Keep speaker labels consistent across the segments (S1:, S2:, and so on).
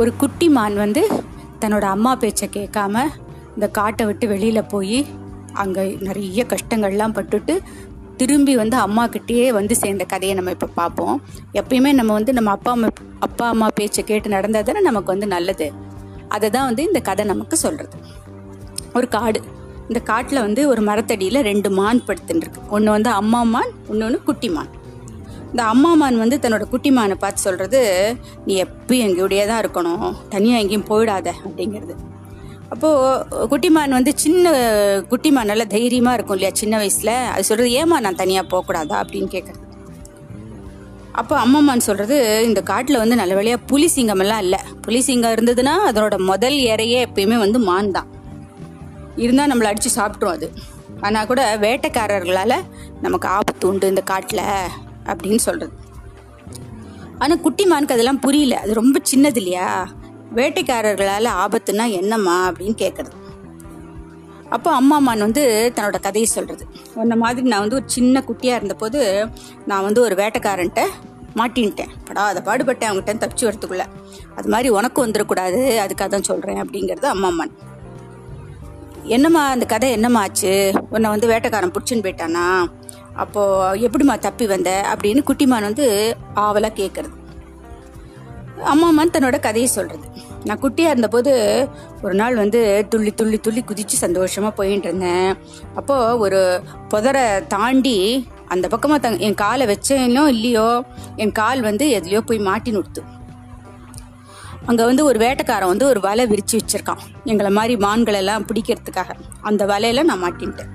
S1: ஒரு குட்டி மான் வந்து தன்னோட அம்மா பேச்சை கேட்காம இந்த காட்டை விட்டு வெளியில் போய் அங்கே நிறைய கஷ்டங்கள்லாம் பட்டுட்டு திரும்பி வந்து அம்மா கிட்டேயே வந்து சேர்ந்த கதையை நம்ம இப்போ பார்ப்போம். எப்பயுமே நம்ம வந்து நம்ம அப்பா அம்மா அப்பா அம்மா பேச்சை கேட்டு நடந்தால் தானே நமக்கு வந்து நல்லது. அதை தான் வந்து இந்த கதை நமக்கு சொல்கிறது ஒரு காடு. இந்த காட்டில் வந்து ஒரு மரத்தடியில் ரெண்டு மான் படுத்துட்டுருக்கு ஒன்று வந்து அம்மா மான் இன்னொன்று குட்டி மான். இந்த அம்மா மான் வந்து தன்னோட குட்டிமானை பார்த்து சொல்கிறது நீ எப்பயும் எங்கூடயே தான் இருக்கணும். தனியாக எங்கேயும் போயிடாத அப்படிங்கிறது. அப்போது குட்டிமான் வந்து சின்ன குட்டிமான் நல்லா தைரியமாக இருக்கும் இல்லையா சின்ன வயசில்? அது சொல்கிறது ஏமா நான் தனியாக போகக்கூடாதா? அப்படின்னு கேட்குறது அப்போ அம்மாமான் சொல்கிறது இந்த காட்டில் வந்து நல்ல வழியாக புலி சிங்கமெல்லாம் இல்லை. புலி சிங்கம் இருந்ததுன்னா அதனோட முதல் இறையே எப்பயுமே வந்து மான் தான். இருந்தால் நம்மளை அடித்து சாப்பிட்ரும் அது. ஆனால் கூட வேட்டைக்காரர்களால் நமக்கு ஆபத்து உண்டு இந்த காட்டில். அப்படின்னு சொல்கிறது ஆனால் குட்டி மானுக்கு அதெல்லாம் புரியல. அது ரொம்ப சின்னது இல்லையா? வேட்டைக்காரர்களால் ஆபத்துனா என்னம்மா அப்படின்னு கேட்குறது அப்போ அம்மா மான் வந்து தன்னோட கதையை சொல்கிறது உன்ன மாதிரி நான் வந்து ஒரு சின்ன குட்டியாக இருந்தபோது நான் வந்து ஒரு வேட்டைக்காரன்ட்ட மாட்டின்ட்டேன். படா அதை பாடுபட்டேன் அவங்ககிட்ட தப்பிச்சு வரத்துக்குள்ள அது மாதிரி உனக்கும் வந்துடக்கூடாது அதுக்காக தான் சொல்கிறேன் அப்படிங்கிறது அம்மா மான் என்னம்மா அந்த கதை என்னம்மா ஆச்சு? உன்னை வந்து வேட்டைக்காரன் பிடிச்சின்னு போயிட்டானா? அப்போது எப்படிம்மா தப்பி வந்த அப்படின்னு குட்டிமான் வந்து ஆவலாக கேட்குறது அம்மாமான் தன்னோட கதையை சொல்கிறது நான் குட்டியாக இருந்தபோது ஒரு நாள் வந்து துள்ளி துள்ளி துள்ளி குதித்து சந்தோஷமாக போயிட்டு இருந்தேன். அப்போது ஒரு புதரை தாண்டி அந்த பக்கமாக தங் என் காலை வச்சேனோ இல்லையோ என் கால் வந்து எதுலையோ போய் மாட்டி நிறுத்து. அங்கே வந்து ஒரு வேட்டைக்காரன் வந்து ஒரு வலை விரித்து வச்சுருக்கான். எங்களை மாதிரி மான்களெல்லாம் பிடிக்கிறதுக்காக. அந்த வலையெல்லாம் நான் மாட்டின்ட்டேன்.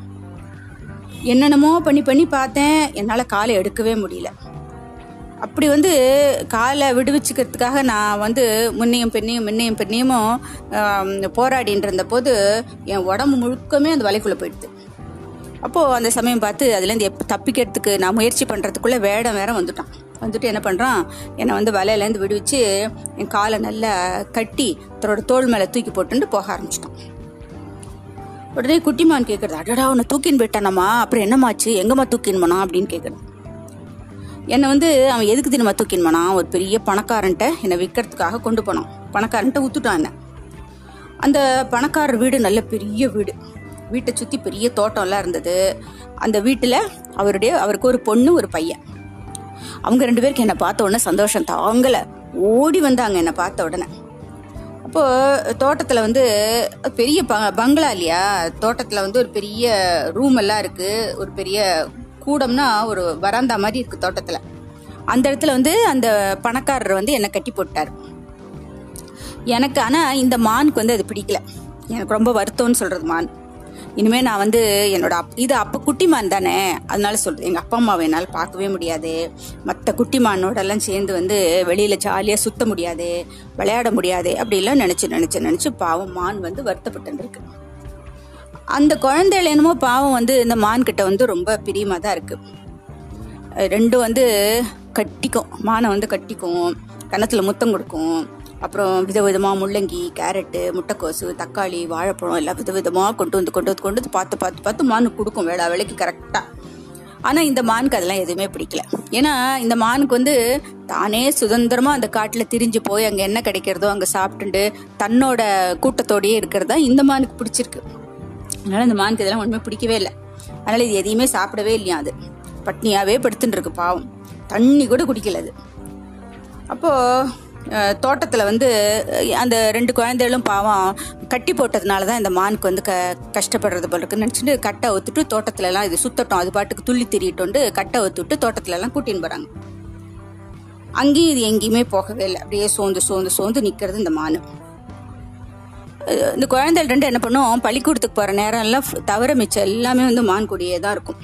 S1: என்னென்னமோ பண்ணி பண்ணி பார்த்தேன். என்னால் காலை எடுக்கவே முடியல. அப்படி வந்து காலை விடுவிச்சுக்கிறதுக்காக நான் வந்து முன்னையும் பெண்ணையும் முன்னையும் பெண்ணையும் போராடின்னு இருந்த போது என் உடம்பு முழுக்கமே அந்த வலைக்குள்ளே போயிடுது. அப்போது அந்த சமயம் பார்த்து அதுலேருந்து எப் தப்பிக்கிறதுக்கு நான் முயற்சி பண்ணுறதுக்குள்ளே வேடம் வேற வந்துட்டான். வந்துட்டு என்ன பண்ணுறான் என்னை வந்து வலையிலேருந்து விடுவிச்சு என் காலை நல்லா கட்டி தன்னோட தோல் மேலே தூக்கி போட்டுட்டு போக ஆரம்பிச்சிட்டான். உடனே குட்டிமான் கேட்குறது அடடா உன்னை தூக்கின்னு போயிட்டானம்மா. அப்புறம் என்னமாச்சு எங்கம்மா தூக்கின்னு போனான் அப்படின்னு கேட்குறது என்னை வந்து அவன் எதுக்கு தினமா தூக்கின்னு போனான்? ஒரு பெரிய பணக்காரன்ட்ட என்னை விற்கிறதுக்காக கொண்டு போனான். பணக்காரன்ட்ட ஊத்துட்டான் என்ன. அந்த பணக்காரர் வீடு நல்ல பெரிய வீடு. வீட்டை சுற்றி பெரிய தோட்டம்லாம் இருந்தது. அந்த வீட்டில் அவருடைய அவருக்கு ஒரு பொண்ணு ஒரு பையன். அவங்க ரெண்டு பேருக்கு என்னை பார்த்த உடனே சந்தோஷம் தாங்கலை. ஓடி வந்தாங்க என்னை பார்த்த உடனே. அப்போது தோட்டத்தில் வந்து பெரிய பங்களா இல்லையா? தோட்டத்தில் வந்து ஒரு பெரிய ரூம் எல்லாம் இருக்குது ஒரு பெரிய கூடம்னா ஒரு வராந்தா மாதிரி இருக்குது தோட்டத்தில். அந்த இடத்துல வந்து அந்த பணக்காரர் வந்து என்னை கட்டி போட்டார். எனக்கு ஆனால் இந்த மானுக்கு வந்து அது பிடிக்கல. எனக்கு ரொம்ப வருத்தம்னு சொல்கிறது மான். இனிமேல் நான் வந்து என்னோட அப் இது அப்போ குட்டிமான் தானே. அதனால சொல்கிறது எங்கள் அப்பா அம்மாவை என்னால் பார்க்கவே முடியாது. மற்ற குட்டி மானோடெல்லாம் சேர்ந்து வந்து வெளியில் ஜாலியாக சுத்த முடியாது. விளையாட முடியாது. அப்படிலாம் நினச்சி நினச்சி நினச்சி பாவம் மான் வந்து வருத்தப்பட்டுருக்கு அந்த குழந்தைகள் என்னமோ பாவம் வந்து இந்த மான் கிட்ட வந்து ரொம்ப பிரியமாக தான் இருக்குது ரெண்டும் வந்து கட்டிக்கும். மானை வந்து கட்டிக்கும். கன்னத்தில் முத்தம் கொடுக்கும். அப்புறம் விதவிதமாக முள்ளங்கி கேரட்டு முட்டைக்கோசு தக்காளி வாழைப்பழம் எல்லாம் விதவிதமாக கொண்டு வந்து கொண்டு வந்து கொண்டு வந்து பார்த்து பார்த்து பார்த்து மானுக்கு கொடுக்கும் வேளா வேலைக்கு கரெக்டாக ஆனால் இந்த மானுக்கு அதெல்லாம் எதுவுமே பிடிக்கல. ஏன்னா இந்த மானுக்கு வந்து தானே சுதந்திரமாக அந்த காட்டில் திரிஞ்சு போய் அங்கே என்ன கிடைக்கிறதோ அங்கே சாப்பிட்டுண்டு தன்னோட கூட்டத்தோடையே இருக்கிறது தான் இந்த மானுக்கு பிடிச்சிருக்கு. அதனால் இந்த மானுக்கு இதெல்லாம் ஒன்றுமே பிடிக்கவே இல்லை. அதனால் இது எதையுமே சாப்பிடவே இல்லையா அது. பட்னியாகவே படுத்துட்டு இருக்கு பாவம். தண்ணி கூட குடிக்கல அது. அப்போது தோட்டத்தில் வந்து அந்த ரெண்டு குழந்தைகளும் பாவம் கட்டி போட்டதுனால தான் இந்த மானுக்கு வந்து க கஷ்டப்படுறது போல இருக்குன்னு நினச்சிட்டு கட்டை ஒத்துட்டு தோட்டத்துலலாம் இது சுத்தட்டும். அது பாட்டுக்கு துள்ளி திரியிட்டோண்டு கட்டை ஒத்துட்டு தோட்டத்துலலாம் கூட்டின்னு போகிறாங்க அங்கேயும் இது எங்கேயுமே போகவே இல்லை. அப்படியே சோர்ந்து சோர்ந்து சோர்ந்து நிற்கிறது இந்த மானு. இந்த குழந்தைகள் ரெண்டு என்ன பண்ணும் பள்ளிக்கூடத்துக்கு போகிற நேரம் எல்லாம் தவிர மிச்சம் எல்லாமே வந்து மான் கூடியே தான் இருக்கும்.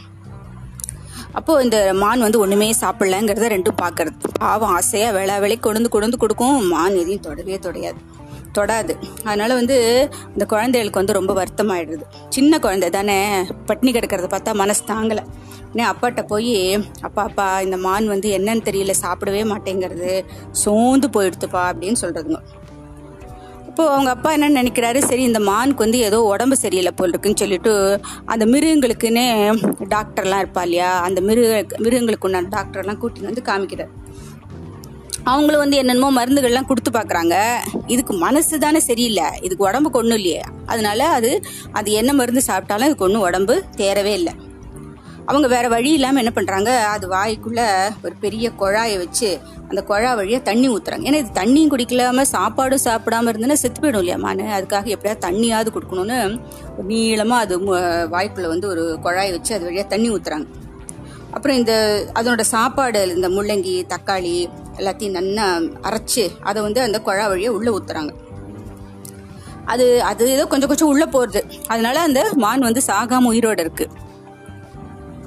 S1: அப்போது இந்த மான் வந்து ஒன்றுமே சாப்பிடலங்கிறத ரெண்டும் பார்க்கறது பாவம் ஆசையாக வேளா வேலை கொண்டு கொண்டு கொடுக்கும். மான் எதையும் தொடவே தொடையாது. தொடாது. அதனால வந்து இந்த குழந்தைகளுக்கு வந்து ரொம்ப வருத்தமாயிடுது. சின்ன குழந்தை தானே பட்னி கிடக்கிறத பார்த்தா மனசு தாங்கலை. உடனே அப்பாட்ட போய் அப்பா அப்பா இந்த மான் வந்து என்னன்னு தெரியல சாப்பிடவே மாட்டேங்கிறது. சோர்ந்து போயிடுத்துப்பா அப்படின்னு சொல்கிறதுங்க இப்போ அவங்க அப்பா என்ன நினைக்கிறாரு? சரி இந்த மானுக்கு வந்து ஏதோ உடம்பு சரியில்லை போல் இருக்குன்னு சொல்லிட்டு அந்த மிருகங்களுக்குன்னே டாக்டர்லாம் இருப்பா இல்லையா? அந்த மிருக மிருகங்களுக்கு உண்டான டாக்டர்லாம் கூட்டின்னு வந்து காமிக்கிறார். அவங்களும் வந்து என்னென்னமோ மருந்துகள்லாம் கொடுத்து பார்க்குறாங்க. இதுக்கு மனசு தானே சரியில்லை. இதுக்கு உடம்புக்கு ஒன்றும் இல்லையே. அதனால அது அது என்ன மருந்து சாப்பிட்டாலும் இதுக்கு ஒன்றும் உடம்பு தேரவே இல்லை. அவங்க வேற வழி இல்லாமல் என்ன பண்ணுறாங்க அது வாய்க்குள்ள ஒரு பெரிய குழாயை வச்சு அந்த குழா வழியாக தண்ணி ஊற்றுறாங்க ஏன்னா இது தண்ணியும் குடிக்கலாம சாப்பாடும் சாப்பிடாம இருந்ததுன்னா செத்து போயிடும் இல்லையா மானு? அதுக்காக எப்படியாவது தண்ணியாவது கொடுக்கணும்னு ஒரு நீளமாக அது மு- வாய்க்குள்ள வந்து ஒரு குழாயை வச்சு அது வழியாக தண்ணி ஊற்றுறாங்க அப்புறம் இந்த அதனோட சாப்பாடு இந்த முள்ளங்கி தக்காளி எல்லாத்தையும் நல்லா அரைச்சு அதை வந்து அந்த குழா வழியாக உள்ளே ஊற்றுறாங்க அது அது ஏதோ கொஞ்சம் கொஞ்சம் உள்ளே போகிறது அதனால அந்த மான் வந்து சாகாமல் உயிரோட இருக்குது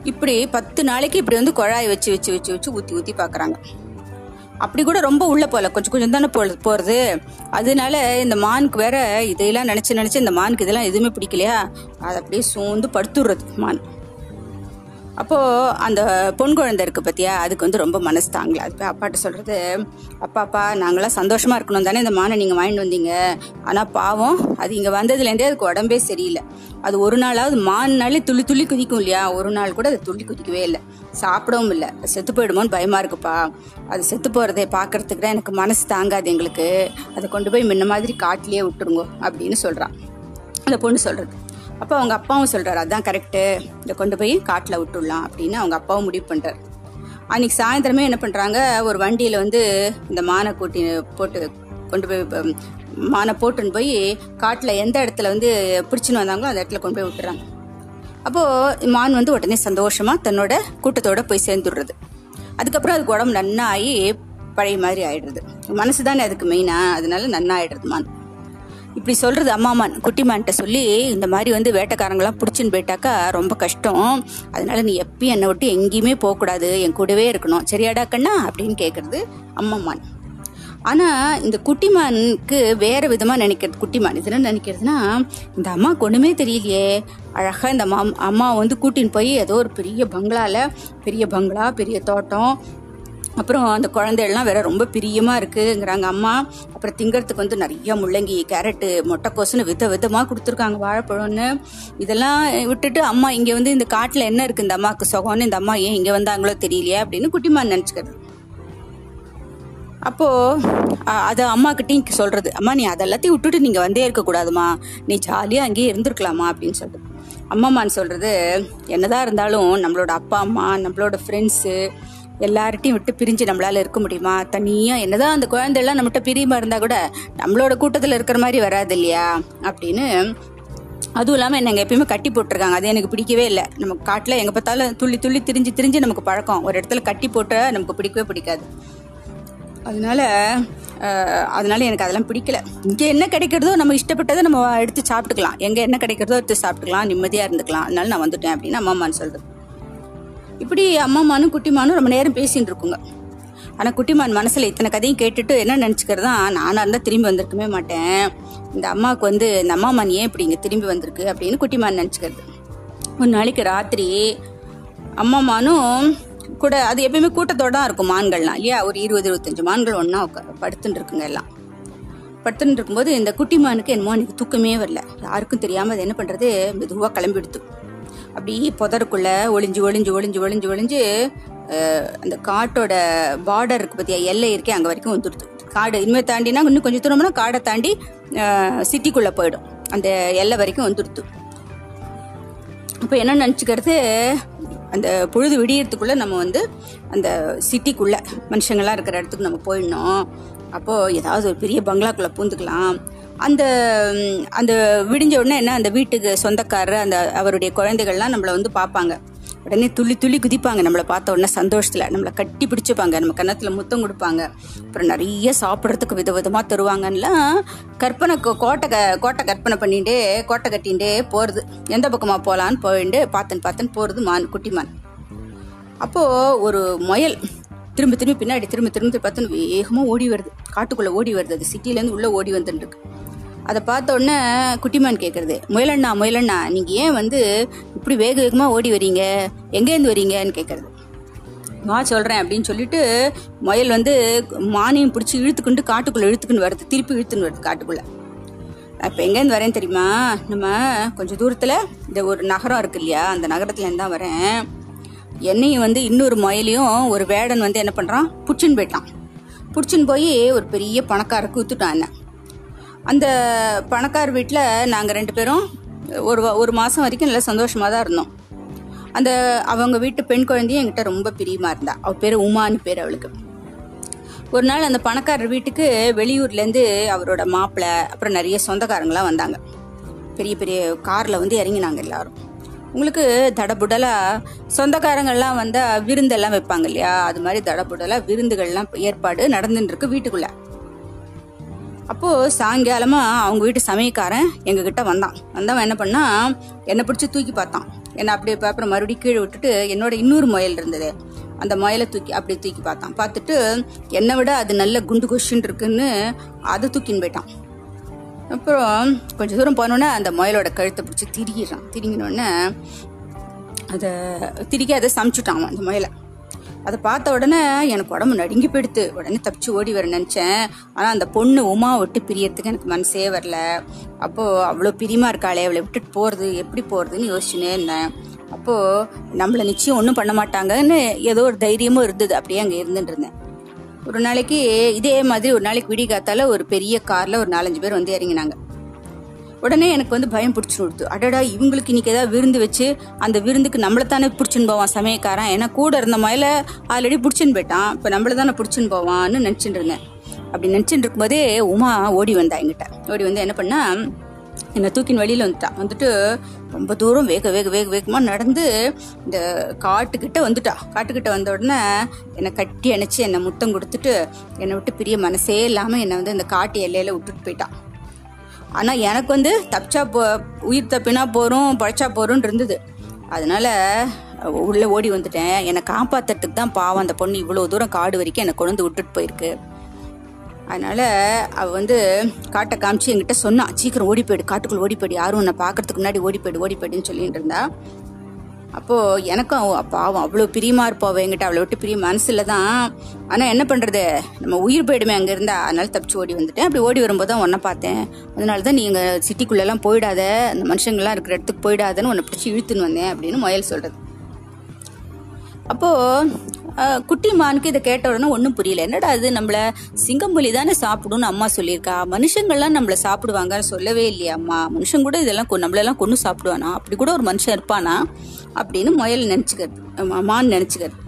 S1: இப்படி பத்து நாளைக்கு இப்படி வந்து குழாய் வச்சு வச்சு வச்சு வச்சு ஊற்றி ஊற்றி பார்க்குறாங்க அப்படி கூட ரொம்ப உள்ள போகல கொஞ்சம் கொஞ்சம் தானே போ போகிறது அதனால இந்த மானுக்கு வேற இதையெல்லாம் நினச்சி நினச்சி இந்த மானுக்கு இதெல்லாம் எதுவுமே பிடிக்கலையா? அதை அப்படியே சோர்ந்து படுத்துடுறது மான். அப்போ அந்த பொன் குழந்தை இருக்கு பத்தியா? அதுக்கு வந்து ரொம்ப மனசு தாங்கல. அது போய் அப்பாட்ட சொல்றது அப்பா அப்பா நாங்களாம் சந்தோஷமா இருக்கணும் தானே இந்த மானை நீங்க வாங்கிட்டு வந்தீங்க. ஆனா பாவம் அது இங்க வந்ததுலேருந்தே அதுக்கு உடம்பே சரியில்லை. அது ஒரு நாளாவது மான்னாலே துள்ளி துள்ளி குதிக்கும் இல்லையா? ஒரு நாள் கூட அது துள்ளி குதிக்கவே இல்லை. சாப்பிடவும் இல்லை. செத்து போயிடுமோன்னு பயமா இருக்குப்பா. அது செத்து போறதை பார்க்கறதுக்கு தான் எனக்கு மனசு தாங்காது எங்களுக்கு. அதை கொண்டு போய் முன்ன மாதிரி காட்டிலேயே விட்டுருங்க அப்படின்னு சொல்றான் அந்த பொண்ணு சொல்றது. அப்போ அவங்க அப்பாவும் சொல்கிறார் அதுதான் கரெக்டு இதை கொண்டு போய் காட்டில் விட்டுடலாம் அப்படின்னு அவங்க அப்பாவும் முடிவு பண்ணுறார் அன்னைக்கு சாயந்தரமே என்ன பண்ணுறாங்க ஒரு வண்டியில் வந்து இந்த மானை கூட்டி போட்டு கொண்டு போய் மானை போட்டுன்னு போய் காட்டில் எந்த இடத்துல வந்து பிடிச்சின்னு வந்தாங்களோ அந்த இடத்துல கொண்டு போய் விட்டுறாங்க. அப்போது மான் வந்து உடனே சந்தோஷமாக தன்னோட கூட்டத்தோடு போய் சேர்ந்துடுறது. அதுக்கப்புறம் அதுக்கு உடம்பு நன்னா ஆகி பழைய மாதிரி ஆயிடுறது. மனசு தானே அதுக்கு மெயினாக அதனால நன்னா ஆயிடுறது மான். இப்படி சொல்றது அம்மாமான் குட்டிமான்கிட்ட சொல்லி இந்த மாதிரி வந்து வேட்டைக்காரங்களாம் பிடிச்சின்னு போயிட்டாக்கா ரொம்ப கஷ்டம். அதனால நீ எப்பயும் என்னை விட்டு எங்கேயுமே போகக்கூடாது என் கூடவே இருக்கணும். சரியாடா கண்ணா? அப்படின்னு கேட்கறது அம்மாமான் ஆனா இந்த குட்டிமானுக்கு வேற விதமா நினைக்கிறது குட்டிமான் இது என்ன நினைக்கிறதுனா இந்த அம்மாவுக்கு ஒன்றுமே தெரியலையே. அழகா இந்த அம்மா அம்மா வந்து கூட்டின்னு போய் ஏதோ ஒரு பெரிய பங்களால பெரிய பங்களா பெரிய தோட்டம் அப்புறம் அந்த குழந்தைகள்லாம் வேற ரொம்ப பிரியமா இருக்குங்கிறாங்க. அம்மா அப்புறம் திங்கறதுக்கு வந்து நிறைய முள்ளங்கி கேரட்டு மொட்டைக்கோசுன்னு வித விதமா கொடுத்துருக்காங்க வாழைப்பழம்னு. இதெல்லாம் விட்டுட்டு அம்மா இங்க வந்து இந்த காட்டுல என்ன இருக்கு? இந்த அம்மாவுக்கு சுகம்னு இந்த அம்மா ஏன் இங்க வந்தாங்களோ தெரியலையே அப்படின்னு குட்டிமா நினச்சிக்கிறது அப்போ அதை அது அம்மா சொல்றது அம்மா நீ அதெல்லாத்தையும் விட்டுட்டு நீங்க வந்தே இருக்க கூடாதுமா நீ ஜாலியா அங்கேயே இருந்திருக்கலாமா? அப்படின்னு சொல்றது. அம்மாமான்னு சொல்றது என்னதான் இருந்தாலும் நம்மளோட அப்பா அம்மா நம்மளோட ஃப்ரெண்ட்ஸு எல்லார்ட்டையும் விட்டு பிரிஞ்சு நம்மளால இருக்க முடியுமா? தனியா என்னதான் அந்த குழந்தை எல்லாம் நம்மகிட்ட பிரியமா இருந்தா கூட நம்மளோட கூட்டத்துல இருக்கிற மாதிரி வராது இல்லையா? அப்படின்னு அதுவும் இல்லாமல் என்னை எப்பயுமே கட்டி போட்டிருக்காங்க. அது எனக்கு பிடிக்கவே இல்லை. நம்ம காட்டில் எங்கே பார்த்தாலும் துள்ளி துள்ளி திரிஞ்சு திரிஞ்சு நமக்கு பழக்கம். ஒரு இடத்துல கட்டி போட்ட நமக்கு பிடிக்கவே பிடிக்காது. அதனால அதனால எனக்கு அதெல்லாம் பிடிக்கல. இங்கே என்ன கிடைக்கிறதோ நம்ம இஷ்டப்பட்டதை நம்ம எடுத்து சாப்பிட்டுக்கலாம். எங்கே என்ன கிடைக்கிறதோ எடுத்து சாப்பிட்டுக்கலாம். நிம்மதியாக இருந்துக்கலாம். அதனால நான் வந்துட்டேன் அப்படின்னு மாமான்னு சொல்கிறேன் இப்படி அம்மாமானும் குட்டிமானும் ரொம்ப நேரம் பேசின்னு இருக்குங்க. ஆனால் குட்டிமான் மனசில் இத்தனை கதையும் கேட்டுட்டு என்ன நினச்சிக்கிறதா? நானாக இருந்தால் திரும்பி வந்திருக்கவே மாட்டேன். இந்த அம்மாவுக்கு வந்து இந்த அம்மாமான் ஏன் இப்படி இங்கே திரும்பி வந்திருக்கு அப்படின்னு குட்டிமான் நினச்சிக்கிறது. ஒரு நாளைக்கு ராத்திரி அம்மாமானும் கூட அது எப்பயுமே கூட்டத்தோடு தான் இருக்கும் மான்கள்லாம் இல்லையா? ஒரு இருபது இருபத்தஞ்சு மான்கள் ஒன்றா படுத்துட்டு இருக்குங்க எல்லாம். படுத்துட்டு இருக்கும்போது இந்த குட்டிமானுக்கு என்னமோ எனக்கு தூக்கமே வரல. யாருக்கும் தெரியாமல் அது என்ன பண்ணுறது மெதுவாக கிளம்பி எடுத்து அப்படி புதருக்குள்ள ஒளிஞ்சு ஒளிஞ்சு ஒளிஞ்சு ஒளிஞ்சு ஒளிஞ்சு அந்த காட்டோட பார்டர் இருக்கு பத்தியா எல்லை இருக்கே அங்க வரைக்கும் வந்துடுது காடு இனிமேல் தாண்டினா இன்னும் கொஞ்சம் தூரம்னா காடை தாண்டி சிட்டிக்குள்ள போயிடும். அந்த எல்லை வரைக்கும் வந்துடுது அப்போ என்ன நினச்சிக்கிறது அந்த பொழுது விடியறதுக்குள்ள நம்ம வந்து அந்த சிட்டிக்குள்ள மனுஷங்கள்லாம் இருக்கிற இடத்துக்கு நம்ம போயிடணும். அப்போது ஏதாவது ஒரு பெரிய பங்களாக்குள்ளே பூந்துக்கலாம். அந்த அந்த விடிஞ்ச உடனே என்ன அந்த வீட்டுக்கு சொந்தக்காரர் அந்த அவருடைய குழந்தைகள்லாம் நம்மளை வந்து பார்ப்பாங்க. உடனே துள்ளி துள்ளி குதிப்பாங்க. நம்மளை பார்த்த உடனே சந்தோஷத்தில் நம்மளை கட்டி பிடிச்சிப்பாங்க. நம்ம கன்னத்தில் முத்தம் கொடுப்பாங்க. அப்புறம் நிறைய சாப்பிட்றதுக்கு வித விதமாக தருவாங்கன்னெலாம் கற்பனை கோ- கோட்டை க கோட்டை கற்பனை பண்ணிகிட்டே கோட்டை கட்டிகிட்டே போகிறது எந்த பக்கமாக போகலான்னு போயிட்டு பார்த்தன் பார்த்தன் போகிறது மான் குட்டி மான். அப்போது ஒரு முயல் திரும்ப திரும்பி பின்னாடி திரும்ப திரும்ப பார்த்து வேகமாக ஓடி வருது. காட்டுக்குள்ளே ஓடி வருது அது. சிட்டிலேருந்து உள்ளே ஓடி வந்துட்டுருக்கு. அதை பார்த்த உடனே குட்டிமான் கேட்குறது முயலண்ணா முயலண்ணா நீங்கள் ஏன் வந்து இப்படி வேக வேகமாக ஓடி வரீங்க? எங்கேருந்து வரீங்கன்னு கேட்குறது வா சொல்கிறேன் அப்படின்னு சொல்லிட்டு முயல் வந்து மானியம் பிடிச்சி இழுத்துக்கிண்டு காட்டுக்குள்ளே இழுத்துக்குன்னு வருது. திருப்பி இழுத்துன்னு வருது காட்டுக்குள்ளே. இப்போ எங்கேருந்து வரேன் தெரியுமா? நம்ம கொஞ்சம் தூரத்தில் இந்த ஒரு நகரம் இருக்கு இல்லையா? அந்த நகரத்துலேருந்து தான் வரேன். என்னையும் வந்து இன்னொரு முயலையும் ஒரு வேடன் வந்து என்ன பண்ணுறான் புடிச்சுன்னு போயிட்டான். பிடிச்சின்னு போய் ஒரு பெரிய பணக்காரருக்கு வித்துட்டான் என்ன. அந்த பணக்கார வீட்டில் நாங்கள் ரெண்டு பேரும் ஒரு ஒரு மாதம் வரைக்கும் நல்லா சந்தோஷமாக தான் இருந்தோம். அந்த அவங்க வீட்டு பெண் குழந்தையும் என்கிட்ட ரொம்ப பிரியமா இருந்தா. அவள் பேர் உமான்னு பேர் அவளுக்கு. ஒரு நாள் அந்த பணக்காரர் வீட்டுக்கு வெளியூர்லேருந்து அவரோட மாப்பிள்ளை அப்புறம் நிறைய சொந்தக்காரங்களாம் வந்தாங்க. பெரிய பெரிய காரில் வந்து இறங்கினாங்க எல்லாரும். உங்களுக்கு தடபுடலா சொந்தக்காரங்கள்லாம் வந்தால் விருந்தெல்லாம் வைப்பாங்க இல்லையா? அது மாதிரி தடபுடலா விருந்துகள்லாம் ஏற்பாடு நடந்துட்டு இருக்கு வீட்டுக்குள்ள. அப்போ சாயங்காலமா அவங்க வீட்டு சமயக்காரன் எங்ககிட்ட வந்தான். வந்தவன் என்ன பண்ணா என்னை பிடிச்சி தூக்கி பார்த்தான். என்னை அப்படியே அப்புறம் மறுபடியும் கீழே விட்டுட்டு என்னோட இன்னொரு முயல் இருந்தது. அந்த முயலை தூக்கி அப்படியே தூக்கி பார்த்தான். பார்த்துட்டு என்னை விட அது நல்ல குண்டு கொஷின் இருக்குன்னு அதை தூக்கின்னு போயிட்டான். அப்புறம் கொஞ்சம் தூரம் போனோன்னே அந்த முயலோட கழுத்தை பிடிச்சி திரிகிறான் திரிங்கினோடனே அதை திரிக்க அதை சமைச்சுட்டான் அவன் அந்த முயலை. அதை பார்த்த உடனே எனக்கு உடம்பு நடுங்கி போயிடுத்து. உடனே தப்பிச்சு ஓடி வர நினச்சேன். ஆனால் அந்த பொண்ணு உமா விட்டு பிரியறதுக்கு எனக்கு மனசே வரல. அப்போது அவ்வளோ பிரியமா இருக்காளே அவளை விட்டுட்டு போகிறது எப்படி போகிறதுன்னு யோசிச்சுனே இருந்தேன். அப்போது நம்மளை நிச்சயம் ஒன்றும் பண்ண மாட்டாங்கன்னு ஏதோ ஒரு தைரியமும் இருந்தது. அப்படியே அங்கே இருந்துட்டு இருந்தேன். ஒரு நாளைக்கு இதே மாதிரி ஒரு நாளைக்கு விடி காத்தால ஒரு பெரிய காரில் ஒரு நாலஞ்சு பேர் வந்து இறங்கினாங்க. உடனே எனக்கு வந்து பயம் பிடிச்சி கொடுத்து அடடா இவங்களுக்கு இன்னைக்கு ஏதாவது விருந்து வச்சு அந்த விருந்துக்கு நம்மளை தானே பிடிச்சின்னு போவான் சமயக்காரன். ஏன்னா கூட இருந்த மயில ஆல்ரெடி பிடிச்சின்னு போயிட்டான். இப்போ நம்மள தானே பிடிச்சின்னு போவான்னு நினச்சிட்டு இருந்தேன். அப்படி நினச்சிட்டு இருக்கும்போதே உமா ஓடி வந்தா என்கிட்ட. ஓடி வந்து என்ன பண்ணா என்னை தூக்கின் வெளியில் வந்துட்டான் வந்துட்டு ரொம்ப தூரம் வேக வேக வேக வேகமாக நடந்து இந்த காட்டுக்கிட்ட வந்துட்டா. காட்டுக்கிட்ட வந்த உடனே என்னை கட்டி அணைச்சி என்னை முத்தம் கொடுத்துட்டு என்னை விட்டு பிரிய மனசே இல்லாமல் என்னை வந்து இந்த காட்டு எல்லையில் விட்டுட்டு போயிட்டான் ஆனால் எனக்கு வந்து தப்பிச்சா போ உயிர் தப்பினா போகிறோம் பழைச்சா போகிறோன்னு இருந்தது. அதனால உள்ளே ஓடி வந்துட்டேன். என்னை காப்பாற்றுறதுக்கு தான் பாவம். அந்த பொண்ணு இவ்வளோ தூரம் காடு வரைக்கும் என்னை கொண்டு வந்து விட்டுட்டு போயிருக்கு. அதனால அவ வந்து காட்டை காமிச்சு என்கிட்ட சொன்னா சீக்கிரம் ஓடி போயிடு காட்டுக்குள்ள ஓடி போயிடு யாரும் உன்னை பார்க்கறதுக்கு முன்னாடி ஓடி போயிடு ஓடி போயிடுன்னு சொல்லிட்டு இருந்தா. அப்போ எனக்கும் பாவம் அவ்வளோ பிரியமா இருப்பா என்கிட்ட அவளை விட்டு பிரிய மனசுல தான் ஆனா என்ன பண்றது நம்ம உயிர் போயிடுமே அங்க இருந்தா அதனால தப்பிச்சு ஓடி வந்துட்டேன். அப்படி ஓடி வரும்போது தான் உன்னை பார்த்தேன். அதனால தான் நீங்க சிட்டிக்குள்ள எல்லாம் போயிடாத அந்த மனுஷங்கள்லாம் இருக்கிற இடத்துக்கு போயிடாதன்னு உன்னை பிடிச்சி இழுத்துன்னு வந்தேன் அப்படின்னு முயல் சொல்றது. அப்போ குட்டி மானுக்கு இதை கேட்ட உடனே ஒன்றும் புரியல. என்னடா அது நம்மள சிங்கம்புலி தானே சாப்பிடும்னு அம்மா சொல்லியிருக்கா. மனுஷங்கள்லாம் நம்மள சாப்பிடுவாங்கன்னு சொல்லவே இல்லையா அம்மா. மனுஷன் கூட இதெல்லாம் நம்மளெல்லாம் கொண்டு சாப்பிடுவானா? அப்படி கூட ஒரு மனுஷன் இருப்பானா? அப்படின்னு முயல் நினச்சிக்கிறது. மான் நினச்சிக்கிறது.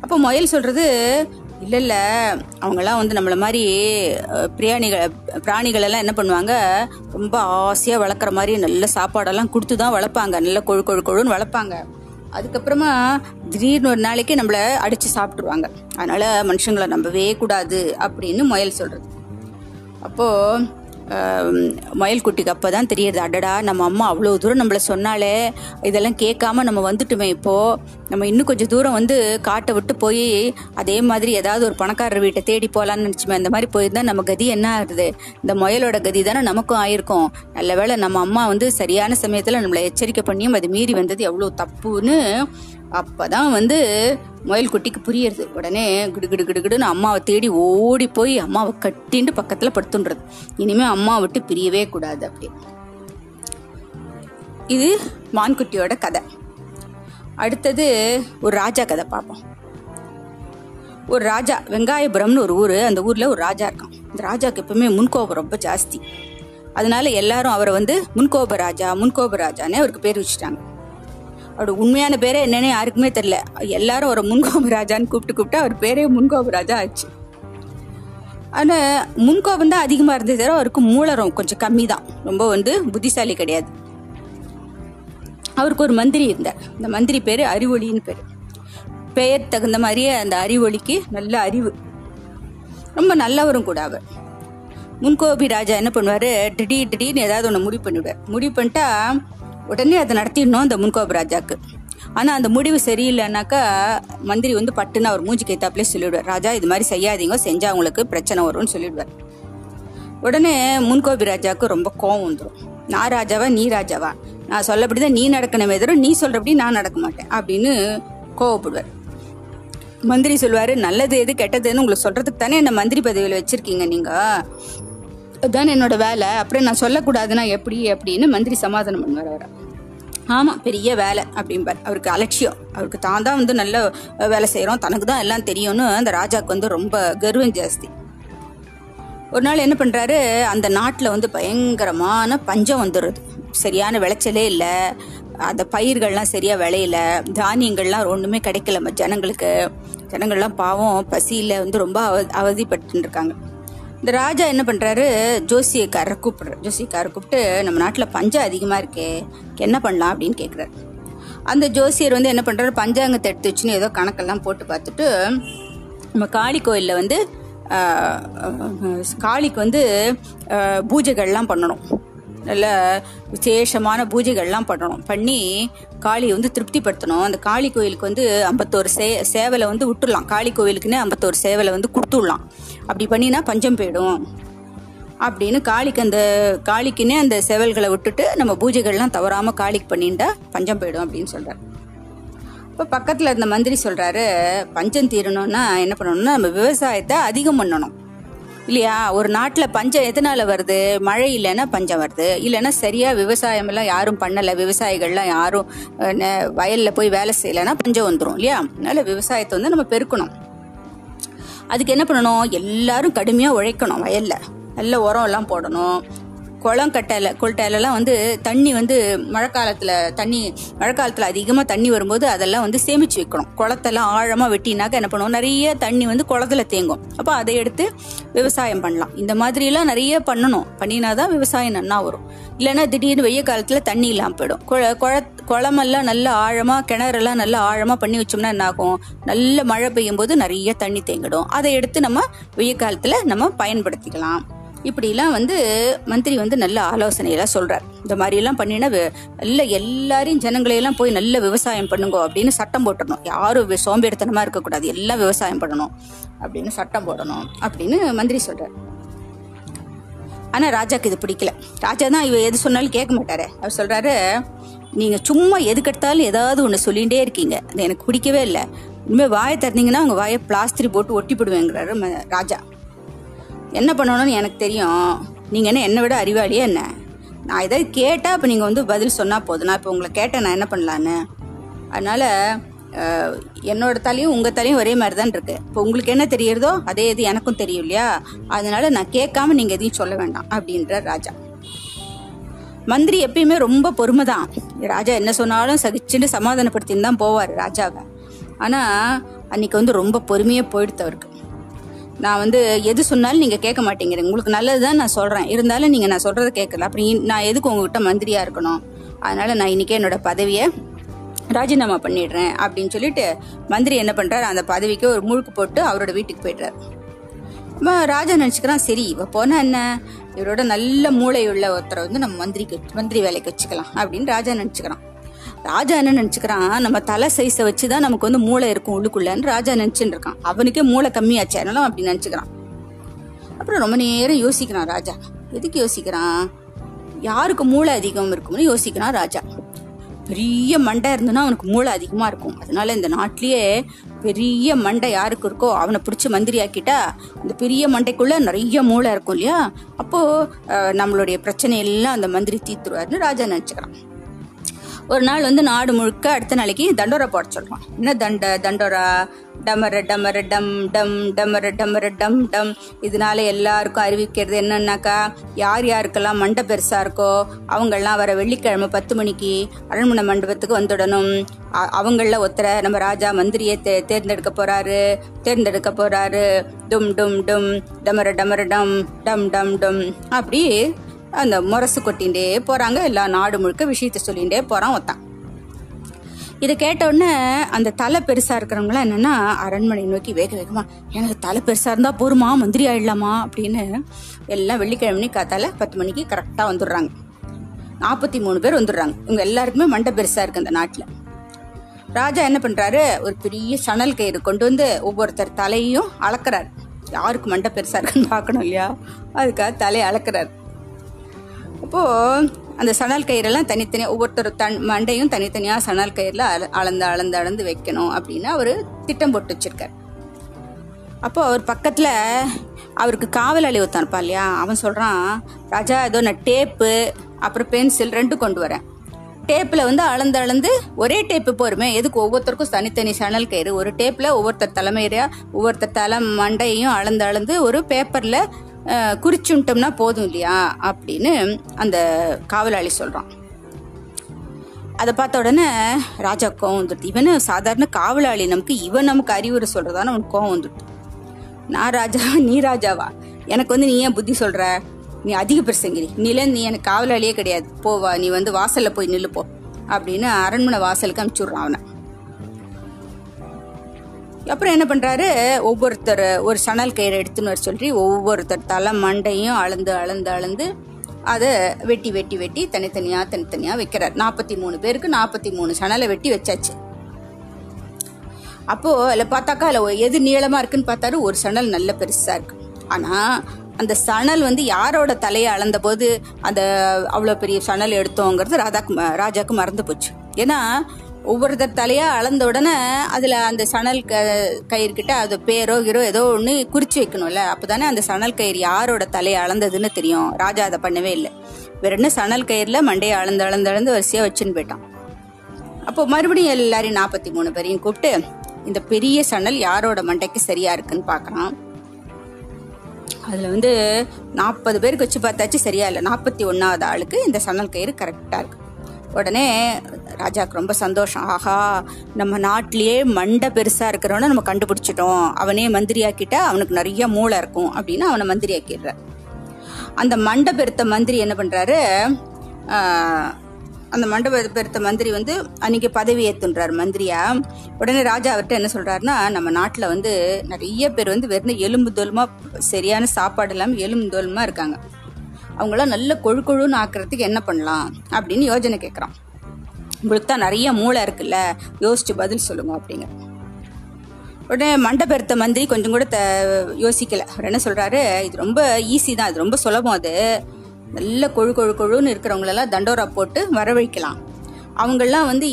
S1: அப்போ முயல் சொல்கிறது இல்லை இல்லை அவங்கெல்லாம் வந்து நம்மளை மாதிரி பிரியாணிகளை பிரியாணிகள் என்ன பண்ணுவாங்க? ரொம்ப ஆசையாக வளர்க்குற மாதிரி நல்ல சாப்பாடெல்லாம் கொடுத்து தான் வளர்ப்பாங்க. நல்ல கொழு கொழு கொழுன்னு வளர்ப்பாங்க. அதுக்கப்புறமா திடீர்னு ஒரு நாளைக்கு நம்மளை அடித்து சாப்பிட்ருவாங்க அதனால மனுஷங்களை நம்பவே கூடாது அப்படின்னு முயல் சொல்றது. அப்போது மயில்குட்டிக்கு அப்போ தான் தெரியுது அடடா நம்ம அம்மா அவ்வளோ தூரம் நம்மளை சொன்னாலே இதெல்லாம் கேட்காம நம்ம வந்துட்டுமே இப்போது நம்ம இன்னும் கொஞ்சம் தூரம் வந்து காட்டை விட்டு போய் அதே மாதிரி ஏதாவது ஒரு பணக்காரர் வீட்டை தேடி போகலான்னு நினச்சிமே அந்த மாதிரி போயிருந்தா நம்ம கதி என்ன ஆகுது? இந்த முயலோட கதி தானே நமக்கும் ஆயிருக்கும். நல்ல வேளை நம்ம அம்மா வந்து சரியான சமயத்தில் நம்மளை எச்சரிக்கை பண்ணியும் அது மீறி வந்தது எவ்வளோ தப்புன்னு அப்பதான் வந்து முயல் குட்டிக்கு புரியுறது. உடனே கிடு கிடு கிடு கிடுன்னு அம்மாவை தேடி ஓடி போய் அம்மாவை கட்டின்ட்டு பக்கத்துல படுத்துன்றது. இனிமே அம்மா விட்டு பிரியவே கூடாது அப்படி. இது மான்குட்டியோட கதை. அடுத்தது ஒரு ராஜா கதை பார்ப்போம். ஒரு ராஜா வெங்காயபுரம்னு ஒரு ஊர் அந்த ஊரில் ஒரு ராஜா இருக்கான். இந்த ராஜாவுக்கு எப்பவுமே முன்கோபம் ரொம்ப ஜாஸ்தி. அதனால எல்லாரும் அவரை வந்து முன்கோப ராஜா முன்கோப ராஜான்னு அவருக்கு பேர் வச்சுட்டாங்க. அவரோட உண்மையான பேரே என்னன்னு யாருக்குமே தெரில எல்லாரும் ஒரு முன்கோபராஜான்னு கூப்பிட்டு கூப்பிட்டு அவர் பேரே முன்கோபராஜா ஆச்சு ஆனால் முன்கோபம் தான் அதிகமாக இருந்தது தவிர அவருக்கு மூலரம் கொஞ்சம் கம்மி தான் ரொம்ப வந்து புத்திசாலி கிடையாது. அவருக்கு ஒரு மந்திரி இருந்தார். அந்த மந்திரி பேர் அறிவொளின்னு பேர். பெயர் தகுந்த மாதிரியே அந்த அறிவொளிக்கு நல்ல அறிவு. ரொம்ப நல்லவரும் கூட அவர். முன்கோபி ராஜா என்ன பண்ணுவார்? திடீர் திடீர்னு ஏதாவது ஒன்று முடிவு பண்ணிவிடுவார் முடிவு பண்ணிட்டா உடனே அதை நடத்திடணும் அந்த முன்கோபி ராஜாக்கு. ஆனால் அந்த முடிவு சரியில்லைனாக்கா மந்திரி வந்து பட்டுன்னு அவர் மூஞ்சி கேத்தாப்லேயே சொல்லிவிடுவார் ராஜா இது மாதிரி செய்யாதீங்க செஞ்சால் அவங்களுக்கு பிரச்சனை வரும்னு சொல்லிவிடுவார் உடனே முன்கோபி ராஜாவுக்கு ரொம்ப கோவம் வந்துடும் நான் ராஜாவா? நீ ராஜாவா? நான் சொல்லபடி தான் நீ நடக்கணுமே தவிர நீ சொல்கிறபடி நான் நடக்க மாட்டேன். அப்படின்னு கோவப்படுவார். மந்திரி சொல்லுவார் நல்லது எது கெட்டதுன்னு உங்களுக்கு சொல்கிறதுக்கு தானே என்ன மந்திரி பதவியில் வச்சுருக்கீங்க நீங்கள் அதுதான் என்னோட வேலை. அப்புறம் நான் சொல்லக்கூடாதுன்னா எப்படி அப்படின்னு மந்திரி சமாதானம் பண்ணுவார் அவரை. ஆமாம் பெரிய வேலை அப்படிம்பார். அவருக்கு அலட்சியம். அவருக்கு தான் தான் வந்து நல்ல வேலை செய்கிறோம் தனக்கு தான் எல்லாம் தெரியும்னு அந்த ராஜாவுக்கு வந்து ரொம்ப கர்வம் ஜாஸ்தி. ஒரு நாள் என்ன பண்ணுறாரு அந்த நாட்டில் வந்து பயங்கரமான பஞ்சம் வந்துடுது சரியான விளைச்சலே இல்லை. அந்த பயிர்கள்லாம் சரியாக விளையல. தானியங்கள்லாம் ஒன்றுமே கிடைக்கல. ஜனங்களுக்கு. ஜனங்கள்லாம் பாவம் பசியில் வந்து ரொம்ப அவ அவதிப்பட்டு இருக்காங்க இந்த ராஜா என்ன பண்ணுறாரு ஜோசியக்காரரை கூப்பிடுறாரு. ஜோசியக்காரரை கூப்பிட்டு நம்ம நாட்டில் பஞ்சம் அதிகமாக இருக்கே என்ன பண்ணலாம் அப்படின்னு கேட்குறாரு அந்த ஜோசியர் வந்து என்ன பண்ணுறாரு பஞ்சாங்கத்தை எடுத்து வச்சுன்னு ஏதோ கணக்கெல்லாம் போட்டு பார்த்துட்டு நம்ம காளி கோயிலில் வந்து காளிக்கு வந்து பூஜைகள்லாம் பண்ணணும். நல்ல விசேஷமான பூஜைகள்லாம் பண்ணணும். பண்ணி காளியை வந்து திருப்திப்படுத்தணும். அந்த காளி கோயிலுக்கு வந்து ஐம்பத்தோரு சே சேவலை வந்து விட்டுடலாம். காளி கோயிலுக்குன்னு ஐம்பத்தோரு சேவலை வந்து கொடுத்துடலாம். அப்படி பண்ணினா பஞ்சம் போயிடும். அப்படின்னு காளிக்கு அந்த காளிக்குன்னே அந்த சேவல்களை விட்டுட்டு நம்ம பூஜைகள்லாம் தவறாமல் காளிக்கு பண்ணிட்டா பஞ்சம் போயிடும் அப்படின்னு சொல்கிறார் இப்போ பக்கத்தில் இருந்த மந்திரி சொல்கிறாரு பஞ்சம் தீரணும்னா என்ன பண்ணணும்னா நம்ம விவசாயத்தை அதிகம் பண்ணணும். இல்லையா? ஒரு நாட்டில் பஞ்சம் எதனால வருது? மழை இல்லைன்னா பஞ்சம் வருது. இல்லைன்னா சரியாக விவசாயம் எல்லாம் யாரும் பண்ணலை. விவசாயிகள்லாம் யாரும் நெ- வயல்ல போய் வேலை செய்யலைன்னா பஞ்சம் வந்துடும் இல்லையா? அதனால விவசாயத்தை வந்து நம்ம பெருக்கணும். அதுக்கு என்ன பண்ணணும்? எல்லாரும் கடுமையாக உழைக்கணும் வயல்ல. நல்ல உரம் எல்லாம் போடணும். குளம் கட்டையில கொள்டையிலலாம் வந்து தண்ணி வந்து மழை காலத்தில் தண்ணி மழை காலத்தில் அதிகமாக தண்ணி வரும்போது அதெல்லாம் வந்து சேமிச்சு வைக்கணும். குளத்தெல்லாம் ஆழமாக வெட்டினாக்க என்ன பண்ணுவோம்? நிறைய தண்ணி வந்து குளத்துல தேங்கும். அப்போ அதை எடுத்து விவசாயம் பண்ணலாம். இந்த மாதிரிலாம் நிறைய பண்ணணும். பண்ணினாதான் விவசாயம் நன்னா வரும். இல்லைன்னா திடீர்னு வெய்ய காலத்தில் தண்ணி இல்லாமல் போயிடும். குள குள குளமெல்லாம் நல்லா ஆழமாக கிணறெல்லாம் நல்லா ஆழமாக பண்ணி வச்சோம்னா என்ன ஆகும்? நல்ல மழை பெய்யும் போது நிறைய தண்ணி தேங்கிடும். அதை எடுத்து நம்ம வெய்ய காலத்தில் நம்ம பயன்படுத்திக்கலாம். இப்படிலாம் வந்து மந்திரி வந்து நல்ல ஆலோசனையெல்லாம் சொல்றார். இந்த மாதிரிலாம் பண்ணினா நல்ல எல்லாரையும் ஜனங்களையெல்லாம் போய் நல்ல விவசாயம் பண்ணுங்க அப்படின்னு சட்டம் போட்டணும் யாரும் சோம்பேறித்தனமாக சோம்பேறித்தனமா இருக்கக்கூடாது. எல்லாம் விவசாயம் பண்ணணும் அப்படின்னு சட்டம் போடணும் அப்படின்னு மந்திரி சொல்றார். ஆனா ராஜாக்கு இது பிடிக்கல. ராஜா தான் இவ எது சொன்னாலும் கேட்க மாட்டாரு. அவர் சொல்றாரு நீங்க சும்மா எதுக்கெடுத்தாலும் ஏதாவது ஒன்று சொல்லிகிட்டே இருக்கீங்க. அது எனக்கு பிடிக்கவே இல்லை. இனிமேல் வாயை திறந்தீங்கன்னா அவங்க வாயை பிளாஸ்திரி போட்டு ஒட்டி போடுவேங்கிறாரு ராஜா. என்ன பண்ணணும்னு எனக்கு தெரியும். நீங்கள் என்ன என்னை விட அறிவாளியே என்ன? நான் ஏதாவது கேட்டால் இப்போ நீங்கள் வந்து பதில் சொன்னால் போதும். நான் இப்போ உங்களை கேட்டேன் நான் என்ன பண்ணலான்னு? அதனால் என்னோட தலையும் உங்கள் தலையும் ஒரே மாதிரி தான் இருக்கு. இப்போ உங்களுக்கு என்ன தெரியறதோ அதே இது எனக்கும் தெரியும் இல்லையா? அதனால நான் கேட்காம நீங்கள் எதையும் சொல்ல வேண்டாம் அப்படின்ற ராஜா. மந்திரி எப்பயுமே ரொம்ப பொறுமை தான் ராஜா என்ன சொன்னாலும் சகிச்சுட்டு சமாதானப்படுத்தின்னு தான் போவார் ராஜாவை. ஆனால் அன்னைக்கு வந்து ரொம்ப பொறுமையாக போயிடுத்து அவருக்கு. நான் வந்து எது சொன்னாலும் நீங்கள் கேட்க மாட்டேங்கிறீங்க. உங்களுக்கு நல்லது தான் நான் சொல்கிறேன் இருந்தாலும் நீங்கள் நான் சொல்கிறத கேட்கல அப்படி நான் எதுக்கு உங்ககிட்ட மந்திரியாக இருக்கணும்? அதனால் நான் இன்றைக்கே என்னோட பதவியை ராஜினாமா பண்ணிடுறேன் அப்படின்னு சொல்லிட்டு மந்திரி என்ன பண்ணுறாரு அந்த பதவிக்கு ஒரு முழுக்கு போட்டு அவரோட வீட்டுக்கு போய்ட்றாரு. ராஜா நினச்சிக்கிறான் சரி இவன் போனால் என்ன? இவரோட நல்ல மூளையுள்ள ஒருத்தரை வந்து நம்ம மந்திரிக்கு மந்திரி வேலைக்கு வச்சுக்கலாம் அப்படின்னு ராஜா நினச்சிக்கிறான். ராஜா என்ன நினச்சிக்கிறான்? நம்ம தலை சைஸை வச்சு தான் நமக்கு வந்து மூளை இருக்கும் உள்ளுக்குள்ளன்னு ராஜா நினச்சின்னு இருக்கான் அவனுக்கே மூளை கம்மியாச்சு அதனால அப்படி நினச்சிக்கிறான். அப்புறம் ரொம்ப நேரம் யோசிக்கிறான் ராஜா. எதுக்கு யோசிக்கிறான்? யாருக்கு மூளை அதிகம் இருக்கும்னு யோசிக்கிறான் ராஜா. பெரிய மண்டை இருந்ததுன்னா அவனுக்கு மூளை அதிகமாக இருக்கும். அதனால இந்த நாட்டிலேயே பெரிய மண்டை யாருக்கு இருக்கோ அவனை பிடிச்சி மந்திரி ஆக்கிட்டா அந்த பெரிய மண்டைக்குள்ளே நிறைய மூளை இருக்கும் இல்லையா? அப்போது நம்மளுடைய பிரச்சனை எல்லாம் அந்த மந்திரி தீர்த்துருவாருன்னு ராஜா நினச்சிக்கிறான். ஒரு நாள் வந்து நாடு முழுக்க அடுத்த நாளைக்கு தண்டோரா போட சொல்றான் என்ன தண்ட தண்டோரா? டமர டமர டம் டம் டமர டமர டம் டம். இதனால எல்லாருக்கும் அறிவிக்கிறது என்னன்னாக்கா யார் யாருக்கெல்லாம் மண்டை பெருசா இருக்கோ அவங்கெல்லாம் வர வெள்ளிக்கிழமை பத்து மணிக்கு அரண்மனை மண்டபத்துக்கு வந்துடணும். அவங்களில் அவங்கள ஒருத்தரை நம்ம ராஜா மந்திரியை தே தேர்ந்தெடுக்க போறாரு தேர்ந்தெடுக்க போறாரு. டும் டும் டும். டமர டமர டம் டம் டம் டம். அப்படி அந்த முரசு கொட்டிகிட்டே போகிறாங்க எல்லா நாடு முழுக்க விஷயத்த சொல்லிகிட்டே போகிறான் ஒத்தான் இதை கேட்ட அந்த தலை பெருசாக இருக்கிறவங்களாம் என்னென்னா அரண்மனை நோக்கி வேக வேகமாக எனக்கு தலை பெருசாக இருந்தால் போருமா? மந்திரி ஆயிடலாமா? அப்படின்னு எல்லாம் வெள்ளிக்கிழமை காத்தால பத்து மணிக்கு கரெக்டாக வந்துடுறாங்க. நாற்பத்தி மூணு பேர் வந்துடுறாங்க. இவங்க எல்லாருக்குமே மண்டை பெருசாக இருக்கு அந்த நாட்டில். ராஜா என்ன பண்ணுறாரு ஒரு பெரிய சணல் கயிறு கொண்டு வந்து ஒவ்வொருத்தர் தலையையும் அளக்குறாரு. யாருக்கு மண்டை பெருசாக இருக்குன்னு பார்க்கணும் இல்லையா? அதுக்காக தலையை அளக்குறாரு. அப்போது அந்த சணல் கயிறெல்லாம் தனித்தனியாக ஒவ்வொருத்தர் தன் மண்டையும் தனித்தனியாக சணல் கயிறில் அளந்து அளந்து அளந்து வைக்கணும் அப்படின்னு அவர் திட்டம் போட்டு வச்சிருக்கார். அப்போ அவர் பக்கத்தில் அவருக்கு காவலாளி ஒருத்தன் இருப்பான் இல்லையா? அவன் சொல்கிறான் ராஜா ஏதோ நான் டேப்பு அப்புறம் பென்சில் ரெண்டும் கொண்டு வரேன். டேப்பில் வந்து அளந்து அளந்து ஒரே டேப்பு போருமே எதுக்கு ஒவ்வொருத்தருக்கும் தனித்தனி சணல் கயிறு? ஒரு டேப்பில் ஒவ்வொருத்தர் தலைமையாக ஒவ்வொருத்தர் தலை மண்டையும் அளந்து அளந்து ஒரு பேப்பரில் குறிச்சுட்டோம்னா போதும் இல்லையா? அப்படின்னு அந்த காவலாளி சொல்கிறான் அதை பார்த்த உடனே ராஜா கோவம் வந்துடுது. இவனு சாதாரண காவலாளி நமக்கு இவன் நமக்கு அறிவுரை சொல்றதான அவனுக்கு கோவம் வந்துடுது. நான் ராஜா நீ ராஜாவா? எனக்கு வந்து நீ ஏன் புத்தி சொல்ற? நீ அதிக பிரசங்கிரி. நில நீ எனக்கு காவலாளியே கிடையாது. போவா நீ வந்து வாசல்ல போய் நில்லுப்போ அப்படின்னு அரண்மனை வாசலுக்கு அனுப்பிச்சுடுறான் அவனை. அப்புறம் என்ன பண்றாரு? ஒவ்வொருத்தர் ஒரு சணல் கயிறு எடுத்துன்னு வர சொல்லி ஒவ்வொருத்தர் தலை மண்டையும் அளந்து அளந்து அளந்து அதை வெட்டி வெட்டி வெட்டி தனித்தனியா தனித்தனியா வைக்கிறார். நாற்பத்தி மூணு பேருக்கு நாற்பத்தி மூணு சணலை வெட்டி வச்சாச்சு. அப்போ அதில் பார்த்தாக்கா அதில் எது நீளமா இருக்குன்னு பார்த்தாரு ஒரு சணல் நல்ல பெருசா இருக்கு. ஆனா அந்த சணல் வந்து யாரோட தலையை அளந்த போது அந்த அவ்வளோ பெரிய சணல் எடுத்தோங்கிறது ராதாக்கு ம- ராஜாக்கு மறந்து போச்சு. ஏன்னா ஒவ்வொருத்தர் தலையா அளந்த உடனே அதுல அந்த சணல் க கயிறு கிட்ட அது பேரோ ஹீரோ ஏதோ ஒன்று குறிச்சு வைக்கணும்ல. அப்பதானே அந்த சணல் கயிறு யாரோட தலையை அளந்ததுன்னு தெரியும். ராஜா அதை பண்ணவே இல்லை. வேற என்ன சணல் கயிறுல மண்டையை அளந்து அளந்து அளந்து வரிசையா வச்சுன்னு போயிட்டான். அப்போ மறுபடியும் எல்லாரையும் நாற்பத்தி மூணு பேரையும் கூப்பிட்டு இந்த பெரிய சணல் யாரோட மண்டைக்கு சரியா இருக்குன்னு பார்க்கலாம் அதுல வந்து நாற்பது பேருக்கு வச்சு பார்த்தாச்சு சரியா இல்லை. நாற்பத்தி ஒன்னாவது ஆளுக்கு இந்த சணல் கயிறு கரெக்டா இருக்கு. உடனே ராஜாக்கு ரொம்ப சந்தோஷம். ஆஹா நம்ம நாட்டிலேயே மண்டை பெருசாக இருக்கிறவன நம்ம கண்டுபிடிச்சிட்டோம். அவனே மந்திரியாக்கிட்டா அவனுக்கு நிறைய மூளை இருக்கும் அப்படின்னு அவனை மந்திரியாக்கிடுற. அந்த மண்டை பெருத்த மந்திரி என்ன பண்ணுறாரு அந்த மண்டப பெருத்த மந்திரி வந்து அன்னைக்கு பதவி ஏத்துன்றார் மந்திரியா. உடனே ராஜா அவர்கிட்ட என்ன சொல்றாருன்னா நம்ம நாட்டில் வந்து நிறைய பேர் வந்து வெறும் எலும்பு தோலுமா சரியான சாப்பாடு இல்லாமல் எலும்பு தோலுமா இருக்காங்க. அவங்களாம் நல்ல கொழு கொழுன்னு ஆக்குறதுக்கு என்ன பண்ணலாம் அப்படின்னு யோஜனை கேட்குறான் உங்களுக்கு தான் நிறைய மூளை இருக்குல்ல யோசிச்சு பதில் சொல்லுங்க அப்படிங்க. உடனே மண்டபெருத்த மந்திரி கொஞ்சம் கூட த யோசிக்கல. அவர் என்ன சொல்றாரு? இது ரொம்ப ஈஸி தான் இது ரொம்ப சுலபம் அது. நல்ல கொழு கொழு கொழுன்னு இருக்கிறவங்களெல்லாம் தண்டோரா போட்டு வரவழைக்கலாம். அவங்கெல்லாம் வந்து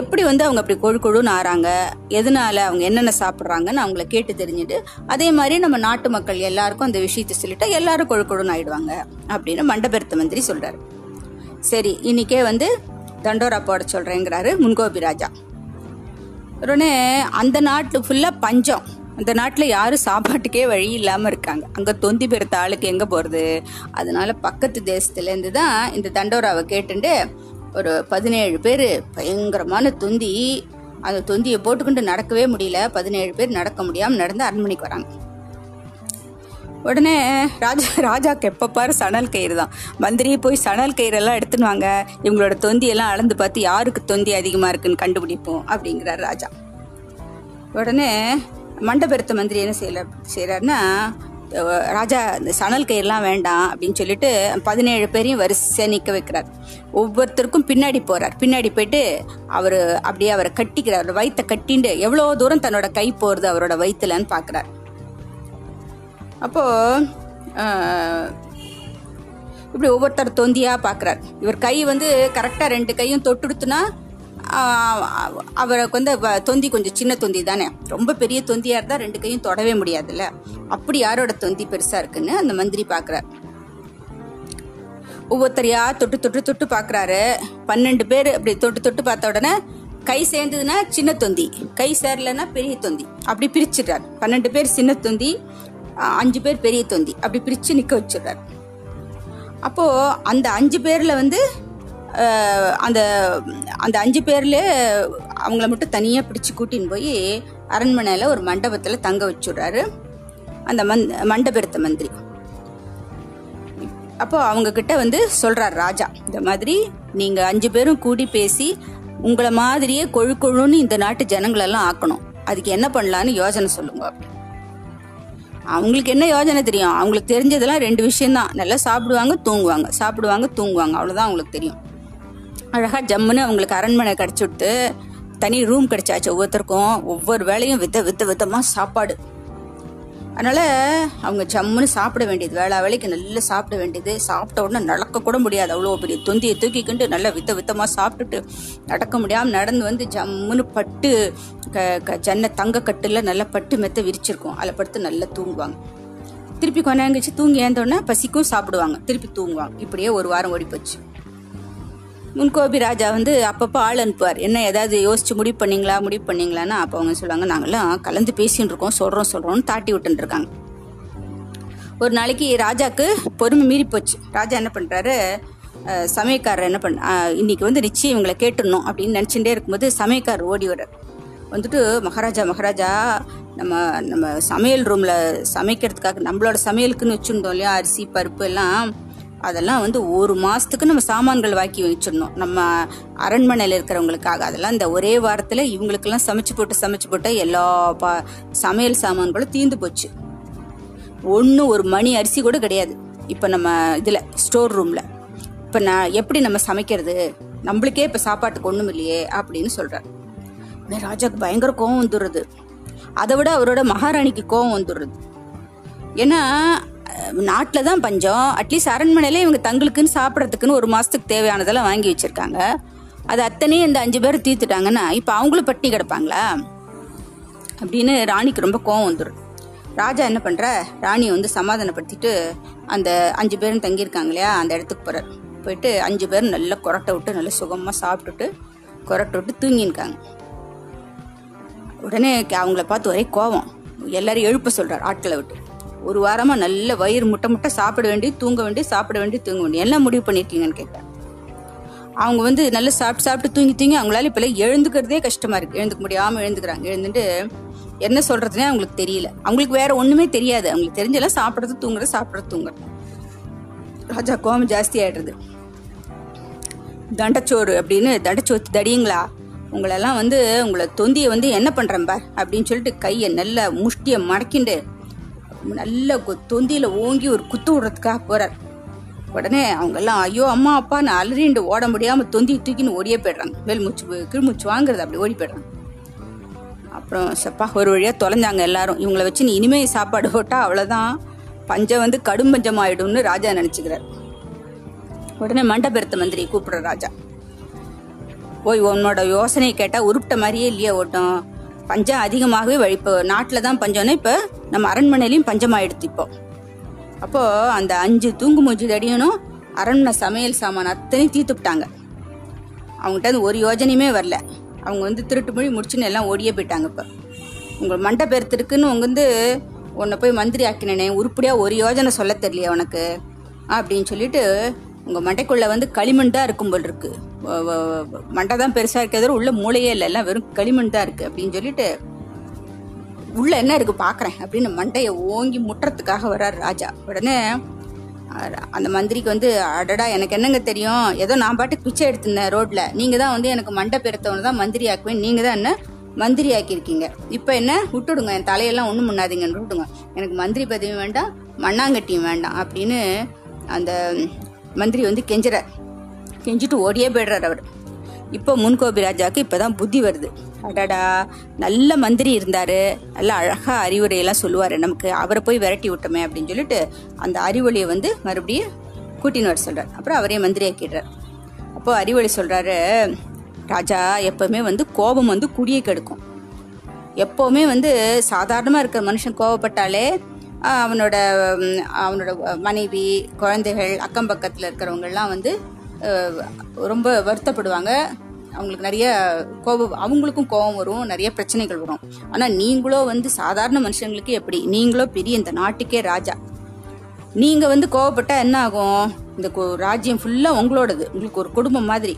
S1: எப்படி வந்து அவங்க அப்படி கொழு கொழுன்னு ஆறாங்க? எதனால அவங்க என்னென்ன சாப்பிட்றாங்கன்னு அவங்கள கேட்டு தெரிஞ்சுட்டு அதே மாதிரி நம்ம நாட்டு மக்கள் எல்லாருக்கும் அந்த விஷயத்தை சொல்லிட்டா எல்லாரும் கொழு கொழுன்னு ஆயிடுவாங்க அப்படின்னு மண்டபெருத்த மந்திரி சொல்றாரு. சரி இன்னைக்கே வந்து தண்டோரா போட சொல்றேங்கிறாரு முன்கோபி ராஜா. உடனே அந்த நாட்டு ஃபுல்லாக பஞ்சம். அந்த நாட்டில் யாரும் சாப்பாட்டுக்கே வழி இல்லாமல் இருக்காங்க. அங்கே தொந்தி பெருத்த ஆளுக்கு எங்கே போகிறது அதனால பக்கத்து தேசத்துலேருந்து தான் இந்த தண்டோராவை கேட்டுட்டு ஒரு பதினேழு பேர் பயங்கரமான தொந்தி. அந்த தொந்தியை போட்டுக்கிட்டு நடக்கவே முடியல. பதினேழு பேர் நடக்க முடியாமல் நடந்து அரண்மனைக்கு வராங்க. உடனே ராஜா ராஜாக்கு எப்போ பாரு சணல் கயிறு தான். மந்திரி போய் சணல் கயிறெல்லாம் எடுத்துன்னு வாங்க. இவங்களோட தொந்தியெல்லாம் அளந்து பார்த்து யாருக்கு தொந்தி அதிகமாக இருக்குன்னு கண்டுபிடிப்போம் அப்படிங்கிறார் ராஜா. உடனே மண்டபெருத்த மந்திரி என்ன செய்யல செய்கிறாருன்னா ராஜா இந்த சணல் கயிறுலாம் வேண்டாம் அப்படின்னு சொல்லிட்டு பதினேழு பேரையும் வரிசையாக நிற்க வைக்கிறார். ஒவ்வொருத்தருக்கும் பின்னாடி போறார். பின்னாடி போயிட்டு அவர் அப்படியே அவரை கட்டிக்கிறார் அவர் வயித்தை கட்டிண்டு எவ்வளோ தூரம் தன்னோட கை போகிறது அவரோட வயிற்றுலன்னு பார்க்குறார். அப்போ இப்படி ஒவ்வொருத்தர் தொந்தியா பார்க்குறார். இவர் கை வந்து கரெக்டாக ரெண்டு கையும் தொட்டுடுத்துனா அவருக்கு வந்து வ- தொந்தி கொஞ்சம் சின்ன தொந்தி தானே. ரொம்ப பெரிய தொந்தியா இருந்தா ரெண்டு கையும் தொடவே முடியாதுல்ல. அப்படி யாரோட தொந்தி பெருசா இருக்குன்னு அந்த மந்திரி பார்க்குறார். ஒவ்வொருத்தரையா தொட்டு தொட்டு தொட்டு பார்க்குறாரு. பன்னெண்டு பேர் அப்படி தொட்டு தொட்டு பார்த்த உடனே கை சேர்ந்ததுன்னா சின்ன தொந்தி. கை சேரலைன்னா பெரிய தொந்தி. அப்படி பிரிச்சிடுறாரு. பன்னெண்டு பேர் சின்ன தொந்தி அஞ்சு பேர் பெரிய தொந்தி. அப்படி பிரிச்சு நிக்க வச்சிடுறாரு. அப்போ அந்த அஞ்சு பேர்ல வந்து அந்த அந்த அஞ்சு பேர்ல அவங்கள மட்டும் தனியா பிடிச்சு கூட்டின்னு போய் அரண்மனையில ஒரு மண்டபத்துல தங்க வச்சுடுறாரு. அந்த மந் மண்டபெருத்த மந்திரி. அப்போ அவங்க கிட்ட வந்து சொல்றார் ராஜா இந்த மாதிரி நீங்க அஞ்சு பேரும் கூடி பேசி உங்களை மாதிரியே கொழு கொழுன்னு இந்த நாட்டு ஜனங்களெல்லாம் ஆக்கணும். அதுக்கு என்ன பண்ணலான்னு யோசனை சொல்லுங்க. அவங்களுக்கு என்ன யோஜனை தெரியும்? அவங்களுக்கு தெரிஞ்சதெல்லாம் ரெண்டு விஷயம்தான். நல்லா சாப்பிடுவாங்க தூங்குவாங்க. சாப்பிடுவாங்க தூங்குவாங்க. அவ்வளோதான் அவங்களுக்கு தெரியும். அழகாக ஜம்முன்னு அவங்களுக்கு அரண்மனை கிடச்சி விட்டு தனி ரூம் கிடைச்சாச்சு ஒவ்வொருத்தருக்கும். ஒவ்வொரு வேலையும் வித்த வித்த வித்தமாக சாப்பாடு. அதனால் அவங்க ஜம்முன்னு சாப்பிட வேண்டியது வேளா வேலைக்கு நல்லா சாப்பிட வேண்டியது. சாப்பிட்ட உடனே நடக்க கூட முடியாது. அவ்வளோ பெரிய தொந்தியை தூக்கிக்கிண்டு நல்லா வித்த வித்தமாக சாப்பிட்டுட்டு நடக்க முடியாமல் நடந்து வந்து ஜம்முன்னு பட்டு க க ஜன்ன தங்க கட்டில் நல்லா பட்டு மெத்த விரிச்சிருக்கும். அதில் படுத்து நல்லா தூங்குவாங்க. திருப்பி கொஞ்ச தூங்கி ஏந்தோடனே பசிக்கும் சாப்பிடுவாங்க. திருப்பி தூங்குவாங்க. இப்படியே ஒரு வாரம் ஓடி போச்சு முன்கோபி ராஜா வந்து அப்பப்போ ஆள் அனுப்புவார். என்ன ஏதாவது யோசிச்சு முடிவு பண்ணீங்களா முடிவு பண்ணீங்களான்னு அப்போ அவங்க சொல்லுவாங்க நாங்கெல்லாம் கலந்து பேசின்னு இருக்கோம் சொல்கிறோம் சொல்கிறோம்னு தாட்டி விட்டுருக்காங்க ஒரு நாளைக்கு ராஜாக்கு பொறுமை மீறி போச்சு. ராஜா என்ன பண்ணுறாரு சமயக்காரர் என்ன பண்ண இன்னைக்கு வந்து நிச்சயம் இவங்களை கேட்டுடணும் அப்படின்னு நினச்சிட்டே இருக்கும்போது சமயக்காரர் ஓடி வர்றார் வந்துட்டு மகாராஜா மகாராஜா நம்ம நம்ம சமையல் ரூமில் சமைக்கிறதுக்காக நம்மளோட சமையலுக்குன்னு வச்சுருந்தோம் இல்லையா அரிசி பருப்பு எல்லாம் அதெல்லாம் வந்து ஒரு மாதத்துக்கு நம்ம சாமான்கள் வாக்கி வச்சிடணும். நம்ம அரண்மனையில் இருக்கிறவங்களுக்காக. அதெல்லாம் இந்த ஒரே வாரத்தில் இவங்களுக்கெல்லாம் சமைச்சு போட்டு சமைச்சு போட்டு எல்லா பா சமையல் சாமான்களும் தீந்து போச்சு. ஒன்று ஒரு மணி அரிசி கூட கிடையாது. இப்போ நம்ம இதில் ஸ்டோர் ரூமில். இப்போ நான் எப்படி நம்ம சமைக்கிறது? நம்மளுக்கே இப்போ சாப்பாட்டுக்கு ஒன்றும் இல்லையே அப்படின்னு சொல்கிறார் ராஜாக்கு பயங்கர கோவம் வந்துடுறது. அதை விட அவரோட மகாராணிக்கு கோவம் வந்துடுறது. ஏன்னா நாட்டில் தான் பஞ்சம். அட்லீஸ்ட் அரண்மனையில் இவங்க தங்களுக்குன்னு சாப்பிட்றதுக்குன்னு ஒரு மாதத்துக்கு தேவையானதெல்லாம் வாங்கி வச்சுருக்காங்க. அது அத்தனையும் இந்த அஞ்சு பேர் தீர்த்துட்டாங்கன்னா இப்போ அவங்களும் பட்டினி கிடப்பாங்களா? அப்படின்னு ராணிக்கு ரொம்ப கோவம் வந்துடும் ராஜா என்ன பண்ணுற ராணியை வந்து சமாதானப்படுத்திட்டு அந்த அஞ்சு பேரும் தங்கியிருக்காங்க இல்லையா? அந்த இடத்துக்கு போகிறார் போயிட்டு அஞ்சு பேரும் நல்லா கொரட்டை விட்டு நல்லா சுகமாக சாப்பிட்டுட்டு கொரட்டை விட்டு தூங்கியிருக்காங்க. உடனே அவங்கள பார்த்து ஒரே கோவம். எல்லாரும் எழுப்ப சொல்கிறார் ஆட்களை விட்டு. ஒரு வாரமா நல்ல வயிறு முட்டை முட்டை சாப்பிட வேண்டி தூங்க வேண்டி சாப்பிட வேண்டி தூங்க வேண்டி. எல்லாம் முடிவு பண்ணிருக்கீங்கன்னு கேட்டேன். அவங்க வந்து நல்லா சாப்பிட்டு சாப்பிட்டு தூங்கி தூங்கி அவங்களால இப்பெல்லாம் எழுந்துக்கிறதே கஷ்டமா இருக்கு. எழுந்துக்க முடியாம எழுந்துக்கிறாங்க. எழுந்துட்டு என்ன சொல்றதுனே அவங்களுக்கு தெரியல. அவங்களுக்கு வேற ஒண்ணுமே தெரியாது. அவங்களுக்கு தெரிஞ்செல்லாம் சாப்பிட்றது தூங்குறது சாப்பிட்றது தூங்குறது. ராஜா கோபம் ஜாஸ்தி ஆயிடுறது. தண்டச்சோறு அப்படின்னு தண்டச்சோத்து தடியுங்களா உங்களெல்லாம் வந்து உங்களை தொந்தியை வந்து என்ன பண்றேன் பார் அப்படின்னு சொல்லிட்டு கையை நல்ல முஷ்டியை மடக்கிண்டு நல்ல கொ- தொந்தியில ஓங்கி ஒரு குத்து விடுறதுக்காக போறார். உடனே அவங்க எல்லாம் ஐயோ அம்மா அப்பா நான் அலறிண்டு ஓட முடியாம தொந்தி தூக்கின்னு ஓடியே போயிடுறாங்க. மேல் மூச்சு கீழ்மூச்சு வாங்குறது அப்படி ஓடி போயிடுறாங்க. அப்புறம் செப்பா ஒரு வழியா தொலைஞ்சாங்க எல்லாரும். இவங்களை வச்சு நீ இனிமே சாப்பாடு போட்டா அவ்வளவுதான். பஞ்சம் வந்து கடும் பஞ்சம் ஆயிடும்னு ராஜா நினைச்சுக்கிறார். உடனே மண்டபெருத்த மந்திரி கூப்பிடுற ராஜா. ஓய் உன்னோட யோசனையை கேட்டால் உருப்பிட்ட மாதிரியே இல்லையா ஓட்டம். பஞ்சம் அதிகமாகவே வழி இப்போ நாட்டில் தான் பஞ்சம்னா இப்போ நம்ம அரண்மனையிலையும் பஞ்சமாயிடுத்து இப்போ. அப்போது அந்த அஞ்சு தூங்கு மூஞ்சி தடியனும் அரண்மனை சமையல் சாமான் அத்தனையும் தீர்த்துப்பிட்டாங்க அவங்ககிட்ட அந்த ஒரு யோஜனையுமே வரல. அவங்க வந்து திருட்டு மொழி முடிச்சுன்னு எல்லாம் ஓடியே போயிட்டாங்க இப்போ. உங்கள் மண்டை பெருத்திருக்குன்னு உங்க வந்து உன்னை போய் மந்திரி ஆக்கினேனே உருப்படியாக ஒரு யோஜனை சொல்ல தெரியலையே உனக்கு? அப்படின்னு சொல்லிட்டு உங்கள் மண்டைக்குள்ளே வந்து களிமண் தான் இருக்கும் போல் இருக்கு. மண்டை தான் பெருசாக இருக்கிறது உள்ள மூளையே இல்லை. எல்லாம் வெறும் களிமண் தான் இருக்கு அப்படின்னு சொல்லிட்டு உள்ள என்ன இருக்கு பாக்குறேன் அப்படின்னு மண்டையை ஓங்கி முட்டுறதுக்காக வர்றார் ராஜா. உடனே அந்த மந்திரிக்கு வந்து அடடா எனக்கு என்னங்க தெரியும்? ஏதோ நான் பாட்டுக்கு பிச்சை எடுத்திருந்தேன் ரோட்ல. நீங்க தான் வந்து எனக்கு மண்டை பெருத்தவனு தான் மந்திரி ஆக்குவேன் நீங்க தான் என்ன மந்திரி ஆக்கியிருக்கீங்க இப்போ என்ன? விட்டுடுங்க. என் தலையெல்லாம் ஒன்றும் பண்ணாதீங்கன்னு விட்டுடுங்க. எனக்கு மந்திரி பதவி வேண்டாம் மண்ணாங்கட்டியும் வேண்டாம் அப்படின்னு அந்த மந்திரி வந்து கெஞ்சுறார். கெஞ்சிட்டு ஓடியே போயிடுறார் அவர். இப்போ முன்கோபி ராஜாவுக்கு இப்பதான் புத்தி வருது. அடடா நல்ல மந்திரி இருந்தாரு. நல்ல அழகா அறிவுரையெல்லாம் சொல்லுவாரு நமக்கு. அவரை போய் விரட்டி விட்டோமே அப்படின்னு சொல்லிட்டு அந்த அறிவொளியை வந்து மறுபடியும் கூட்டின்னு வர சொல்கிறார் அப்புறம் அவரே மந்திரியாக்கிடுறார் அப்போது அப்போ அறிவொளி சொல்றாரு ராஜா எப்பவுமே வந்து கோபம் வந்து குடியை கெடுக்கும். எப்போவுமே வந்து சாதாரணமாக இருக்கிற மனுஷன் கோவப்பட்டாலே அவனோட அவனோட மனைவி குழந்தைகள் அக்கம் பக்கத்தில் இருக்கிறவங்கெல்லாம் வந்து ரொம்ப வருத்தப்படுவாங்க. அவங்களுக்கு நிறைய கோபம் அவங்களுக்கும் கோபம் வரும் நிறைய பிரச்சனைகள் வரும். ஆனால் நீங்களோ வந்து சாதாரண மனுஷங்களுக்கு எப்படி? நீங்களோ பெரிய இந்த நாட்டுக்கே ராஜா. நீங்கள் வந்து கோவப்பட்டா என்ன ஆகும்? இந்த ராஜ்யம் ஃபுல்லாக உங்களோடது. உங்களுக்கு ஒரு குடும்பம் மாதிரி.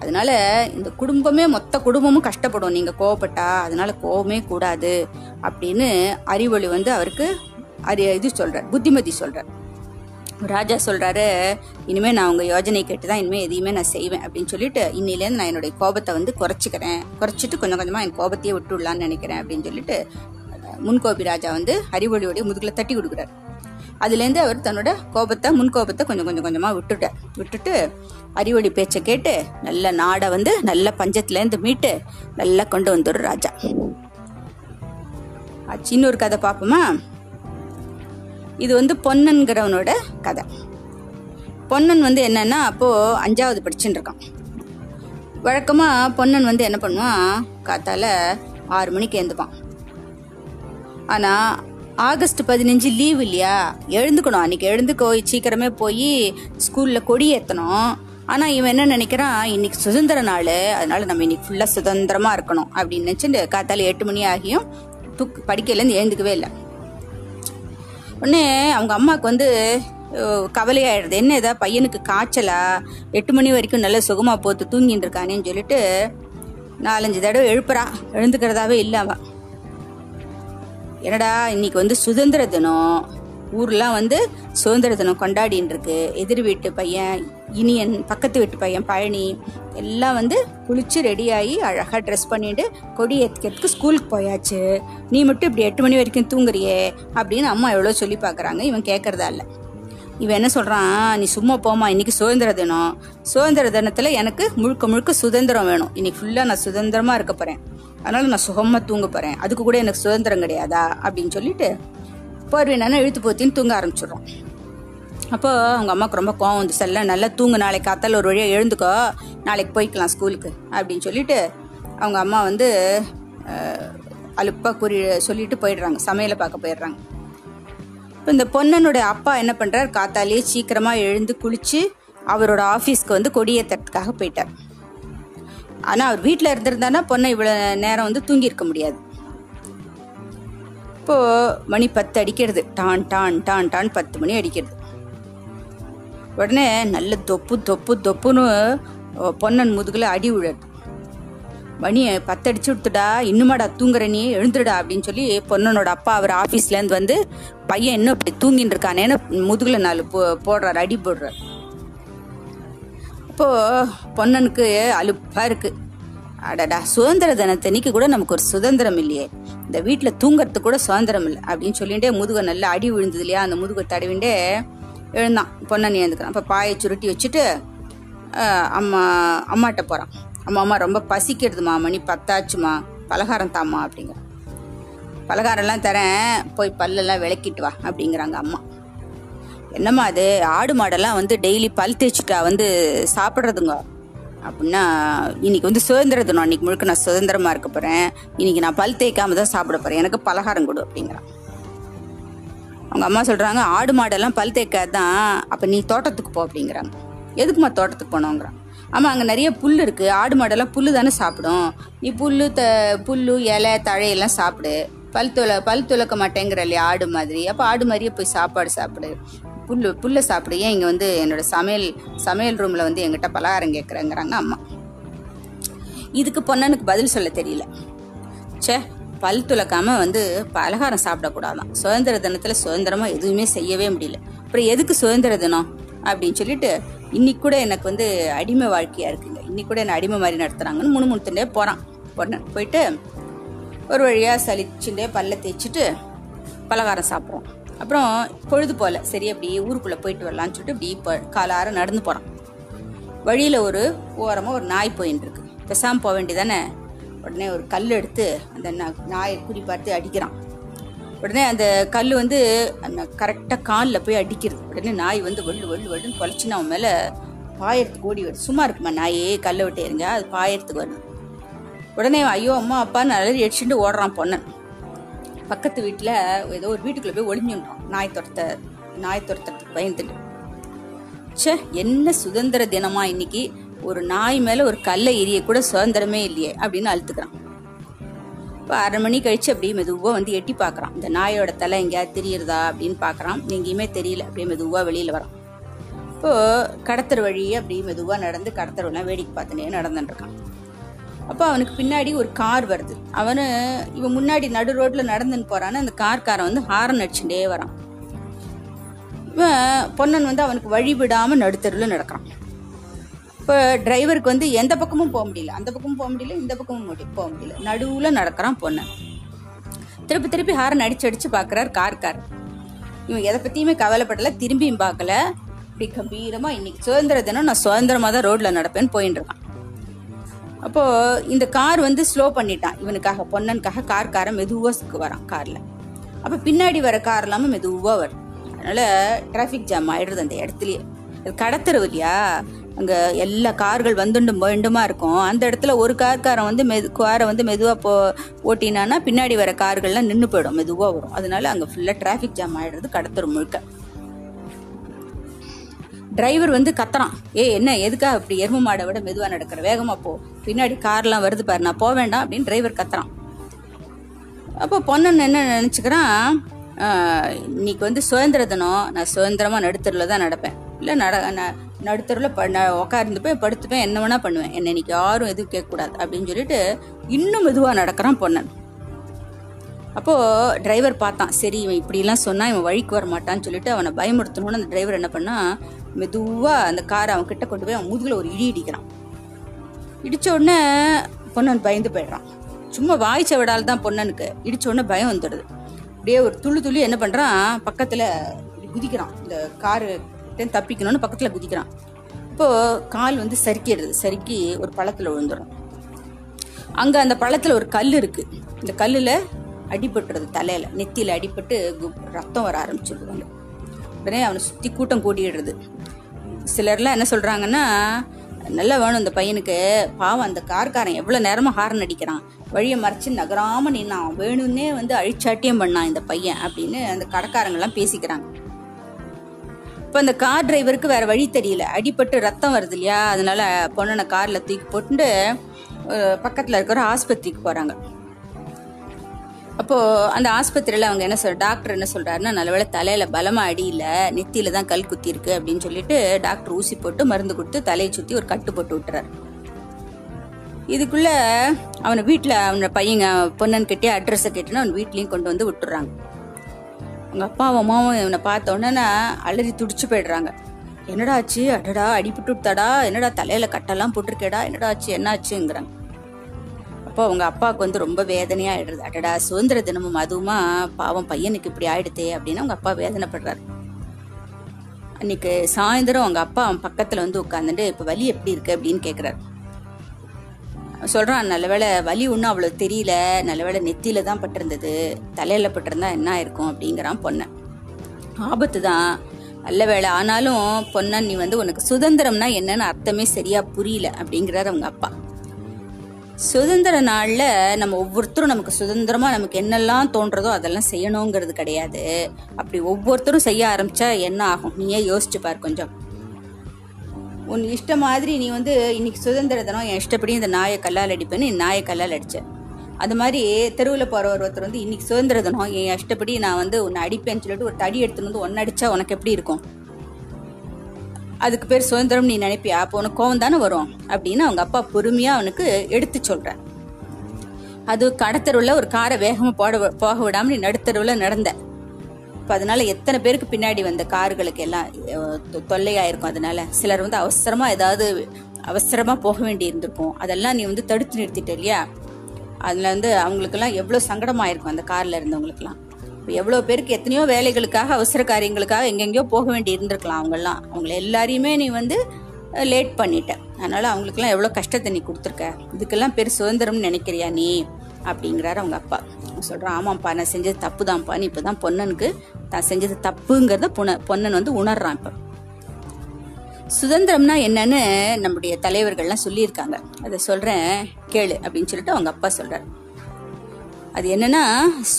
S1: அதனால இந்த குடும்பமே மொத்த குடும்பமும் கஷ்டப்படும். நீங்கள் கோவப்பட்டா அதனால கோவமே கூடாது. அப்படின்னு அறிவொளி வந்து அவருக்கு அரிய இது சொல்கிறார் புத்திமதி சொல்கிறார் ராஜா சொல்கிறாரு இனிமேல் நான் உங்கள் யோஜனை கேட்டு தான் இனிமேல் எதையுமே நான் செய்வேன் அப்படின்னு சொல்லிட்டு இன்னிலேருந்து நான் என்னுடைய கோபத்தை வந்து குறைச்சிக்கிறேன். குறைச்சிட்டு கொஞ்சம் கொஞ்சமாக என் கோபத்தையே விட்டுடலான்னு நினைக்கிறேன் அப்படின்னு சொல்லிட்டு முன்கோபி ராஜா வந்து அறிவொளியோடைய முதுகில் தட்டி கொடுக்குறாரு. அதுலேருந்து அவர் தன்னோட கோபத்தை முன் கோபத்தை கொஞ்சம் கொஞ்சம் கொஞ்சமாக விட்டுட்டார். விட்டுட்டு அறிவொளி பேச்சை கேட்டு நல்ல நாடை வந்து நல்ல பஞ்சத்துலேருந்து மீட்டு நல்லா கொண்டு வந்துடும் ராஜா. ஆச்சு, இன்னொரு கதை பார்ப்போமா? இது வந்து பொன்னன்கிறவனோட கதை. பொன்னன் வந்து என்னன்னா அப்போ அஞ்சாவது படிச்சுட்டு இருக்கான் வழக்கமா பொன்னன் வந்து என்ன பண்ணுவான்? காத்தால ஆறு மணிக்கு எழுந்துப்பான். ஆனா ஆகஸ்ட் பதினஞ்சு லீவ் இல்லையா? எழுந்துக்கணும். அன்னைக்கு எழுந்து போய் சீக்கிரமே போய் ஸ்கூல்ல கொடி ஏத்தணும். ஆனால் இவன் என்ன நினைக்கிறான்? இன்னைக்கு சுதந்திர நாள். அதனால நம்ம இன்னைக்கு ஃபுல்லாக சுதந்திரமாக இருக்கணும் அப்படின்னு நினச்சிட்டு காத்தால எட்டு மணி ஆகியும் தூக்கு படிக்கையிலேருந்து எழுந்துக்கவே இல்லை. உடனே அவங்க அம்மாவுக்கு வந்து கவலையாயிடுது. என்ன இதா? பையனுக்கு காய்ச்சலா? எட்டு மணி வரைக்கும் நல்ல சுகமாக போத்து தூங்கிட்டு இருக்கானேன்னு சொல்லிட்டு நாலஞ்சு தடவை எழுப்புறா. எழுந்துக்கிறதாவே இல்லை அவன் என்னடா இன்னைக்கு வந்து சுதந்திர தினம். ஊர்லாம் வந்து சுதந்திர தினம் கொண்டாடின்னு இருக்கு எதிர் வீட்டு பையன் இனியன் பக்கத்து வீட்டு பையன் பழனி எல்லாம் வந்து குளிச்சு ரெடியாகி அழகாக ட்ரெஸ் பண்ணிட்டு கொடி ஏற்றுக்கிறதுக்கு ஸ்கூலுக்கு போயாச்சு. நீ மட்டும் இப்படி எட்டு மணி வரைக்கும் தூங்குறியே அப்படின்னு அம்மா எவ்வளோ சொல்லி பார்க்குறாங்க. இவன் கேட்குறதா இல்லை. இவன் என்ன சொல்கிறான் நீ சும்மா போமா இன்னைக்கு சுதந்திர தினம். சுதந்திர தினத்தில் எனக்கு முழுக்க முழுக்க சுதந்திரம் வேணும். இன்னைக்கு ஃபுல்லாக நான் சுதந்திரமாக இருக்க போகிறேன் அதனால் நான் சுகமாக தூங்க போகிறேன் அதுக்கு கூட எனக்கு சுதந்திரம் கிடையாதா? அப்படின்னு சொல்லிட்டு போர்வீனான இழுத்து போத்தின்னு தூங்க ஆரம்பிச்சிடுறோம் அப்போ அவங்க அம்மாவுக்கு ரொம்ப கோவம் வந்து செல்ல நல்லா தூங்கு. நாளைக்கு காத்தால் ஒரு வழியாக எழுந்துக்கோ. நாளைக்கு போய்க்கலாம் ஸ்கூலுக்கு. அப்படின்னு சொல்லிட்டு அவங்க அம்மா வந்து அலுப்பாக குறி சொல்லிட்டு போயிடுறாங்க. சமையலை பார்க்க போயிடுறாங்க. இப்போ இந்த பொண்ணனுடைய அப்பா என்ன பண்ணுறார் காத்தாலேயே சீக்கிரமாக எழுந்து குளித்து அவரோட ஆஃபீஸ்க்கு வந்து கொடியேற்றத்துக்காக போயிட்டார். ஆனால் அவர் வீட்டில் இருந்திருந்தானா பொண்ணை இவ்வளோ நேரம் வந்து தூங்கியிருக்க முடியாது. இப்போ மணி பத்து அடிக்கிறது. டான் டான் டான் டான் பத்து மணி அடிக்கிறது. உடனே நல்ல தொப்பு தொப்பு தொப்புன்னு பொன்னன் முதுகில் அடி விழுது மணி பத்தடிச்சு விடுத்துடா இன்னுமாடா தூங்குற நீ? எழுந்துடா அப்படின்னு சொல்லி பொன்னனோட அப்பா அவர் ஆஃபீஸ்லேருந்து வந்து பையன் இன்னும் இப்படி தூங்கின்னு இருக்கானேன்னு முதுகில் நாலு போ போடுறாரு அடி போடுறாரு. அப்போ பொன்னனுக்கு அலுப்பா இருக்கு. அடடா சுதந்திர தினத்தன்னைக்கு கூட நமக்கு ஒரு சுதந்திரம் இல்லையே. இந்த வீட்டில் தூங்குறதுக்கு கூட சுதந்திரம் இல்லை அப்படின்னு சொல்லிகிட்டே முதுகை நல்லா அடி விழுந்தது இல்லையா? அந்த முதுகை தடவிண்டே எழுந்தான். பொன்னன் எழுந்துக்கிறான். அப்போ பாயை சுருட்டி வச்சுட்டு அம்மா அம்மாட்ட போகிறான் அம்மா அம்மா ரொம்ப பசிக்கிறதுமா மணி பத்தாச்சுமா பலகாரம் தாம்மா அப்படிங்கிறான். பலகாரம்லாம் தரேன் போய் பல்லெல்லாம் விளக்கிட்டு வா அப்படிங்கிறாங்க அம்மா. என்னம்மா அது? ஆடு மாடெல்லாம் வந்து டெய்லி பல் தேய்ச்சிட்டா வந்து சாப்பிட்றதுங்க. அப்படின்னா இன்னைக்கு வந்து சுதந்திர தினம் அன்னைக்கு முழுக்க நான் சுதந்திரமா இருக்க போறேன். இன்னைக்கு நான் பல் தேய்க்காம தான் சாப்பிட போறேன். எனக்கு பலகாரம் கொடு அப்படிங்கிறான். அவங்க அம்மா சொல்கிறாங்க ஆடு மாடெல்லாம் பல் தேய்க்காதான் அப்போ நீ தோட்டத்துக்கு போ அப்படிங்கிறாங்க. எதுக்குமா தோட்டத்துக்கு போனோங்கிறான். ஆமாம் அங்கே நிறைய புல் இருக்குது ஆடு மாடெல்லாம் புல்லு தானே சாப்பிடும். நீ புல் த புல் இலை தழையெல்லாம் சாப்பிடு. பல் துல பல் துளக்க மாட்டேங்கிற இல்லையா ஆடு மாதிரி. அப்போ ஆடு மாதிரியே போய் சாப்பாடு சாப்பிடு. புல் புல்லை சாப்பிடு. ஏன் இங்கே வந்து என்னோட சமையல் சமையல் ரூமில் வந்து எங்கிட்ட பலகாரம் கேட்குறேங்கிறாங்க அம்மா. இதுக்கு பொண்ணனுக்கு பதில் சொல்ல தெரியல. ச்சே பல் துளக்காமல் வந்து பலகாரம் சாப்பிடக்கூடாதான். சுதந்திர தினத்தில் சுதந்திரமாக எதுவுமே செய்யவே முடியல. அப்புறம் எதுக்கு சுதந்திர தினம்? அப்படின்னு சொல்லிட்டு இன்னைக்கு கூட எனக்கு வந்து அடிமை வாழ்க்கையாக இருக்குங்க. இன்னைக்கு கூட என்ன அடிமை மாதிரி நடத்துகிறாங்கன்னு முணுமுணுத்துட்டே போகிறான் பொண்ணு போயிட்டு ஒரு வழியாக சளிச்சுட்டே பல்ல தேய்ச்சிட்டு பலகாரம் சாப்பிட்றோம் அப்புறம் பொழுது போல. சரி அப்படி ஊருக்குள்ளே போயிட்டு வரலாம்னு சொல்லிட்டு இப்படி இப்போ காலார நடந்து போகிறான் வழியில் ஒரு ஓரமாக ஒரு நாய் போயின்னு இருக்கு. பெசாமல் போக வேண்டியதானே? உடனே ஒரு கல் எடுத்து அந்த நாயை குறி பார்த்து அடிக்கிறான். உடனே அந்த கல் வந்து அந்த கரெக்டாக காலில் போய் அடிக்கிறது. உடனே நாய் வந்து வள்ளு வள்ளு வல்லுன்னு குலைச்சின்னு அவன் மேலே பாயறதுக்கு ஓடி வருது. சும்மா இருக்குமா நாயே கல்லை விட்டு எறிங்க அது பாயறதுக்கு வருது உடனே ஐயோ அம்மா அப்பா அலறி அடிச்சுட்டு ஓடுறான் பொண்ணன். பக்கத்து வீட்டில் ஏதோ ஒரு வீட்டுக்குள்ளே போய் ஒளிஞ்சுன்றான் நாய் துரத்த நாய் துரத்துறதுக்கு பயந்துட்டு. ச்சே என்ன சுதந்திர தினமா இன்னைக்கு? ஒரு நாய் மேல ஒரு கல்லை எரிய கூட சுதந்திரமே இல்லையே அப்படின்னு அழுத்துக்கிறான். இப்போ அரை மணி கழிச்சு அப்படியே மெதுவாக வந்து எட்டி பார்க்குறான் இந்த நாயோட தலை எங்கேயாவது தெரியுறதா அப்படின்னு பார்க்குறான் எங்கேயுமே தெரியல. அப்படியே மெதுவாக வெளியில் வரான். இப்போது கடத்தர் வழியே அப்படியே மெதுவாக நடந்து கடத்தரெல்லாம் வேடிக்கை பார்த்துனே நடந்துட்டுருக்கான் அப்போ அவனுக்கு பின்னாடி ஒரு கார் வருது. அவனு இவன் முன்னாடி நடு ரோட்டில் நடந்துன்னு போறான்னு அந்த கார்காரன் வந்து ஹாரன் அடிச்சுட்டே வரான். இவன் பொன்னன் வந்து அவனுக்கு வழி நடுத்தருவில் நடக்கிறான். இப்போ டிரைவருக்கு வந்து எந்த பக்கமும் போக முடியல. அந்த பக்கமும் போக முடியல இந்த பக்கமும் முடி- போக முடியல. நடுவில் நடக்கிறான் பொன்னன் திருப்பி திருப்பி ஹாரன் அடிச்சு அடிச்சு கார் கார். இவன் எதை பற்றியுமே கவலைப்படலை திரும்பியும் பார்க்கல. இப்படி கம்பீரமாக இன்னைக்கு சுதந்திர தினம் நான் சுதந்திரமாக தான் ரோட்டில் நடப்பேன்னு போயிட்டு இருக்கான் இந்த கார் வந்து ஸ்லோ பண்ணிட்டான். இவனுக்காக பொன்னனுக்காக கார் காரை மெதுவாக வரான் காரில் அப்போ பின்னாடி வர கார் இல்லாமல் மெதுவாக வரும். அதனால் டிராஃபிக் ஜாம் ஆகிடுறது அந்த இடத்துலையே. இது கடத்தரவு இல்லையா? அங்கே எல்லா கார்கள் வந்துண்டும் வேண்டுமா இருக்கும். அந்த இடத்துல ஒரு கார்காரன் வந்து மெது காரை வந்து மெதுவாக போ ஓட்டினானா பின்னாடி வர கார்கள்லாம் நின்று போயிடும் மெதுவாக வரும். அதனால அங்கே ஃபுல்லாக டிராஃபிக் ஜாம் ஆகிடுறது கடத்தரு முழுக்க. டிரைவர் வந்து கத்துறான். ஏ என்ன எதுக்கா இப்படி எரும மாடை விட மெதுவாக நடக்கிற? வேகமாக போ. பின்னாடி கார்லாம் வருது பாரு நான் போக வேண்டாம் அப்படின்னு டிரைவர் கத்துறான். அப்போ பொண்ணன் என்ன நினச்சிக்கிறான் இன்னைக்கு வந்து சுதந்திர தினம். நான் சுதந்திரமாக நடுத்தரில் தான் நடப்பேன். இல்லை நட நான் நடுத்தரில் ப நான் படுத்துப்பேன் என்ன வேணா பண்ணுவேன். என்னை இன்னைக்கு யாரும் எதுவும் கேட்கக்கூடாது அப்படின்னு சொல்லிட்டு இன்னும் மெதுவாக நடக்கிறான் பொண்ணன் அப்போது டிரைவர் பார்த்தான். சரி இவன் இப்படிலாம் சொன்னால் இவன் வழிக்கு வர மாட்டான்னு சொல்லிட்டு அவனை பயமுறுத்தணும்னு அந்த டிரைவர் என்ன பண்ணால் மெதுவாக அந்த காரை அவன் கிட்ட கொண்டு போய் அவன் முதுகில் ஒரு இடி இடிக்கிறான். இடித்த உடனே பொண்ணன் பயந்து போயிடுறான். சும்மா வாய்ச்ச விடால் தான் பொண்ணனுக்கு இடித்த உடனே பயம் வந்துடுது. அப்படியே ஒரு துளி துள்ளி என்ன பண்ணுறான் பக்கத்தில் குதிக்கிறான். இந்த காரு தப்பிக்கணும்னு பக்கத்தில் குதிக்கிறான். இப்போது கால் வந்து சறுக்கிடுது. சறுக்கி ஒரு பழத்தில் விழுந்துடும் அங்கே அந்த பழத்தில் ஒரு கல் இருக்குது இந்த கல்லில் அடிபட்டுறது தலையில். நெத்தியில் அடிபட்டு கு- ரத்தம் வர ஆரம்பிச்சிருக்காங்க உடனே அவனை சுற்றி கூட்டம் கூடிடுறது சிலர்லாம் என்ன சொல்கிறாங்கன்னா நல்லா வேணும் இந்த பையனுக்கு. பாவம் அந்த கார்காரன் எவ்வளோ நேரமாக ஹாரன் அடிக்கிறான். வழியை மறைச்சு நகராமல் நின்னான். வேணும்னே வந்து அழிச்சாட்டியம் பண்ணான் இந்த பையன் அப்படின்னு அந்த கடைக்காரங்கெல்லாம் பேசிக்கிறாங்க. இப்போ அந்த கார் டிரைவருக்கு வேற வழி தெரியல. அடிபட்டு ரத்தம் வருது இல்லையா? அதனால பொண்ணனை காரில் தூக்கி போட்டு பக்கத்தில் இருக்கிற ஆஸ்பத்திரிக்கு போகிறாங்க அப்போது அந்த ஆஸ்பத்திரியில் அவங்க என்ன சொல் டாக்டர் என்ன சொல்கிறாருன்னா நல்லவேளை தலையில் பலமாக அடியில் நெத்தியில் தான் கல் குத்தி இருக்கு அப்படின்னு சொல்லிட்டு டாக்டர் ஊசி போட்டு மருந்து கொடுத்து தலையை சுற்றி ஒரு கட்டு போட்டு விட்டுறாரு. இதுக்குள்ள அவனை வீட்டில் அவனை பையங்க பொண்ணன் கிட்டே அட்ரஸை கேட்டுன்னு அவன் வீட்லேயும் கொண்டு வந்து விட்டுறாங்க. அவங்க அப்பாவும் அம்மாவும் இவனை பார்த்த உடனே அலறி துடிச்சு போயிடுறாங்க. என்னடா ஆச்சு? அடடா அடிபட்டு விட்டாடா? என்னடா தலையில கட்டெல்லாம் போட்டிருக்கேடா? என்னடா ஆச்சு? என்னாச்சுங்கிறாங்க அப்போ அவங்க அப்பாவுக்கு வந்து ரொம்ப வேதனையா ஆயிடுறது அடடா சுதந்திர தினமும் அதுவுமா பாவம் பையனுக்கு இப்படி ஆயிடுதே அப்படின்னு அவங்க அப்பா வேதனைப்படுறாரு. அன்னைக்கு சாயந்தரம் அவங்க அப்பா அவன் பக்கத்துல வந்து உட்காந்துட்டு இப்போ வலி எப்படி இருக்கு? அப்படின்னு கேட்குறாரு சொல்கிறான் நல்லவேளை வலி ஒன்றும் அவ்வளோ தெரியல. நல்லவேளை நெத்தியில தான் பட்டிருந்தது. தலையில் பட்டிருந்தா என்ன ஆயிருக்கும் அப்படிங்கிறான் பொண்ணன் ஆபத்து தான். நல்ல வேளை ஆனாலும் பொன்னன் நீ வந்து உனக்கு சுதந்திரம்னா என்னன்னு அர்த்தமே சரியா புரியல அப்படிங்கிறார் அவங்க அப்பா. சுதந்திர நாளில் நம்ம ஒவ்வொருத்தரும் நமக்கு சுதந்திரமாக நமக்கு என்னெல்லாம் தோன்றதோ அதெல்லாம் செய்யணுங்கிறது கிடையாது. அப்படி ஒவ்வொருத்தரும் செய்ய ஆரம்பித்தா என்ன ஆகும்? நீயே யோசிச்சு பார் கொஞ்சம். உன் இஷ்ட மாதிரி நீ வந்து இன்னைக்கு சுதந்திர தினம் என் இஷ்டப்படி இந்த நாயை கல்லால் அடிப்பேன்னு நீ நாயை கல்லால் அடித்தேன் அது மாதிரி தெருவில் போகிற ஒருத்தர் வந்து இன்னைக்கு சுதந்திர தினம் என் இஷ்டப்படி நான் வந்து உன்னை அடிப்பேன்னு சொல்லிட்டு ஒரு தடி எடுத்துன்னு வந்து ஒன்று அடித்தா உனக்கு எப்படி இருக்கும்? அதுக்கு பேர் சுதந்திரம் நீ நினைப்பியா? அப்போ உனக்கு கோவம் தானே வரும்? அப்படின்னு அவங்க அப்பா பொறுமையாக அவனுக்கு எடுத்து சொல்கிறேன் அது கடத்தெருவில் ஒரு காரை வேகமாக போட போக விடாமல் நீ நடுத்தருவில் நடந்தேன் இப்போ அதனால எத்தனை பேருக்கு பின்னாடி வந்த கார்களுக்கு எல்லாம் அஹ், தொ- இருக்கும் அதனால. சிலர் வந்து அவசரமா ஏதாவது அவசரமா போக வேண்டி இருந்திருக்கும் அதெல்லாம் நீ வந்து தடுத்து நிறுத்திட்ட இல்லையா? அதில் வந்து அவங்களுக்கெல்லாம் எவ்வளோ சங்கடமாயிருக்கும் அந்த காரில் இருந்தவங்களுக்குலாம் இப்போ எவ்வளோ பேருக்கு எத்தனையோ வேலைகளுக்காக அவசர காரியங்களுக்காக எங்கெங்கேயோ போக வேண்டி இருந்திருக்கலாம் அவங்கெல்லாம். அவங்கள எல்லாரையுமே நீ வந்து லேட் பண்ணிட்ட. அதனால அவங்களுக்கெல்லாம் எவ்வளோ கஷ்டத்தை நீ கொடுத்துருக்க? இதுக்கெல்லாம் பேர் சுதந்திரம்னு நினைக்கிறியா நீ? அப்படிங்கிறாரு அவங்க அப்பா. சொல்கிறான் ஆமாம்ப்பா நான் செஞ்சது தப்பு தான்ப்பா நீ இப்போ தான் பொன்னனுக்கு தான் செஞ்சது தப்புங்கிறத பொண்ண பொன்னன் வந்து உணர்றான் இப்போ. சுதந்திரம்னா என்னன்னு நம்முடைய தலைவர்கள்லாம் சொல்லியிருக்காங்க. அதை சொல்கிறேன் கேளு அப்படின்னு சொல்லிட்டு அவங்க அப்பா சொல்கிறார் அது என்னன்னா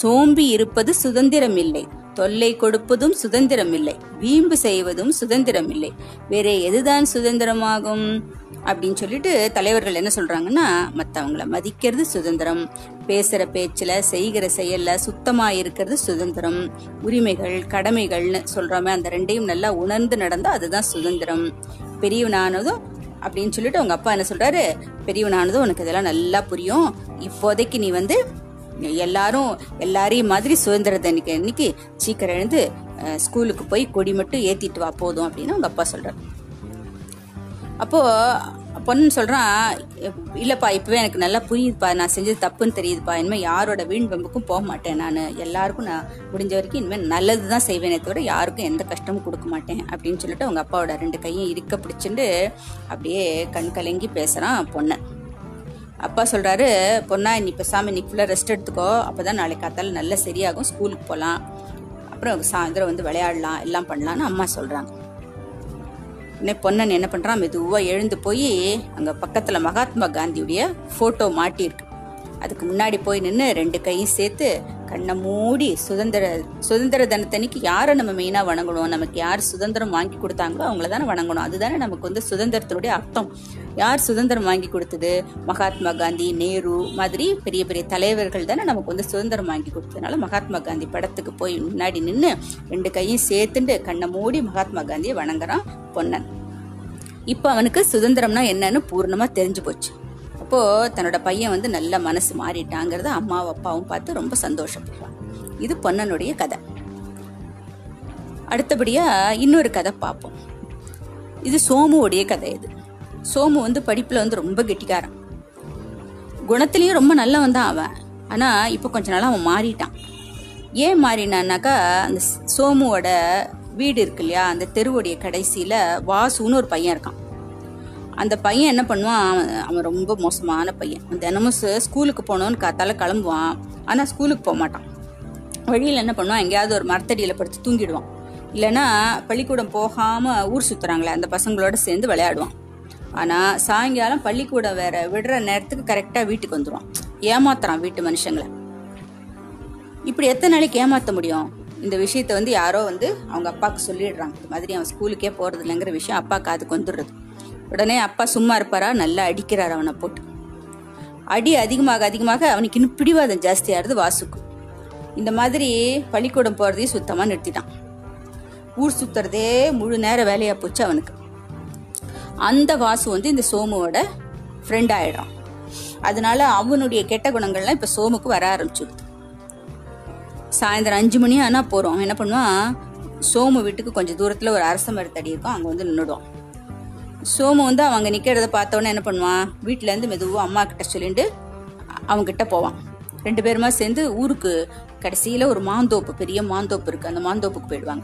S1: சோம்பி இருப்பது சுதந்திரம் இல்லை. தொல்லை கொடுப்பதும் சுதந்திரம் இல்லை. வீம்பு செய்வதும் சுதந்திரம் இல்லை. வேற எதுதான் சுதந்திரமாகும்? அப்படின்னு சொல்லிட்டு தலைவர்கள் என்ன சொல்றாங்கன்னா மற்றவங்கள மதிக்கிறது சுதந்திரம். பேசுற பேச்சில் செய்கிற செயல்ல சுத்தமா இருக்கிறது சுதந்திரம். உரிமைகள் கடமைகள்னு சொல்றோமே அந்த ரெண்டையும் நல்லா உணர்ந்து நடந்தா அதுதான் சுதந்திரம். பெரியவனானதும் அப்படின்னு சொல்லிட்டு அவங்க அப்பா என்ன சொல்றாரு? பெரியவனானதும் உனக்கு இதெல்லாம் நல்லா புரியும். இப்போதைக்கு நீ வந்து எல்லாரும் எல்லாரையும் மாதிரி சுதந்திர தினக்கு அன்னைக்கு சீக்கிரம் எழுந்து ஸ்கூலுக்கு போய் கொடி மட்டும் ஏத்திட்டு வா போதும் அப்படின்னு அவங்க அப்பா சொல்றாரு. அப்போது பொண்ணு சொல்கிறான் இல்லைப்பா இப்போவே எனக்கு நல்லா புரியுதுப்பா. நான் செஞ்சது தப்புன்னு தெரியுதுப்பா. இனிமேல் யாரோட வீண் வம்புக்கும் போக மாட்டேன் நான். எல்லாருக்கும் நான் முடிஞ்ச வரைக்கும் இனிமேல் நல்லது தான் செய்வேனே தவிர யாருக்கும் எந்த கஷ்டமும் கொடுக்க மாட்டேன். அப்படின்னு சொல்லிட்டு அவங்க அப்பாவோட ரெண்டு கையும் இருக்க பிடிச்சிட்டு அப்படியே கண் கலங்கி பேசுகிறான் பொண்ணை. அப்பா சொல்கிறாரு பொண்ணா நீ பேசாமல் இன்னைக்கு ஃபுல்லாக ரெஸ்ட் எடுத்துக்கோ. அப்போ தான் நாளைக்கு காத்தால நல்லா சரியாகும். ஸ்கூலுக்கு போகலாம் அப்புறம் சாயந்தரம் வந்து விளையாடலாம். எல்லாம் பண்ணலாம்னு அம்மா சொல்கிறாங்க உடனே பொன்னன் என்ன பண்ணுறான் மெதுவாக எழுந்து போய் அங்கே பக்கத்தில் மகாத்மா காந்தியுடைய ஃபோட்டோ மாட்டியிருக்கு. அதுக்கு முன்னாடி போய் நின்று ரெண்டு கையும் சேர்த்து கண்ணை மூடி சுதந்திர சுதந்திர தினத்தன்னைக்கு யாரை நம்ம மெயினாக வணங்கணும்? நமக்கு யார் சுதந்திரம் வாங்கி கொடுத்தாங்களோ அவங்கள தானே வணங்கணும். அதுதானே நமக்கு வந்து சுதந்திரத்தினுடைய அர்த்தம். யார் சுதந்திரம் வாங்கி கொடுத்தது? மகாத்மா காந்தி நேரு மாதிரி பெரிய பெரிய தலைவர்கள் தானே நமக்கு வந்து சுதந்திரம் வாங்கி கொடுத்ததுனால மகாத்மா காந்தி படத்துக்கு போய் முன்னாடி நின்று ரெண்டு கையும் சேர்த்துண்டு கண்ணை மூடி மகாத்மா காந்தியை வணங்குறான் பொன்னன். இப்போ அவனுக்கு சுதந்திரம்னா என்னன்னு பூர்ணமாக தெரிஞ்சு போச்சு. அப்போ தன்னோட பையன் வந்து நல்ல மனசு மாறிட்டாங்கிறத அம்மாவும் அப்பாவும் பார்த்து ரொம்ப சந்தோஷப்படுறான் இது பொன்னனுடைய கதை. அடுத்தபடியா இன்னொரு கதை பார்ப்போம். இது சோமுவோடைய கதை இது. சோமு வந்து படிப்புல வந்து ரொம்ப கெட்டிக்காரன். குணத்துலேயும் ரொம்ப நல்லவன் தான் அவன். ஆனா இப்போ கொஞ்ச நாளாக அவன் மாறிட்டான். ஏன் மாறினான்னாக்கா அந்த சோமுவோட வீடு இருக்கு இல்லையா அந்த தெருவுடைய கடைசியில வாசுன்னு ஒரு பையன் இருக்கான். அந்த பையன் என்ன பண்ணுவான்? அவன் அவன் ரொம்ப மோசமான பையன். தினமும் ஸ்கூலுக்கு போனோன்னு காத்தால கிளம்புவான். ஆனால் ஸ்கூலுக்கு போக மாட்டான். வழியில் என்ன பண்ணுவான்? எங்கேயாவது ஒரு மரத்தடியில் படுத்து தூங்கிடுவான். இல்லைன்னா பள்ளிக்கூடம் போகாமல் ஊர் சுற்றுறாங்களே அந்த பசங்களோட சேர்ந்து விளையாடுவான். ஆனால் சாயங்காலம் பள்ளிக்கூடம் வேற விடுற நேரத்துக்கு கரெக்டாக வீட்டுக்கு வந்துடுவான் ஏமாத்துறான் வீட்டு மனுஷங்களை. இப்படி எத்தனை நாளைக்கு ஏமாற்ற முடியும்? இந்த விஷயத்த வந்து யாரோ வந்து அவங்க அப்பாவுக்கு சொல்லிடுறாங்க. இது மாதிரி அவன் ஸ்கூலுக்கே போகிறது இல்லைங்கிற விஷயம் அப்பா காதுக்கு வந்துடுறது. உடனே அப்பா சும்மா இருப்பாரா? நல்லா அடிக்கிறார் அவனை போட்டு. அடி அதிகமாக அதிகமாக அவனுக்கு இன்னும் பிடிவாதம் ஜாஸ்தியாகிறது வாசுக்கு. இந்த மாதிரி பள்ளிக்கூடம் போகிறதையும் சுத்தமாக நிறுத்திட்டான். ஊர் சுத்துறதே முழு நேர வேலையாக போச்சு அவனுக்கு. அந்த வாசு வந்து இந்த சோமுவோட ஃப்ரெண்ட் ஆயிடுறான். அதனால அவனுடைய கெட்ட குணங்கள்லாம் இப்போ சோமுக்கு வர ஆரம்பிச்சிடுது. சாயந்தரம் அஞ்சு மணி ஆனால் போகிறோம் என்ன பண்ணுவான்? சோமு வீட்டுக்கு கொஞ்சம் தூரத்தில் ஒரு அரச மரத்தடி இருக்கும். அங்கே வந்து நின்றுடுவான் சோமு வந்து அவங்க நிற்கிறத பார்த்தோன்னே என்ன பண்ணுவான் வீட்டிலேருந்து மெதுவாக அம்மா கிட்ட சொல்லிட்டு அவங்க கிட்ட போவான் ரெண்டு பேருமா சேர்ந்து ஊருக்கு கடைசியில் ஒரு மாந்தோப்பு பெரிய மாந்தோப்பு இருக்குது அந்த மாந்தோப்புக்கு போயிடுவாங்க.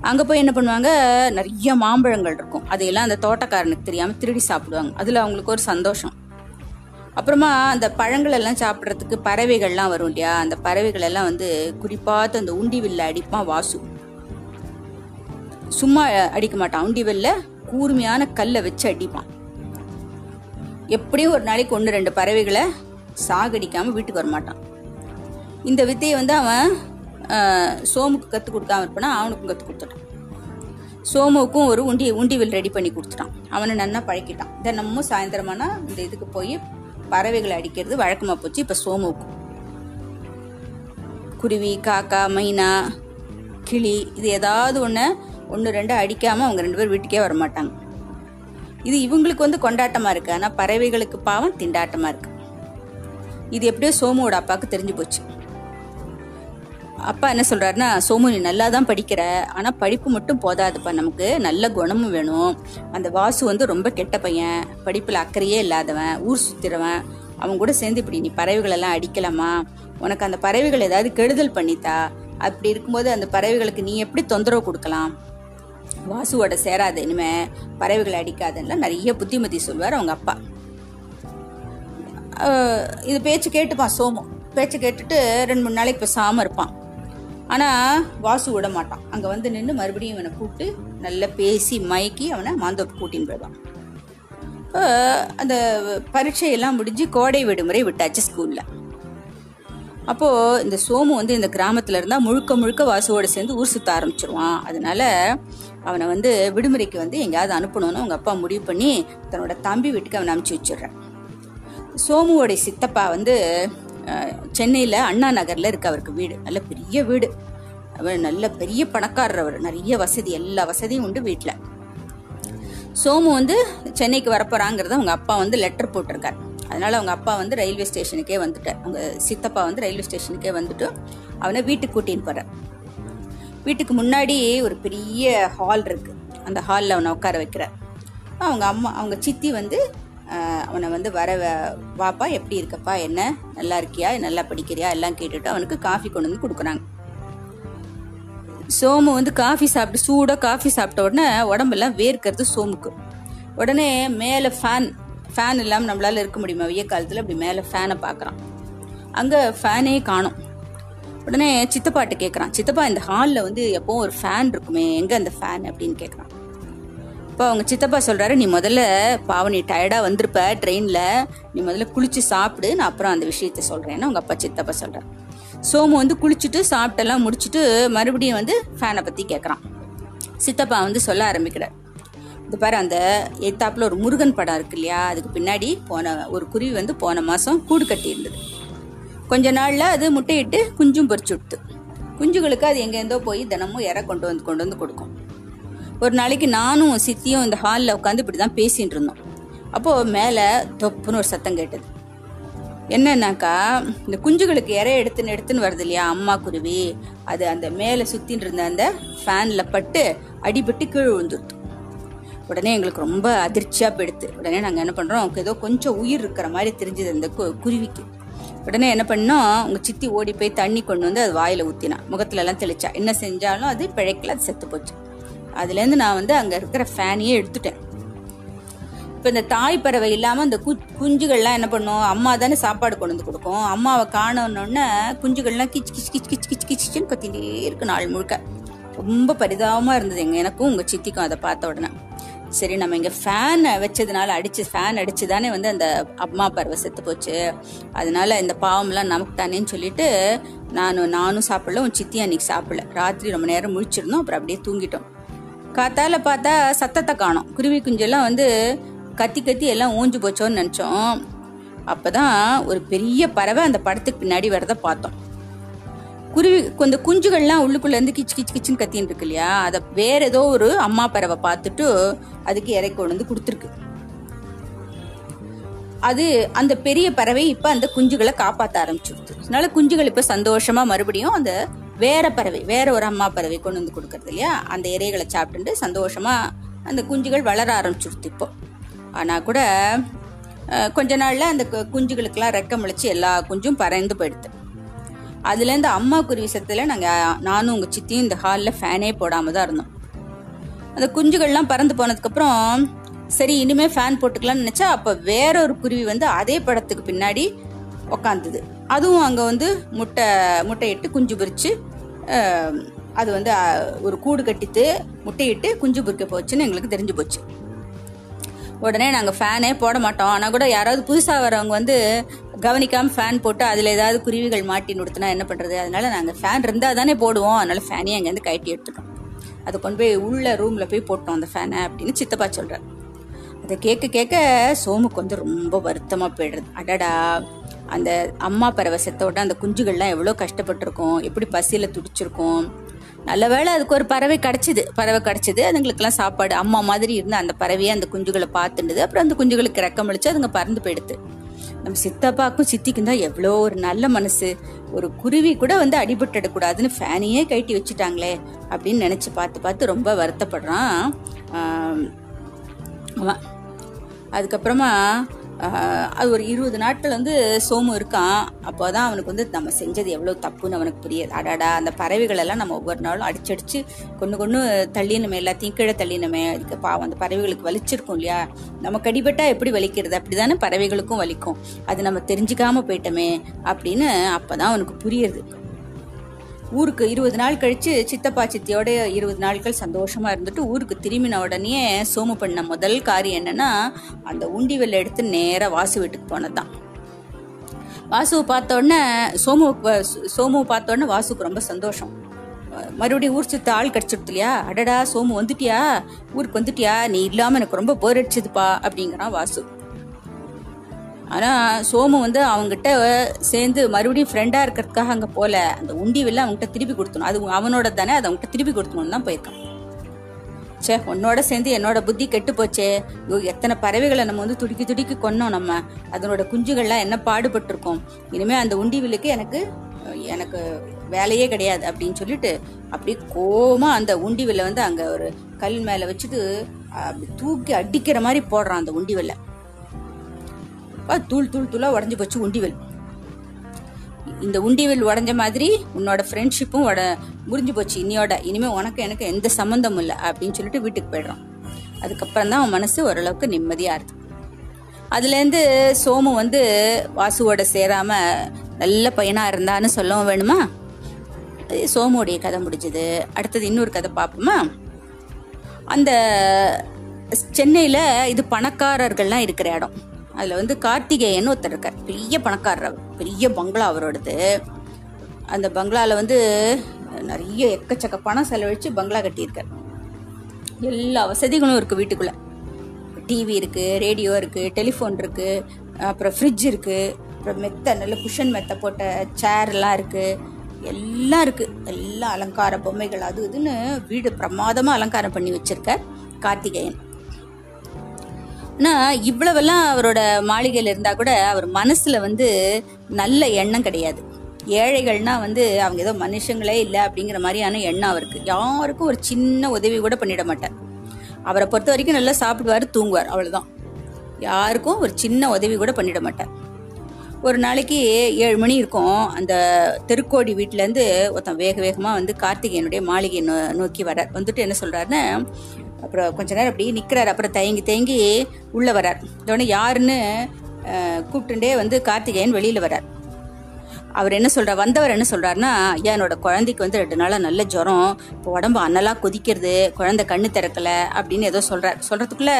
S1: அங்கே போய் என்ன பண்ணுவாங்க? நிறைய மாம்பழங்கள் இருக்கும். அதையெல்லாம் அந்த தோட்டக்காரனுக்கு தெரியாமல் திருடி சாப்பிடுவாங்க. அதில் அவங்களுக்கு ஒரு சந்தோஷம். அப்புறமா அந்த பழங்கள் எல்லாம் சாப்பிட்றதுக்கு பறவைகள்லாம் வரும் இல்லையா? அந்த பறவைகள் எல்லாம் வந்து குறிப்பாத்து அந்த உண்டி வில்ல அடிப்பான் வாசு. சும்மா அடிக்க மாட்டான். உண்டி வில்ல கூர்மையான கல்லை வச்சு அடிப்பான். எப்படியும் ஒரு நாளைக்கு ஒன்று ரெண்டு பறவைகளை சாகடிக்காமல் வீட்டுக்கு வர மாட்டான். இந்த வித்தையை வந்து அவன் சோமுக்கு கற்றுக் கொடுக்காம இருப்பானா அவனுக்கும் கற்றுக் கொடுத்துட்டான். சோமுவுக்கும் ஒரு உண்டி உண்டிவில் ரெடி பண்ணி கொடுத்துட்டான். அவனை நன்னா பழக்கிட்டான். தினமும் சாயந்தரமானா இந்த இதுக்கு போய் பறவைகளை அடிக்கிறது வழக்கமாக போச்சு இப்போ சோமுவுக்கும் குருவி காக்கா மைனா கிளி இது ஏதாவது ஒன்று ஒன்று ரெண்டு அடிக்காமல் அவங்க ரெண்டு பேர் வீட்டுக்கே வர மாட்டாங்க இது இவங்களுக்கு வந்து கொண்டாட்டமாக இருக்குது ஆனால் பறவைகளுக்கு பாவம் திண்டாட்டமாக இருக்குது இது எப்படியோ சோமுவோட அப்பாவுக்கு தெரிஞ்சு போச்சு. அப்பா என்ன சொல்கிறாருன்னா சோமு நீ நல்லா தான் படிக்கிற. ஆனால் படிப்பு மட்டும் போதாதுப்பா. நமக்கு நல்ல குணமும் வேணும். அந்த வாசு வந்து ரொம்ப கெட்ட பையன். படிப்பில் அக்கறையே இல்லாதவன். ஊர் சுற்றுறவன் அவன் கூட சேர்ந்து இப்படி நீ பறவைகள் எல்லாம் அடிக்கலாமா? உனக்கு அந்த பறவைகள் ஏதாவது கெடுதல் பண்ணித்தா? அப்படி இருக்கும்போது அந்த பறவைகளுக்கு நீ எப்படி தொந்தரவு கொடுக்கலாம்? வாசுவோட சேராத இனிமே பறவைகளை அடிக்காதெல்லாம் நிறைய புத்திமதி சொல்வார் அவங்க அப்பா. இது பேச்சு கேட்டுப்பான் சோமு. பேச்சு கேட்டுட்டு ரெண்டு மூணு நாளைக்கு பேசாமல் இருப்பான். ஆனால் வாசு விட மாட்டான். அங்கே வந்து நின்று மறுபடியும் இவனை கூப்பிட்டு நல்லா பேசி மயக்கி அவனை மாந்தோப்பு கூட்டின்னு போயிடுவான். அந்த பரீட்சையெல்லாம் முடிஞ்சு கோடை விடுமுறை விட்டாச்சு ஸ்கூலில் அப்போ இந்த சோமு வந்து இந்த கிராமத்துல இருந்தா முழுக்க முழுக்க வாசுவோட சேர்ந்து ஊர் சுத்த ஆரம்பிச்சிருவான். அதனால அவனை வந்து விடுமுறைக்கு வந்து எங்கேயாவது அனுப்பணும்னு அவங்க அப்பா முடிவு பண்ணி தன்னோட தம்பி வீட்டுக்கு அவனை அனுப்பிச்சு வச்சிடுறான். சோமுவோடைய சித்தப்பா வந்து சென்னையில் சென்னையில அண்ணா நகர்ல இருக்கு அவருக்கு வீடு. நல்ல பெரிய வீடு. அவர் நல்ல பெரிய பணக்காரர் அவர். நிறைய வசதி எல்லா வசதியும் உண்டு வீட்டுல சோமு வந்து சென்னைக்கு வரப்போறாங்கிறத அவங்க அப்பா வந்து லெட்டர் போட்டிருக்காரு. அதனால் அவங்க அப்பா வந்து ரயில்வே ஸ்டேஷனுக்கே வந்துட்டார். அவங்க சித்தப்பா வந்து ரயில்வே ஸ்டேஷனுக்கே வந்துட்டு அவனை வீட்டுக்கு கூட்டின்னு போறார். வீட்டுக்கு முன்னாடி ஒரு பெரிய ஹால் இருக்குது அந்த ஹாலில் அவனை உட்கார வைக்கிறார். அவங்க அம்மா அவங்க சித்தி வந்து அவனை வந்து வர வாப்பா எப்படி இருக்கப்பா என்ன? நல்லா இருக்கியா? நல்லா படிக்கிறியா? எல்லாம் கேட்டுட்டு அவனுக்கு காஃபி கொண்டு வந்து கொடுக்குறாங்க. சோமு வந்து காஃபி சாப்பிட்டு சூடாக காஃபி சாப்பிட்ட உடனே உடம்பெல்லாம் வேர்க்கிறது சோமுக்கு. உடனே மேலே ஃபேன் ஃபேன் இல்லாமல் நம்மளால் இருக்க முடியுமா? வெய்ய காலத்தில் அப்படி மேலே ஃபேனை பார்க்குறான் அங்கே ஃபேனே காணும். உடனே சித்தப்பாட்ட கேட்குறான் சித்தப்பா இந்த ஹாலில் வந்து எப்போவும் ஒரு ஃபேன் இருக்குமே. எங்கே அந்த ஃபேன் அப்படின்னு கேட்குறான் இப்போ அவங்க சித்தப்பா சொல்கிறாரு நீ முதல்ல பாவம் நீ டயர்டாக வந்திருப்ப ட்ரெயினில் நீ முதல்ல குளிச்சு சாப்பிடு. நான் அப்புறம் அந்த விஷயத்த சொல்கிறேன்னு அவங்க அப்பா சித்தப்பா சொல்கிறார் சோமு வந்து குளிச்சுட்டு சாப்பிட்டெல்லாம் முடிச்சுட்டு மறுபடியும் வந்து ஃபேனை பற்றி கேட்குறான் சித்தப்பா வந்து சொல்ல ஆரம்பிக்கிறார். இது பாரு அந்த எத்தாப்புல ஒரு முருகன் படம் இருக்கு இல்லையா? அதுக்கு பின்னாடி போன ஒரு குருவி வந்து போன மாதம் கூடு கட்டி இருந்தது கொஞ்ச நாளில் அது முட்டையிட்டு குஞ்சும் பொறிச்சு விடுத்து குஞ்சுகளுக்கு அது எங்கேருந்தோ போய் தினமும் இற கொண்டு வந்து கொண்டு வந்து கொடுக்கும். ஒரு நாளைக்கு நானும் சித்தியும் இந்த ஹாலில் உட்காந்து இப்படி தான் பேசிகிட்டு இருந்தோம். அப்போது மேலே தொப்புன்னு ஒரு சத்தம் கேட்டது. என்னன்னாக்கா இந்த குஞ்சுகளுக்கு இற எடுத்துன்னு எடுத்துன்னு வருது இல்லையா? அம்மா குருவி. அது அந்த மேலே சுற்றின்னு இருந்த அந்த ஃபேனில் பட்டு அடிபட்டு கீழே விழுந்துருது. உடனே எங்களுக்கு ரொம்ப அதிர்ச்சியாக போயிடுது. உடனே நாங்கள் என்ன பண்ணுறோம் ஏதோ கொஞ்சம் உயிர் இருக்கிற மாதிரி தெரிஞ்சது அந்த கு- குருவிக்கு. உடனே என்ன பண்ணோம் உங்கள் சித்தி ஓடி போய் தண்ணி கொண்டு வந்து அது வாயில் ஊற்றினா முகத்துலலாம் தெளிச்சா. என்ன செஞ்சாலும் அது பிழைக்கல அது செத்து போச்சு. அதுலேருந்து நான் வந்து அங்கே இருக்கிற ஃபேனையே எடுத்துட்டேன். இப்போ இந்த தாய் பறவை இல்லாமல் அந்த கு குஞ்சுகள்லாம் என்ன பண்ணும் அம்மா தானே சாப்பாடு கொண்டு வந்து கொடுக்கும். அம்மாவை காணணுன்னே குஞ்சுகள்லாம் கிச் கிச் கிச் கிச் கிச் கிச்சின்னு கத்திட்டே இருக்கு நாள் முழுக்க. ரொம்ப பரிதாபமாக இருந்தது எங்க எனக்கும் உங்கள் சித்திக்கும் அதை பார்த்த உடனே. சரி நம்ம இங்கே ஃபேனை வச்சதுனால அடிச்சு ஃபேன் அடிச்சு தானே வந்து அந்த அம்மா பறவை செத்து போச்சு. அதனால இந்த பாவம்லாம் நமக்கு தானேன்னு சொல்லிட்டு நானும் நானும் சாப்பிடல உன் சித்தி அன்னைக்கு சாப்பிடல. ராத்திரி ரொம்ப நேரம் முழிச்சிருந்தோம் அப்புறம் அப்படியே தூங்கிட்டோம். காத்தால பார்த்தா சத்தத்தை காணோம். குருவி குஞ்செல்லாம் வந்து கத்தி கத்தி எல்லாம் ஊஞ்சு போச்சோன்னு நினச்சோம். அப்பதான் ஒரு பெரிய பறவை அந்த படத்துக்கு பின்னாடி வரதை பார்த்தோம். குருவி அந்த குஞ்சுகள்லாம் உள்ளுக்குள்ளேருந்து இருந்து கிச் கிச் கிச்சுன்னு கத்தின்னு இருக்கு இல்லையா? அதை வேற ஏதோ ஒரு அம்மா பறவை பார்த்துட்டு அதுக்கு இறை கொண்டு வந்து கொடுத்துருக்கு. அது அந்த பெரிய பறவை இப்போ அந்த குஞ்சுகளை காப்பாற்ற ஆரம்பிச்சிருது அதனால குஞ்சுகள் இப்போ சந்தோஷமா மறுபடியும் அந்த வேற பறவை வேற ஒரு அம்மா பறவை கொண்டு வந்து கொடுக்கறது இல்லையா? அந்த இறைகளை சாப்பிட்டுட்டு சந்தோஷமா அந்த குஞ்சுகள் வளர ஆரம்பிச்சிருது இப்போ. ஆனால் கூட கொஞ்ச நாள்ல அந்த கு- குஞ்சுகளுக்கெல்லாம் ரெக்கம் முளைச்சு எல்லா குஞ்சும் பறந்து போயிடுது. அதுலேருந்து அம்மா குருவி சத்துல நாங்கள் நானும் உங்கள் சித்தியும் இந்த ஹாலில் ஃபேனே போடாமல் தான் இருந்தோம். அந்த குஞ்சுகள்லாம் பறந்து போனதுக்கப்புறம் சரி இனிமேல் ஃபேன் போட்டுக்கலாம்னு நினச்சா அப்போ வேற ஒரு குருவி வந்து அதே படத்துக்கு பின்னாடி உக்காந்துது. அதுவும் அங்கே வந்து முட்டை முட்டையிட்டு குஞ்சு பொறிச்சு அது வந்து ஒரு கூடு கட்டித்து முட்டையிட்டு குஞ்சு பொரிக்க போச்சுன்னு எங்களுக்கு தெரிஞ்சு போச்சு. உடனே நாங்கள் ஃபேனே போட மாட்டோம். ஆனால் கூட யாராவது புதுசாக வரவங்க வந்து கவனிக்காமல் ஃபேன் போட்டு அதில் ஏதாவது குருவிகள் மாட்டி நிறுத்தினா என்ன பண்ணுறது அதனால நாங்கள் ஃபேன் இருந்தால் தானே போடுவோம். அதனால ஃபேனே அங்கேருந்து கட்டி எடுத்துட்டோம். அதை கொண்டு போய் உள்ள ரூமில் போய் போட்டோம் அந்த ஃபேனை அப்படின்னு சித்தப்பா சொல்கிறார் அதை கேட்க கேட்க சோமுக்கு வந்து ரொம்ப வருத்தமாக போயிடுறது அடடா அந்த அம்மா பறவை செத்த உடனே அந்த குஞ்சுகள்லாம் எவ்வளோ கஷ்டப்பட்டிருக்கும். எப்படி பசியில் துடிச்சிருக்கும். நல்ல வேளை அதுக்கு ஒரு பறவை கிடச்சிது. பறவை கிடச்சிது. அதுங்களுக்கெல்லாம் சாப்பாடு. அம்மா மாதிரி இருந்த அந்த பறவையை அந்த குஞ்சுகளை பார்த்துடுது அப்புறம் அந்த குஞ்சுகளுக்கு ரெக்கம் அழிச்சு அதுங்க பறந்து போயிடுது. நம்ம சித்தப்பாக்கும் சித்திக்கும் தான் எவ்வளோ ஒரு நல்ல மனசு. ஒரு குருவி கூட வந்து அடிபட்டுடக்கூடாதுன்னு ஃபேனையே கட்டி வச்சுட்டாங்களே அப்படின்னு நினச்சி பார்த்து பார்த்து ரொம்ப வருத்தப்படுறான். அவன். அதுக்கப்புறமா அது ஒரு இருபது நாட்கள் வந்து சோமு இருக்கான். அப்போ தான் அவனுக்கு வந்து நம்ம செஞ்சது எவ்வளோ தப்புன்னு அவனுக்கு புரியுது. அடாடா அந்த பறவைகள் எல்லாம் நம்ம ஒவ்வொரு நாளும் அடிச்சடிச்சு கொண்டு கொண்டு தள்ளினுமே எல்லாத்தையும் கீழே தள்ளினுமே அதுக்கு பாவம் அந்த பறவைகளுக்கு வலிச்சிருக்கும் இல்லையா? நமக்கு அடிபட்டா எப்படி வலிக்கிறது? அப்படிதானே பறவைகளுக்கும் வலிக்கும். அது நம்ம தெரிஞ்சுக்காம போயிட்டோமே அப்படின்னு அப்பதான் அவனுக்கு புரியுது. ஊருக்கு இருபது நாள் கழிச்சு சித்தப்பா சித்தியோட இருபது நாட்கள் சந்தோஷமா இருந்துட்டு ஊருக்கு திரும்பின உடனே சோமு பண்ண முதல் காரியம் என்னன்னா அந்த உண்டி வெள்ளை எடுத்து நேராக வாசு வீட்டுக்கு போனதுதான். வாசுவை பார்த்த உடனே சோமு சோமுவை பார்த்த உடனே வாசுக்கு ரொம்ப சந்தோஷம். மறுபடியும் ஊர் சுத்த ஆள் கிடச்சிடுது இல்லையா? அடடா சோமு வந்துட்டியா? ஊருக்கு வந்துட்டியா? நீ இல்லாம எனக்கு ரொம்ப போர் அடிச்சதுப்பா அப்படிங்கிறான் வாசு. ஆனால் சோமு வந்து அவங்ககிட்ட சேர்ந்து மறுபடியும் ஃப்ரெண்டாக இருக்கிறதுக்காக அங்கே போல. அந்த உண்டி வெளில அவங்ககிட்ட திருப்பி கொடுத்தணும் அது அவனோட தானே அதை அவங்ககிட்ட திருப்பி கொடுத்தணும்னு தான் போயிருக்கான். ச்சே உன்னோட சேர்ந்து என்னோட புத்தி கெட்டு போச்சே. ஐயோ எத்தனை பறவைகளை நம்ம வந்து துடிக்கி துடிக்கி கொன்னோம் நம்ம. அதனோட குஞ்சுகள்லாம் என்ன பாடுபட்டிருக்கோம். இனிமேல் அந்த உண்டி வில்லுக்கு எனக்கு எனக்கு வேலையே கிடையாது அப்படின்னு சொல்லிட்டு அப்படியே கோமா அந்த உண்டி வில்லை வந்து அங்கே ஒரு கல் மேலே வச்சுட்டு அப்படி தூக்கி அடிக்கிற மாதிரி போடுறான் அந்த உண்டி வில்லை. தூள் தூள் தூளா உடஞ்சி போச்சு உண்டிவெல் இந்த உண்டிவெல் உடஞ்ச மாதிரி உன்னோட ஃப்ரெண்ட்ஷிப்பும் உட முறிஞ்சு போச்சு. இன்னியோட இனிமே உனக்கு எனக்கு எந்த சம்மந்தமும் இல்லை அப்படின்னு சொல்லிட்டு வீட்டுக்கு போயிடுறான் அதுக்கப்புறம் தான் அவன் மனசு ஓரளவுக்கு நிம்மதியா இருக்கு. அதுலேருந்து சோமு வந்து வாசுவோட சேராம நல்ல பையனா இருந்தான்னு சொல்லவும் வேணுமா? சோமுடைய கதை முடிஞ்சது. அடுத்தது இன்னொரு கதை பார்ப்போமா? அந்த சென்னையில் இது பணக்காரர்கள்லாம் இருக்கிற இடம். அதில் வந்து கார்த்திகேயன் ஒருத்தர் இருக்கார். பெரிய பணக்காரர் பெரிய பங்களா அவரோடது அந்த பங்களாவில் வந்து நிறைய எக்கச்சக்க பணம் செலவழித்து பங்களா கட்டியிருக்கார். எல்லா வசதிகளும் இருக்குது வீட்டுக்குள்ளே. டிவி இருக்குது ரேடியோ இருக்குது டெலிஃபோன் இருக்குது அப்புறம் ஃப்ரிட்ஜ் இருக்குது அப்புறம் மெத்த நல்ல குஷன் மெத்த போட்ட சேர்லாம் இருக்குது எல்லாம் இருக்குது எல்லா அலங்கார பொம்மைகள் அது இதுன்னு வீடு பிரமாதமாக அலங்காரம் பண்ணி வச்சுருக்கார் கார்த்திகேயன். ஆனால் இவ்வளவெல்லாம் அவரோட மாளிகையில் இருந்தால் கூட அவர் மனசில் வந்து நல்ல எண்ணம் கிடையாது. ஏழைகள்னா வந்து அவங்க ஏதோ மனுஷங்களே இல்லை அப்படிங்கிற மாதிரியான எண்ணம் அவருக்கு. யாருக்கும் ஒரு சின்ன உதவி கூட பண்ணிட மாட்டார். அவரை பொறுத்த வரைக்கும் நல்லா சாப்பிடுவார் தூங்குவார் அவ்வளோதான் யாருக்கும் ஒரு சின்ன உதவி கூட பண்ணிட மாட்டார். ஒரு நாளைக்கு ஏழு மணி இருக்கும். அந்த தெருக்கோடி வீட்டிலேருந்து ஒருத்தன் வேக வேகமாக வந்து கார்த்திகேயனுடைய மாளிகையை நோ நோக்கி வரார். வந்துட்டு என்ன சொல்கிறாருன்னா அப்புறம் கொஞ்ச நேரம் அப்படியே நிற்கிறார் அப்புறம் தயங்கி தயங்கி உள்ளே வரார் உடனே யாருன்னு கூப்பிட்டுண்டே வந்து கார்த்திகேயன் வெளியில் வரார் அவர் என்ன சொல்கிறார் வந்தவர் என்ன சொல்கிறாருன்னா ஐயா என்னோட குழந்தைக்கு வந்து ரெண்டு நாளாக நல்ல ஜுரம். இப்போ உடம்பு அன்னலாக கொதிக்கிறது. குழந்தை கண்ணு திறக்கலை. அப்படின்னு ஏதோ சொல்கிறார் சொல்கிறதுக்குள்ளே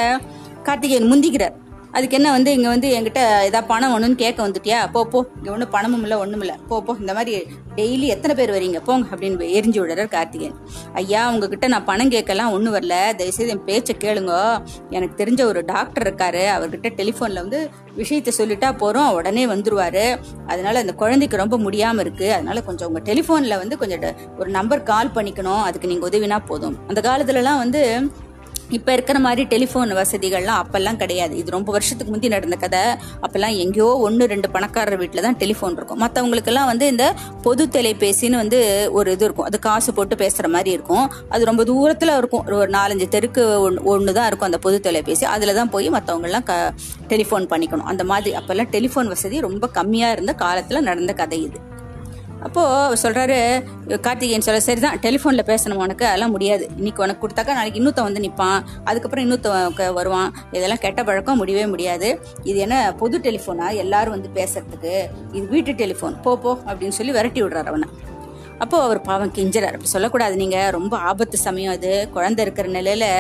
S1: கார்த்திகேயன் முந்திக்கிறார். அதுக்கு என்ன வந்து இங்கே வந்து என்கிட்ட ஏதாவது பணம் ஒன்றுன்னு கேட்க வந்துட்டியா? போ போ. இங்கே ஒன்றும் பணமும் இல்லை ஒன்றும் இல்லை. போ போ. இந்த மாதிரி டெய்லி எத்தனை பேர் வரீங்க? போங்க அப்படின்னு எரிஞ்சு விடுறார் கார்த்திகேயன். ஐயா உங்ககிட்ட நான் பணம் கேட்கலாம் ஒன்றும் வரல. தயவுசெய்து என் பேச்சை கேளுங்க. எனக்கு தெரிஞ்ச ஒரு டாக்டர் இருக்காரு. அவர்கிட்ட டெலிஃபோனில் வந்து விஷயத்த சொல்லிட்டா போகிறோம் உடனே வந்துருவாரு. அதனால அந்த குழந்தைக்கு ரொம்ப முடியாமல் இருக்குது அதனால கொஞ்சம் உங்கள் டெலிஃபோனில் வந்து கொஞ்சம் ஒரு நம்பர் கால் பண்ணிக்கணும். அதுக்கு நீங்கள் உதவினா போதும். அந்த காலத்துலலாம் வந்து இப்போ இருக்கிற மாதிரி டெலிஃபோன் வசதிகள்லாம் அப்போல்லாம் கிடையாது. இது ரொம்ப வருஷத்துக்கு முந்தி நடந்த கதை. அப்போல்லாம் எங்கேயோ ஒன்று ரெண்டு பணக்காரர் வீட்டில் தான் டெலிஃபோன் இருக்கும். மற்றவங்களுக்கெல்லாம் வந்து இந்த பொது தொலைபேசின்னு வந்து ஒரு இது இருக்கும். அது காசு போட்டு பேசுகிற மாதிரி இருக்கும். அது ரொம்ப தூரத்தில் இருக்கும். ஒரு நாலஞ்சு தெருக்கு ஒன்று ஒன்று தான் இருக்கும் அந்த பொது தொலைபேசி. அதில் தான் போய் மற்றவங்கெல்லாம் க டெலிஃபோன் பண்ணிக்கணும். அந்த மாதிரி அப்போல்லாம் டெலிஃபோன் வசதி ரொம்ப கம்மியாக இருந்த காலத்தில் நடந்த கதை இது. அப்போது அவர் சொல்கிறாரு கார்த்திகேயன் சொல்ல சரி தான் டெலிஃபோனில் பேசணும் உனக்கு? அதெல்லாம் முடியாது. இன்றைக்கி உனக்கு கொடுத்தாக்கா நாளைக்கு இன்னொருத்தன் வந்து நிற்பான் அதுக்கப்புறம் இன்னொருத்தன் வருவான். இதெல்லாம் கெட்ட பழக்கம் முடியவே முடியாது. இது என்ன பொது டெலிஃபோனா எல்லாரும் வந்து பேசுறதுக்கு. இது வீட்டு டெலிஃபோன் போ போ அப்படின்னு சொல்லி விரட்டி விடுறாரு அவனை. அப்போது அவர் பாவம் கெஞ்சுறாரு. அப்படி சொல்லக்கூடாது நீங்கள் ரொம்ப ஆபத்து சமயம் அது. குழந்தை இருக்கிற நிலையில்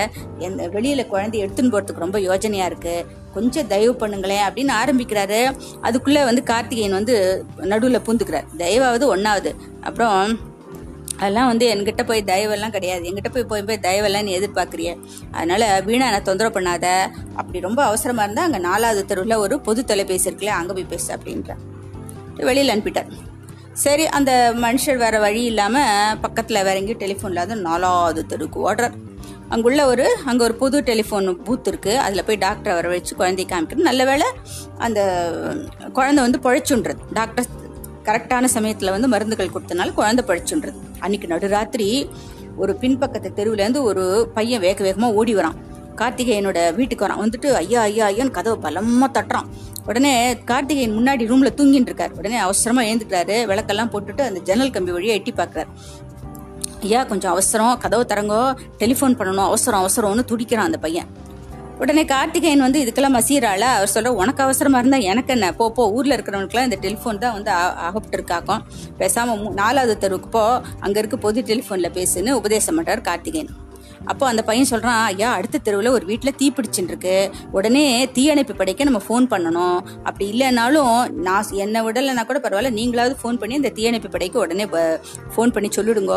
S1: எந்த வெளியில் குழந்தை எடுத்துன்னு போகிறதுக்கு ரொம்ப யோஜனையாக இருக்குது கொஞ்சம் தயவு பண்ணுங்களேன் அப்படின்னு ஆரம்பிக்கிறாரு. அதுக்குள்ளே வந்து கார்த்திகேயன் வந்து நடுவில் பூந்துக்கிறார். தயவாவது ஒன்றாவது அப்புறம் அதெல்லாம் வந்து என்கிட்ட போய் தயவெல்லாம் கிடையாது. என்கிட்ட போய் போய் போய் தயவெல்லாம் நீ எதிர்பார்க்குறிய. அதனால வீணா நான் தொந்தரவு பண்ணாத. அப்படி ரொம்ப அவசரமாக இருந்தால் அங்கே நாலாவது தெருவில் ஒரு பொது தொலைபேசி இருக்குல்ல அங்கே போய் பேசு அப்படின்ற வெளியில் அனுப்பிட்டார். சரி அந்த மனுஷர் வேற வழி இல்லாமல் பக்கத்தில் வேற எங்கேயும் டெலிஃபோன் இல்லாத நாலாவது தெருவுக்கு ஓடுறார். அங்குள்ள ஒரு அங்கே ஒரு புது டெலிஃபோன் பூத் இருக்குது அதில் போய் டாக்டரை வர வச்சு குழந்தை காமிக்கிறது நல்ல வேளை அந்த குழந்தை வந்து பழச்சுன்றது. டாக்டர் கரெக்டான சமயத்தில் வந்து மருந்துகள் கொடுத்தனால குழந்தை பழச்சுன்றது. அன்னைக்கு நடுராத்திரி ஒரு பின்பக்கத்து தெருவுலேருந்து ஒரு பையன் வேக வேகமாக ஓடி வரான். கார்த்திகேயனோட வீட்டுக்கு வரான். வந்துட்டு ஐயா ஐயா ஐயான்னு கதவை பலமாக தட்டுறான். உடனே கார்த்திகேயன் முன்னாடி ரூமில் தூங்கிட்டு இருக்கார். உடனே அவசரமாக ஏந்துக்கிறாரு விளக்கெல்லாம் போட்டுட்டு அந்த ஜன்னல் கம்பி வழியாக எட்டி பார்க்குறாரு. ஐயா கொஞ்சம் அவசரம். கதவு தரங்கோ டெலிஃபோன் பண்ணணும். அவசரம் அவசரம்னு துடிக்கிறான் அந்த பையன். உடனே கார்த்திகேயன் வந்து இதுக்கெல்லாம் மசீரால அவர் சொல்ற உனக்கு அவசரமா இருந்தா எனக்கு என்ன? போ போ. ஊர்ல இருக்கிறவனுக்குலாம் இந்த டெலிஃபோன் தான் வந்து அகப்பட்டு இருக்காக்கும் பேசாம நாலாவது தெருவுக்கு போ. அங்க இருக்க பொது டெலிஃபோன்ல பேசுன்னு உபதேசம் பண்றார் கார்த்திகேயன். அப்போ அந்த பையன் சொல்றான் ஐயா அடுத்த தெருவில் ஒரு வீட்டில் தீ பிடிச்சின்னு இருக்கு உடனே தீயணைப்பு படைக்க நம்ம ஃபோன் பண்ணணும். அப்படி இல்லைனாலும் நான் என்னை விடலைன்னா கூட பரவாயில்ல நீங்களாவது ஃபோன் பண்ணி அந்த தீயணைப்பு படைக்கு உடனே ஃபோன் பண்ணி சொல்லிடுங்க.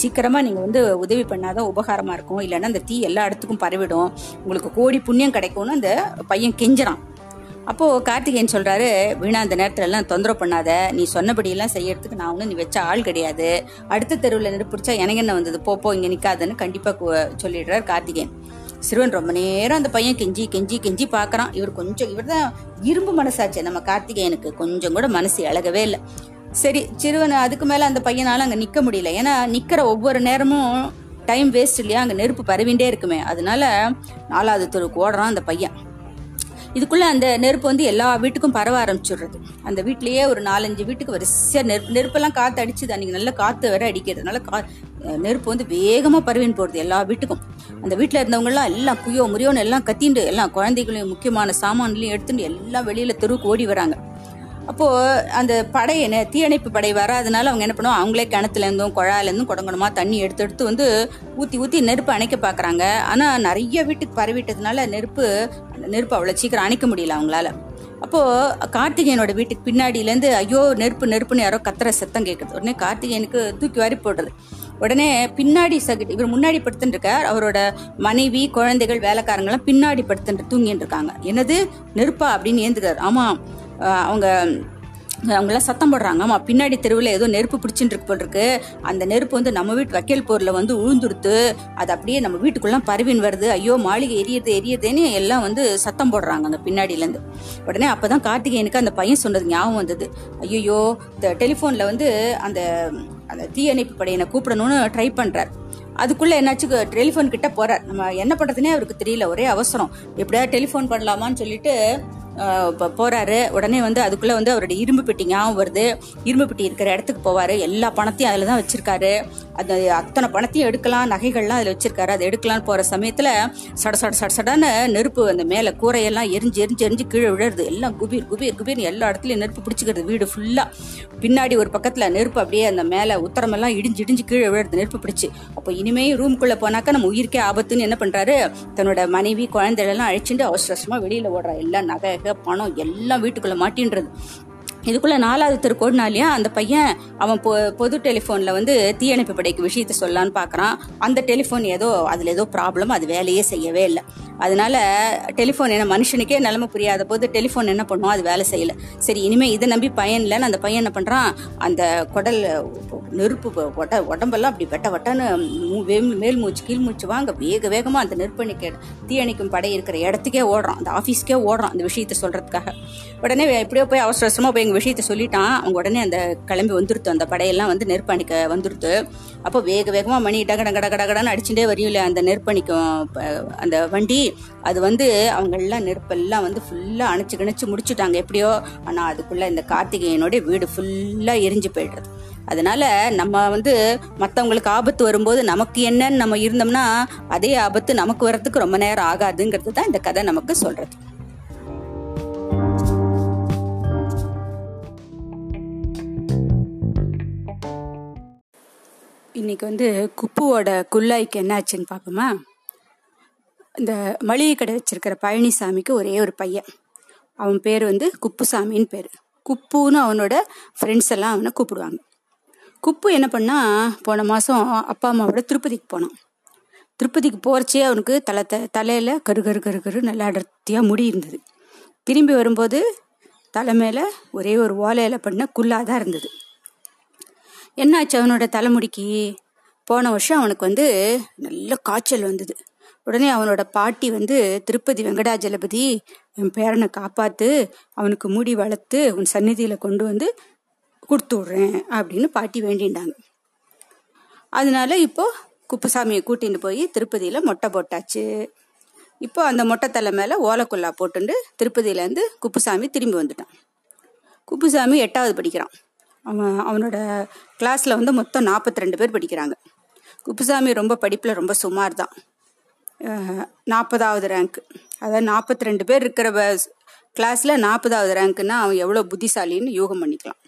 S1: சீக்கிரமாக நீங்கள் வந்து உதவி பண்ணாதான் உபகாரமாக இருக்கும். இல்லைன்னா அந்த தீ எல்லா இடத்துக்கும் பரவிடும். உங்களுக்கு கோடி புண்ணியம் கிடைக்கும்னு அந்த பையன் கெஞ்சுறான். அப்போ கார்த்திகேயன் சொல்றாரு வீணா அந்த நேரத்துல எல்லாம் தொந்தரவு பண்ணாத. நீ சொன்னபடியெல்லாம் செய்யறதுக்கு நான் ஒன்றும் நீ வச்ச ஆள் கிடையாது. அடுத்த தெருவில் நின்று பிடிச்சா எனக்கு என்ன வந்தது? போப்போ இங்கே இங்க நிக்காதுன்னு கண்டிப்பா சொல்லிடுறாரு கார்த்திகேயன். சிறுவன் ரொம்ப நேரம் அந்த பையன் கெஞ்சி கெஞ்சி கெஞ்சி பாக்குறான். இவர் கொஞ்சம் இவர் தான் இரும்பு மனசாச்சு நம்ம கார்த்திகேயனுக்கு. கொஞ்சம் கூட மனசு இழகவே இல்லை. சரி சிறுவன் அதுக்கு மேல அந்த பையனால அங்க நிக்க முடியல. ஏன்னா நிக்கிற ஒவ்வொரு நேரமும் டைம் வேஸ்ட் இல்லையா? அங்க நெருப்பு பரவிண்டே இருக்குமே. அதனால நாலாவது தெருவுக்கு ஓடுறான் அந்த பையன். இதுக்குள்ள அந்த நெருப்பு வந்து எல்லா வீட்டுக்கும் பரவ ஆரம்பிச்சிடுறது. அந்த வீட்லயே ஒரு நாலஞ்சு வீட்டுக்கு வரிசையா நெருப்பு நெருப்பெல்லாம் காத்து அடிச்சுது. அன்னைக்கு நல்ல காத்து வேற அடிக்கிறதுனால கா நெருப்பு வந்து வேகமா பரவின்னு போறது எல்லா வீட்டுக்கும். அந்த வீட்டுல இருந்தவங்க எல்லாம் எல்லாம் குயோ முறியோன்னு எல்லாம் கத்திண்டு எல்லாம் குழந்தைகளையும் முக்கியமான சாமான்லையும் எடுத்துட்டு எல்லாம் வெளியில தெருவுக்கு ஓடி வராங்க. அப்போது அந்த படையின தீயணைப்பு படை வராதனால அவங்க என்ன பண்ணுவோம் அவங்களே கிணத்துலேருந்தும் குழாயிலேருந்தும் குழாயில தண்ணி எடுத்து எடுத்து வந்து ஊற்றி ஊற்றி நெருப்பு அணைக்க பார்க்குறாங்க ஆனால் நிறைய வீட்டுக்கு பரவிட்டதுனால நெருப்பு அந்த நெருப்பு அவ்வளோ சீக்கிரம் அணைக்க முடியல அவங்களால. அப்போது கார்த்திகேயனோட வீட்டுக்கு பின்னாடியிலேருந்து ஐயோ நெருப்பு நெருப்புன்னு யாரோ கத்துற சத்தம் கேட்குது உடனே கார்த்திகேயனுக்கு தூக்கி வாரி போடுறது. உடனே பின்னாடி சகிட்டு இவர் முன்னாடி படுத்துட்டுருக்கார் அவரோட மனைவி குழந்தைகள் வேலைக்காரங்களாம் பின்னாடி படுத்துட்டு தூங்கிட்டு இருக்காங்க என்னது? நெருப்பா? அப்படின்னு ஏந்துக்கிறார் ஆமாம். அவங்க அவங்களாம் சத்தம் போடுறாங்க. ஆமாம் பின்னாடி தெருவில் ஏதோ நெருப்பு பிடிச்சிட்டு இருக்கு போல் இருக்கு அந்த நெருப்பு வந்து நம்ம வீட்டு வக்கேல் போரில் வந்து உழுந்துருத்து அது அப்படியே நம்ம வீட்டுக்குள்ளே பரவின் வருது. ஐயோ மாளிகை எரியுது எரியுதுன்னு எல்லாம் வந்து சத்தம் போடுறாங்க அந்த பின்னாடியிலேருந்து. உடனே அப்போ தான் கார்த்திகேயனுக்கு அந்த பையன் சொன்னது ஞாபகம் வந்தது. ஐயோ இந்த டெலிஃபோனில் வந்து அந்த அந்த தீயணைப்பு படையினை கூப்பிடணும்னு ட்ரை பண்ணுறார் அதுக்குள்ளே என்னாச்சு டெலிஃபோன் கிட்ட போகிறார் நம்ம என்ன பண்ணுறதுனே அவருக்கு தெரியல. ஒரே அவசரம். எப்படியாவது டெலிஃபோன் பண்ணலாமான்னு சொல்லிட்டு இப்போ போறாரு. உடனே வந்து அதுக்குள்ள வந்து அவருடைய இரும்பு பெட்டி ஞாபகம் வருது. இரும்பு பெட்டி இருக்கிற இடத்துக்கு போவாரு. எல்லா பணத்தையும் அதில் தான் வச்சிருக்காரு. அந்த அத்தனை பணத்தையும் எடுக்கலாம் நகைகள்லாம் அதில் வச்சிருக்காரு. அதை எடுக்கலாம்னு போற சமயத்துல சட சட சட சடன்னு நெருப்பு அந்த மேலே கூரையெல்லாம் எரிஞ்சு எரிஞ்சு எரிஞ்சு கீழே விழுறது. எல்லாம் குபீர் குபீர் குபீர் எல்லா இடத்துலயும் நெருப்பு பிடிச்சிக்கிறது வீடு ஃபுல்லா பின்னாடி ஒரு பக்கத்துல நெருப்பு அப்படியே அந்த மேலே உத்தரமெல்லாம் இடிஞ்சு இடிஞ்சு கீழே விழுறது நெருப்பு பிடிச்சு. அப்போ இனிமே ரூம்குள்ள போனாக்கா நம்ம உயிருக்கே ஆபத்துன்னு என்ன பண்றாரு? தன்னோட மனைவி குழந்தைகள் எல்லாம் அழைச்சிட்டு அவசர அவசரமா வெளியில ஓடுறா எல்லாம் நகை நகை, பணம் எல்லாம் வீட்டுக்குள்ள மாட்டின்றது. இதுக்குள்ள நாலாவது திருக்கோடினாலையா அந்த பையன் அவன் பொ பொது டெலிஃபோனில் வந்து தீயணைப்பு படைக்கு விஷயத்த சொல்லலான்னு பார்க்குறான் அந்த டெலிஃபோன் ஏதோ அதில் ஏதோ ப்ராப்ளம் அது வேலையே செய்யவே இல்லை. அதனால டெலிஃபோன் என்ன மனுஷனுக்கே நிலைமை புரியாத போது டெலிஃபோன் என்ன பண்ணுவோம் அது வேலை செய்யல. சரி இனிமேல் இதை நம்பி பையன் இல்லைன்னு அந்த பையன் என்ன பண்ணுறான் அந்த குடல் நெருப்பு உட உடம்பெல்லாம் அப்படி வெட்ட வட்டன்னு மேல் மூச்சு கீழ் மூச்சு வாங்க வேக வேகமாக அந்த நெருப்பணிக்க தீயணைக்கும் படை இருக்கிற இடத்துக்கே ஓடுறான். அந்த ஆஃபீஸ்க்கே ஓடுறான் அந்த விஷயத்த சொல்கிறதுக்காக உடனே எப்படியோ போய் அவசர அவசரமாக போய் இவங்க விஷயத்த சொல்லிட்டான். அவங்க உடனே அந்த கிளம்பி வந்துருத்து. அந்த படையெல்லாம் வந்து நெருப்பணிக்க வந்துருத்து. அப்போ வேக வேகமாக மணி டக டக டக டகடன்னு அடிச்சுட்டே வரையும் அந்த நெருப்பணிக்கும் அந்த வண்டி. அது வந்து அவங்கெல்லாம் நெருப்பெல்லாம் வந்து ஃபுல்லாக அணைச்சு கிணைச்சு முடிச்சுட்டாங்க. எப்படியோ? ஆனால் அதுக்குள்ளே இந்த கார்த்திகேயனுடைய வீடு ஃபுல்லாக எரிஞ்சு போயிடுறது அதனால நம்ம வந்து மற்றவங்களுக்கு ஆபத்து வரும்போது நமக்கு என்னன்னு நம்ம இருந்தோம்னா அதே ஆபத்து நமக்கு வர்றதுக்கு ரொம்ப நேரம் ஆகாதுங்கிறது தான் இந்த கதை நமக்கு சொல்கிறது இன்னைக்கு வந்து குப்புவோட குல்லாய்க்கு என்னாச்சுன்னு பார்ப்போமா? இந்த மளிகை கடை வச்சிருக்கிற பழனிசாமிக்கு ஒரே ஒரு பையன். அவன் பேர் வந்து குப்புசாமின்னு பேர். குப்புன்னு அவனோட ஃப்ரெண்ட்ஸ் எல்லாம் அவனை கூப்பிடுவாங்க. குப்பு என்ன பண்ணா போன மாதம் அப்பா அம்மாவோட திருப்பதிக்கு போனான். திருப்பதிக்கு போகிறச்சே அவனுக்கு தலை த தலையில் கரு கரு கரு கரு நல்லா அடர்த்தியாக முடி இருந்தது. திரும்பி வரும்போது தலை மேலே ஒரே ஒரு ஓலையில் பண்ண குல்லாக தான் இருந்தது. என்னாச்சு அவனோட தலைமுடிக்கு? போன வருஷம் அவனுக்கு வந்து நல்ல காய்ச்சல் வந்தது. உடனே அவனோட பாட்டி வந்து திருப்பதி வெங்கடாஜலபதி என் பேரனை காப்பாத்து அவனுக்கு முடி வளர்த்து உன் சந்நிதியில் கொண்டு வந்து கொடுத்து விட்றேன் அப்படின்னு பாட்டி வேண்டிண்டாங்க. அதனால இப்போ குப்புசாமியை கூட்டிட்டு போய் திருப்பதியில் மொட்டை போட்டாச்சு. இப்போ அந்த மொட்டை தலை மேலே ஓலக்குல்லா போட்டுண்டு திருப்பதியிலேருந்து குப்புசாமி திரும்பி வந்துட்டான். குப்புசாமி எட்டாவது படிக்கிறான். அவன் அவனோட கிளாஸில் வந்து மொத்தம் நாற்பத்தி ரெண்டு பேர் படிக்கிறாங்க. குப்புசாமி ரொம்ப படிப்பில் ரொம்ப சுமார் தான் நாற்பதாவது ரேங்க் அதாவது நாற்பத்தி ரெண்டு பேர் இருக்கிற கிளாஸில் நாற்பதாவது ரேங்க்குன்னா அவன் எவ்வளோ புத்திசாலின்னு யூகம் பண்ணிக்கலாம்.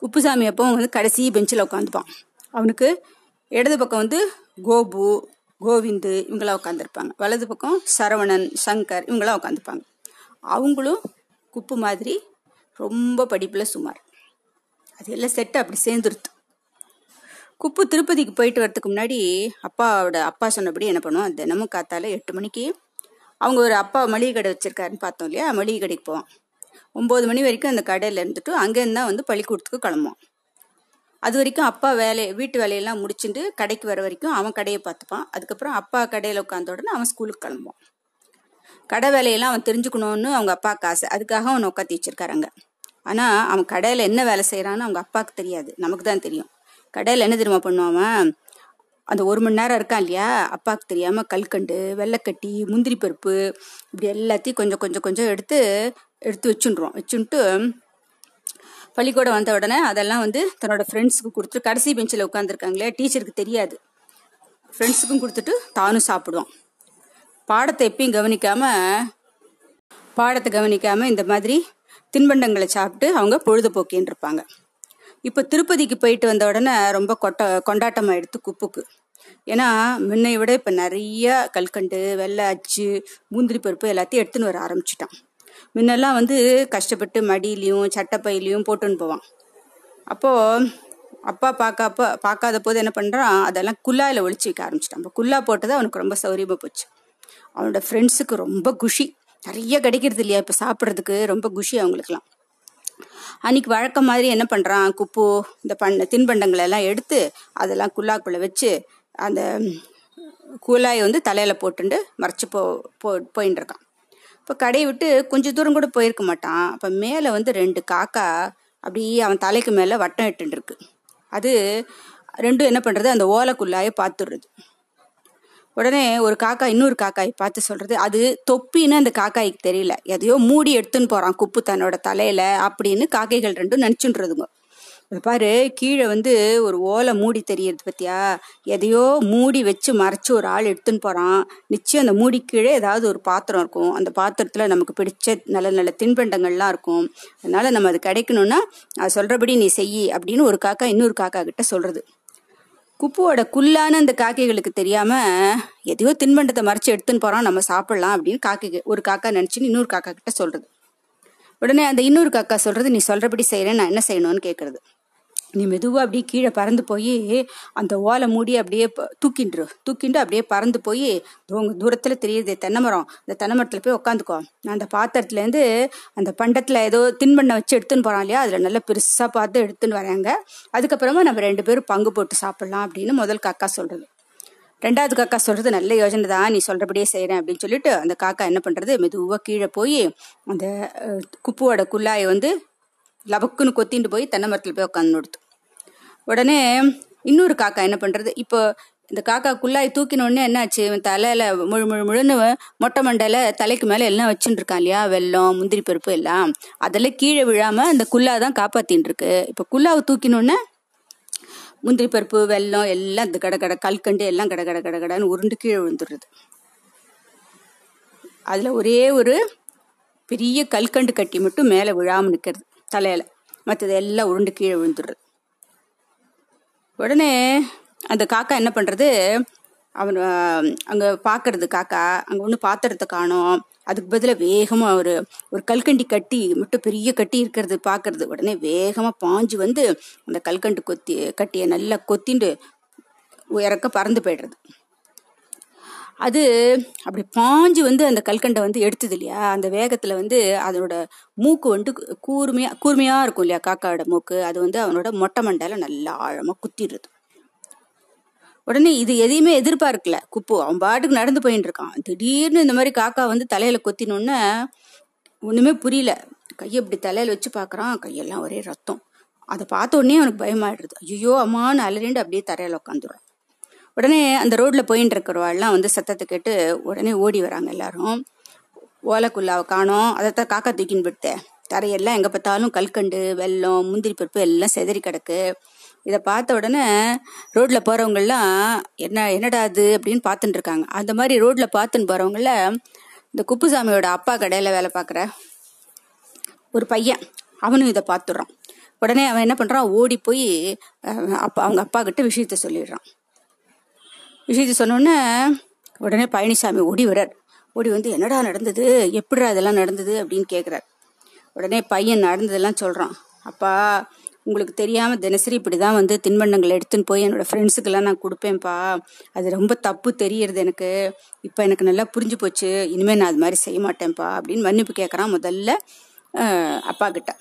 S1: குப்புசாமி அப்போ வந்து கடைசி பெஞ்சில் உட்காந்துப்பான். அவனுக்கு இடது பக்கம் வந்து கோபு கோவிந்து இவங்களாம் உட்காந்துருப்பாங்க. வலது பக்கம் சரவணன் சங்கர் இவங்களாம் உட்காந்துருப்பாங்க அவங்களும் குப்பு மாதிரி ரொம்ப படிப்பில் சுமார். அது எல்லாம் செட்டு அப்படி சேர்ந்துருத்து குப்பு திருப்பதிக்கு போயிட்டு வரதுக்கு முன்னாடி அப்பாவோட அப்பா சொன்னபடி என்ன பண்ணுவோம்? தினமும் காத்தால எட்டு மணிக்கு அவங்க ஒரு அப்பா மளிகை கடை வச்சிருக்காருன்னு பார்த்தோம் இல்லையா? மளிகை கடைக்கு போவோம். ஒம்பது மணி வரைக்கும் அந்த கடையில் இருந்துட்டு அங்கேருந்து தான் வந்து பள்ளிக்கூடத்துக்கு கிளம்புவோம். அது வரைக்கும் அப்பா வேலை வீட்டு வேலையெல்லாம் முடிச்சுட்டு கடைக்கு வர வரைக்கும் அவன் கடையை பார்த்துப்பான். அதுக்கப்புறம் அப்பா கடையில் உட்காந்த உடனே அவன் ஸ்கூலுக்கு கிளம்புவான். கடை வேலையெல்லாம் அவன் தெரிஞ்சுக்கணும்னு அவங்க அப்பாவுக்கு ஆசை அதுக்காக அவனை உட்காத்தி வச்சிருக்காருங்க ஆனால் அவன் கடையில் என்ன வேலை செய்கிறான்னு அவங்க அப்பாவுக்கு தெரியாது. நமக்கு தான் தெரியும். கடையில் என்ன தெரியுமா பண்ணுவான் அந்த ஒரு மணி நேரம் இருக்கான் இல்லையா? அப்பாவுக்கு தெரியாமல் கல்கண்டு வெள்ளைக்கட்டி முந்திரி பருப்பு இப்படி எல்லாத்தையும் கொஞ்சம் கொஞ்சம் கொஞ்சம் எடுத்து எடுத்து வச்சுட்டுருவான் வச்சுன்ட்டு பள்ளிக்கூடம் வந்த உடனே அதெல்லாம் வந்து தன்னோட ஃப்ரெண்ட்ஸுக்கு கொடுத்து கடைசி பெஞ்சில் உட்காந்துருக்காங்களே டீச்சருக்கு தெரியாது. ஃப்ரெண்ட்ஸுக்கும் கொடுத்துட்டு தானும் சாப்பிடுவான். பாடத்தை எப்பயும் கவனிக்காமல் பாடத்தை கவனிக்காமல் இந்த மாதிரி தின்பண்டங்களை சாப்பிட்டு அவங்க பொழுதுபோக்கின்னு இருப்பாங்க இப்போ திருப்பதிக்கு போயிட்டு வந்த உடனே ரொம்ப கொட்ட கொண்டாட்டம் எடுத்து குப்புக்கு. ஏன்னா முன்னை விட இப்போ நிறைய கல்கண்டு வெள்ளை அச்சு முந்திரி பருப்பு எல்லாத்தையும் எடுத்துன்னு வர ஆரம்பிச்சிட்டான். முன்னெல்லாம் வந்து கஷ்டப்பட்டு மடியிலையும் சட்டப்பையிலையும் போட்டுன்னு போவான். அப்போது அப்பா பார்க்காப்ப பார்க்காத போது என்ன பண்ணுறான் அதெல்லாம் குல்லாயில் ஒழிச்சு வைக்க ஆரம்பிச்சிட்டான். அப்போ குல்லா போட்டது அவனுக்கு ரொம்ப சௌரியமாக போச்சு. அவனோட ஃப்ரெண்ட்ஸுக்கு ரொம்ப குஷி. நிறைய கிடைக்கிறது இல்லையா? இப்போ சாப்பிட்றதுக்கு ரொம்ப குஷி அவங்களுக்குலாம் அன்னைக்கு வழக்கம் மாதிரி என்ன பண்ணுறான் குப்பு இந்த பண்ண தின்பண்டங்களை எல்லாம் எடுத்து அதெல்லாம் குல்லாக்குள்ளே வச்சு அந்த குழாயை வந்து தலையில் போட்டுண்டு மறைச்சு போ போ போயின்னு இருக்கான். இப்போ கடையை விட்டு கொஞ்சம் தூரம் கூட போயிருக்க மாட்டான். அப்போ மேலே வந்து ரெண்டு காக்கா அப்படியே அவன் தலைக்கு மேலே வட்டம் இட்டுருக்கு அது ரெண்டும் என்ன பண்ணுறது அந்த ஓலைக்குள்ளாய பார்த்துடுறது உடனே ஒரு காக்கா இன்னொரு காக்காய் பார்த்து சொல்றது அது தொப்பின்னு அந்த காக்காய்க்கு தெரியல. எதையோ மூடி எடுத்துன்னு போறான் குப்பு தன்னோட தலையில அப்படின்னு காக்கைகள் ரெண்டும் நினைச்சுன்றதுங்க. பாரு கீழே வந்து ஒரு ஓலை மூடி தெரியறது பத்தியா? எதையோ மூடி வச்சு மறைச்சு ஒரு ஆள் எடுத்துன்னு போறான். நிச்சயம் அந்த மூடி கீழே ஏதாவது ஒரு பாத்திரம் இருக்கும். அந்த பாத்திரத்துல நமக்கு பிடிச்ச நல்ல நல்ல தின்பண்டங்கள்லாம் இருக்கும். அதனால நம்ம அது கிடைக்கணும்னா அது சொல்றபடி நீ செய்யி அப்படின்னு ஒரு காக்கா இன்னொரு காக்கா கிட்ட சொல்றது. குப்புவோட குல்லான அந்த காக்கைகளுக்கு தெரியாம எதையோ தின்பண்டத்தை மறைச்சு எடுத்துன்னு போறோம் நம்ம சாப்பிடலாம் அப்படின்னு காக்கை ஒரு காக்கா நினைச்சுன்னு இன்னொரு காக்கா கிட்ட சொல்றது. உடனே அந்த இன்னொரு காக்கா சொல்றது நீ சொல்றபடி செய்யறேன் நான் என்ன செய்யணும்னு கேக்குறது. நீ மெதுவாக அப்படியே கீழே பறந்து போய் அந்த ஓலை மூடி அப்படியே தூக்கின்று தூக்கிண்டு அப்படியே பறந்து போய் உங்கள் தூரத்தில் தெரியுது தென்னை மரம் அந்த தென்னை மரத்தில் போய் உட்காந்துக்கோ நான் அந்த பாத்திரத்துலேருந்து அந்த பண்டத்தில் ஏதோ தின்பண்ணை வச்சு எடுத்துன்னு போகிறான் இல்லையா? அதில் நல்லா பெருசாக பார்த்து எடுத்துன்னு வராங்க. அதுக்கப்புறமா நம்ம ரெண்டு பேரும் பங்கு போட்டு சாப்பிட்லாம் அப்படின்னு முதல் காக்கா சொல்கிறது ரெண்டாவது காக்கா சொல்கிறது நல்ல யோஜனை தான் நீ சொல்கிறபடியே செய்கிறேன் அப்படின்னு சொல்லிட்டு அந்த காக்கா என்ன பண்ணுறது மெதுவாக கீழே போய் அந்த குப்புவோட குள்ளாயை வந்து லபக்குன்னு கொத்திட்டு போய் தென்னை மரத்தில் போய் உட்காந்து கொடுத்து உடனே இன்னொரு காக்கா என்ன பண்றது? இப்போ இந்த காக்கா குள்ளாய் தூக்கினோடனே என்னாச்சு? இவன் தலையில முழு முழு முழுன்னு மொட்டை மண்டையில தலைக்கு மேல எல்லாம் வச்சுட்டு இருக்கான் இல்லையா? வெள்ளம் முந்திரி பருப்பு எல்லாம். அதெல்லாம் கீழே விழாம அந்த குல்லா தான் காப்பாத்தின்னு இருக்கு இப்போ குல்லாவை தூக்கினோடனே முந்திரி பருப்பு வெல்லம் எல்லாம் இந்த கட கட கல்கண்டு எல்லாம் கட கட கட கடைன்னு உருண்டு கீழே விழுந்துடுறது அதுல ஒரே ஒரு பெரிய கல்கண்டு கட்டி மட்டும் மேலே விழாம நிற்கிறது தலையில. மற்றது எல்லாம் உருண்டு கீழே விழுந்துடுறது உடனே அந்த காக்கா என்ன பண்ணுறது அவன் அங்கே பார்க்கறது காக்கா அங்கே ஒன்று பாத்திரத்தை காணும். அதுக்கு பதிலாக வேகமாக ஒரு ஒரு கல்கண்டி கட்டி மட்டும் பெரிய கட்டி இருக்கிறது பார்க்கறது உடனே வேகமாக பாஞ்சு வந்து அந்த கல்கண்டு கொத்தி கட்டியை நல்லா கொத்திண்டு உயரக்க பறந்து போயிடுறது. அது அப்படி பாஞ்சு வந்து அந்த கல்கண்டை வந்து எடுத்தது இல்லையா? அந்த வேகத்துல வந்து அதனோட மூக்கு வந்து கூர்மையா கூர்மையா இருக்கும் இல்லையா காக்காவோட மூக்கு? அது வந்து அவனோட மொட்டை மண்டல நல்லா ஆழமா குத்திடுறது. உடனே இது எதையுமே எதிர்பார்க்கல. குப்பு அவன் பாட்டுக்கு நடந்து போயிட்டு இருக்கான். திடீர்னு இந்த மாதிரி காக்கா வந்து தலையில கொத்தினோன்னு ஒண்ணுமே புரியல. கையை இப்படி தலையில வச்சு பாக்குறான். கையெல்லாம் ஒரே ரத்தம். அதை பார்த்த உடனே அவனுக்கு பயமாயிடுறது. ஐயோ அம்மான்னு அலறிண்டு அப்படியே தரையில உட்காந்துடும் உடனே அந்த ரோட்ல போயிட்டு இருக்கிறவாள்லாம் வந்து சத்தத்தை கேட்டு உடனே ஓடி வராங்க எல்லாரும். ஓலைக்குள்ளாவை காணோம். அதைத்தான் காக்கா தூக்கின்னு விட்டேன் தரையெல்லாம் எங்க பார்த்தாலும் கல்கண்டு வெள்ளம் முந்திரி பருப்பு எல்லாம் செதறி கிடக்கு. இதை பார்த்த உடனே ரோட்ல போறவங்கெல்லாம் என்ன என்னடா அது அப்படின்னு பார்த்துட்டு இருக்காங்க அந்த மாதிரி ரோட்ல பார்த்துன்னு போறவங்கள இந்த குப்புசாமியோட அப்பா கடையில வேலை பார்க்குற ஒரு பையன் அவனும் இதை பார்த்துடுறான். உடனே அவன் என்ன பண்றான்? ஓடி போய் அப்பா அவங்க அப்பா கிட்ட விஷயத்த சொல்லிடுறான். விஷயத்தை சொன்னோடனே உடனே பழனிசாமி ஓடி வரார் ஓடி வந்து என்னடா நடந்தது? எப்படிடா இதெல்லாம் நடந்தது? அப்படின்னு கேட்குறார் உடனே பையன் நடந்ததெல்லாம் சொல்கிறான் அப்பா உங்களுக்கு தெரியாமல் தினசரி இப்படி தான் வந்து தின்பண்டங்கள் எடுத்துன்னு போய் என்னோடய ஃப்ரெண்ட்ஸுக்கெல்லாம் நான் கொடுப்பேன்ப்பா. அது ரொம்ப தப்பு தெரியறது எனக்கு. இப்போ எனக்கு நல்லா புரிஞ்சு போச்சு. இனிமேல் நான் அது மாதிரி செய்ய மாட்டேன்ப்பா. அப்படின்னு மன்னிப்பு கேட்குறான் முதல்ல அப்பா கிட்ட.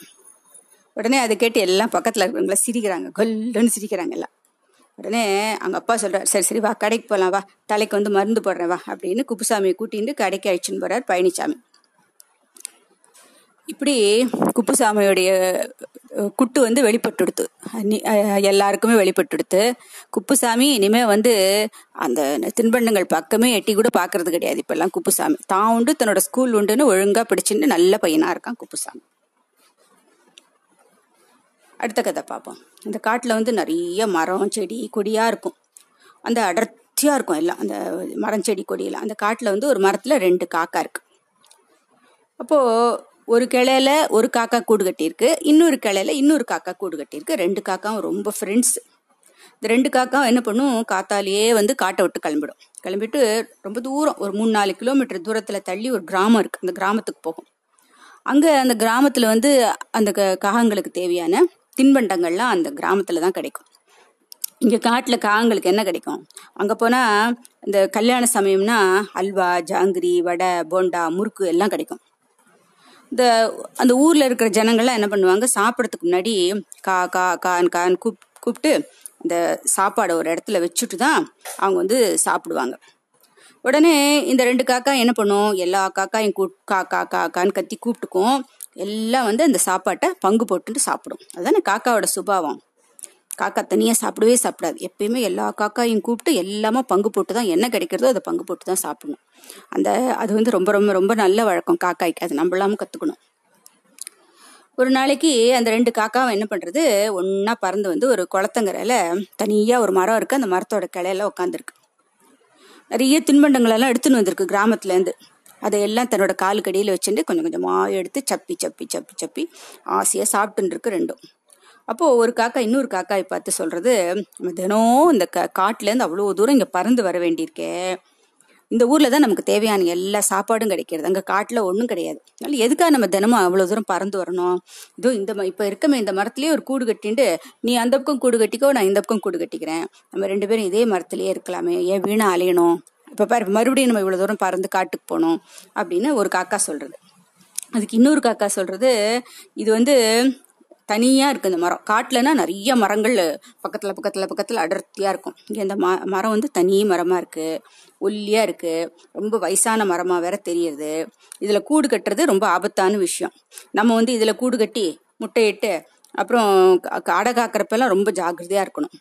S1: உடனே அதை கேட்டு எல்லாம் பக்கத்தில் இருக்கிறவங்கள சிரிக்கிறாங்க. கொல்லுன்னு சிரிக்கிறாங்க எல்லாம். உடனே அவங்க அப்பா சொல்கிறார் சரி சரி வா கடைக்கு போகலாம் வா தலைக்கு வந்து மருந்து போடுறேன் வா அப்படின்னு குப்புசாமியை கூட்டிகிட்டு கடைக்கு அழிச்சுன்னு போறார் பழனிசாமி இப்படி குப்புசாமியுடைய குட்டு வந்து வெளிப்பட்டுடுத்து. எல்லாருக்குமே வெளிப்பட்டுடுத்து. குப்புசாமி இனிமே வந்து அந்த தின்பண்டங்கள் பக்கமே எட்டி கூட பார்க்கறது கிடையாது இப்பெல்லாம் குப்புசாமி. தான் உண்டு தன்னோட ஸ்கூல் உண்டுன்னு ஒழுங்காக பிடிச்சின்னு நல்ல பையனாக இருக்கான் குப்புசாமி. அடுத்த கதை பார்ப்போம். இந்த காட்டில் வந்து நிறைய மரம் செடி கொடியாக இருக்கும். அந்த அடர்த்தியாக இருக்கும் எல்லாம் அந்த மரம் செடி கொடியெல்லாம் அந்த காட்டில் வந்து ஒரு மரத்தில் ரெண்டு காக்கா இருக்கு. அப்போது ஒரு கிளையில ஒரு காக்கா கூடு கட்டியிருக்கு. இன்னொரு கிளையில இன்னொரு காக்கா கூடு கட்டியிருக்கு. ரெண்டு காக்காவும் ரொம்ப ஃப்ரெண்ட்ஸ் இந்த ரெண்டு காக்காவும் என்ன பண்ணும்? காத்தாலேயே வந்து காட்டை விட்டு கிளம்பிடும். கிளம்பிட்டு ரொம்ப தூரம் ஒரு மூணு நாலு கிலோமீட்டர் தூரத்தில் தள்ளி ஒரு கிராமம் இருக்குது அந்த கிராமத்துக்கு போகும். அங்கே அந்த கிராமத்தில் வந்து அந்த க- காகங்களுக்கு தேவையான தின்பண்டங்கள்லாம் அந்த கிராமத்தில் தான் கிடைக்கும். இங்கே காட்டில் காங்களுக்கு என்ன கிடைக்கும்? அங்கே போனால் இந்த கல்யாண சமயம்னா அல்வா ஜாங்கிரி வடை போண்டா முறுக்கு எல்லாம் கிடைக்கும். இந்த அந்த ஊரில் இருக்கிற ஜனங்கள்லாம் என்ன பண்ணுவாங்க? சாப்பிட்றதுக்கு முன்னாடி கா கா கான் கான் கூப் கூப்பிட்டு அந்த சாப்பாடை ஒரு இடத்துல வச்சுட்டு தான் அவங்க வந்து சாப்பிடுவாங்க. உடனே இந்த ரெண்டு காக்கா என்ன பண்ணும்? எல்லா காக்காயும் கூ கா கா காக்கான்னு கத்தி கூப்பிட்டுக்கும். எல்லாம் வந்து அந்த சாப்பாட்டை பங்கு போட்டுட்டு சாப்பிடும். அதுதானே காக்காவோட சுபாவம். காக்கா தனியாக சாப்பிடவே சாப்பிடாது. எப்பயுமே எல்லா காக்காயும் கூப்பிட்டு எல்லாமே பங்கு போட்டு தான் என்ன கிடைக்கிறதோ அதை பங்கு போட்டு தான் சாப்பிடணும். அந்த அது வந்து ரொம்ப ரொம்ப ரொம்ப நல்ல வழக்கம் காக்காய்க்கு. அது நம்மளாம கற்றுக்கணும் ஒரு நாளைக்கு அந்த ரெண்டு காக்காவும் என்ன பண்ணுறது ஒன்றா பறந்து வந்து ஒரு குளத்தங்கரையில் தனியாக ஒரு மரம் இருக்குது அந்த மரத்தோட கிளையில உட்காந்துருக்கு நிறைய தின்பண்டங்களெல்லாம் எடுத்துன்னு வந்திருக்கு கிராமத்துலேருந்து. அதையெல்லாம் தன்னோட காலுக்கு அடியில் வச்சுட்டு கொஞ்சம் கொஞ்சமாக எடுத்து சப்பி சப்பி சப்பி சப்பி ஆசையாக சாப்பிட்டுன்னு இருக்கு ரெண்டும். அப்போது ஒரு காக்கா இன்னொரு காக்காயை பார்த்து சொல்கிறது நம்ம தினம் இந்த க காட்டிலேருந்து அவ்வளோ தூரம் இங்கே பறந்து வர வேண்டியிருக்கே. இந்த ஊரில் தான் நமக்கு தேவையான எல்லா சாப்பாடும் கிடைக்கிறது. அங்கே காட்டில் ஒன்றும் கிடையாது. அதனால் எதுக்காக நம்ம தினமும் அவ்வளோ தூரம் பறந்து வரணும்? இதோ இந்த ம இப்போ இருக்கமே இந்த மரத்துலேயே ஒரு கூடு கட்டிட்டு நீ அந்த பக்கம் கூடு கட்டிக்கோ நான் இந்த பக்கம் கூடு கட்டிக்கிறேன். நம்ம ரெண்டு பேரும் இதே மரத்துலேயே இருக்கலாமே. ஏன் வீணாக அலையணும்? இப்போ பாரு மறுபடியும் நம்ம இவ்வளோ தூரம் பறந்து காட்டுக்கு போகணும் அப்படின்னு ஒரு காக்கா சொல்கிறது அதுக்கு இன்னொரு காக்கா சொல்கிறது இது வந்து தனியாக இருக்குது இந்த மரம். காட்டிலனா நிறைய மரங்கள் பக்கத்தில் பக்கத்தில் பக்கத்தில் அடர்த்தியாக இருக்கும். இங்கே இந்த ம மரம் வந்து தனி மரமாக இருக்குது ஒல்லியாக இருக்குது ரொம்ப வயசான மரமாக வேற தெரியுது. இதில் கூடு கட்டுறது ரொம்ப ஆபத்தான விஷயம். நம்ம வந்து இதில் கூடு கட்டி முட்டையிட்டு அப்புறம் க- அடை காக்கிறப்பெல்லாம் ரொம்ப ஜாக்கிரதையாக இருக்கணும்.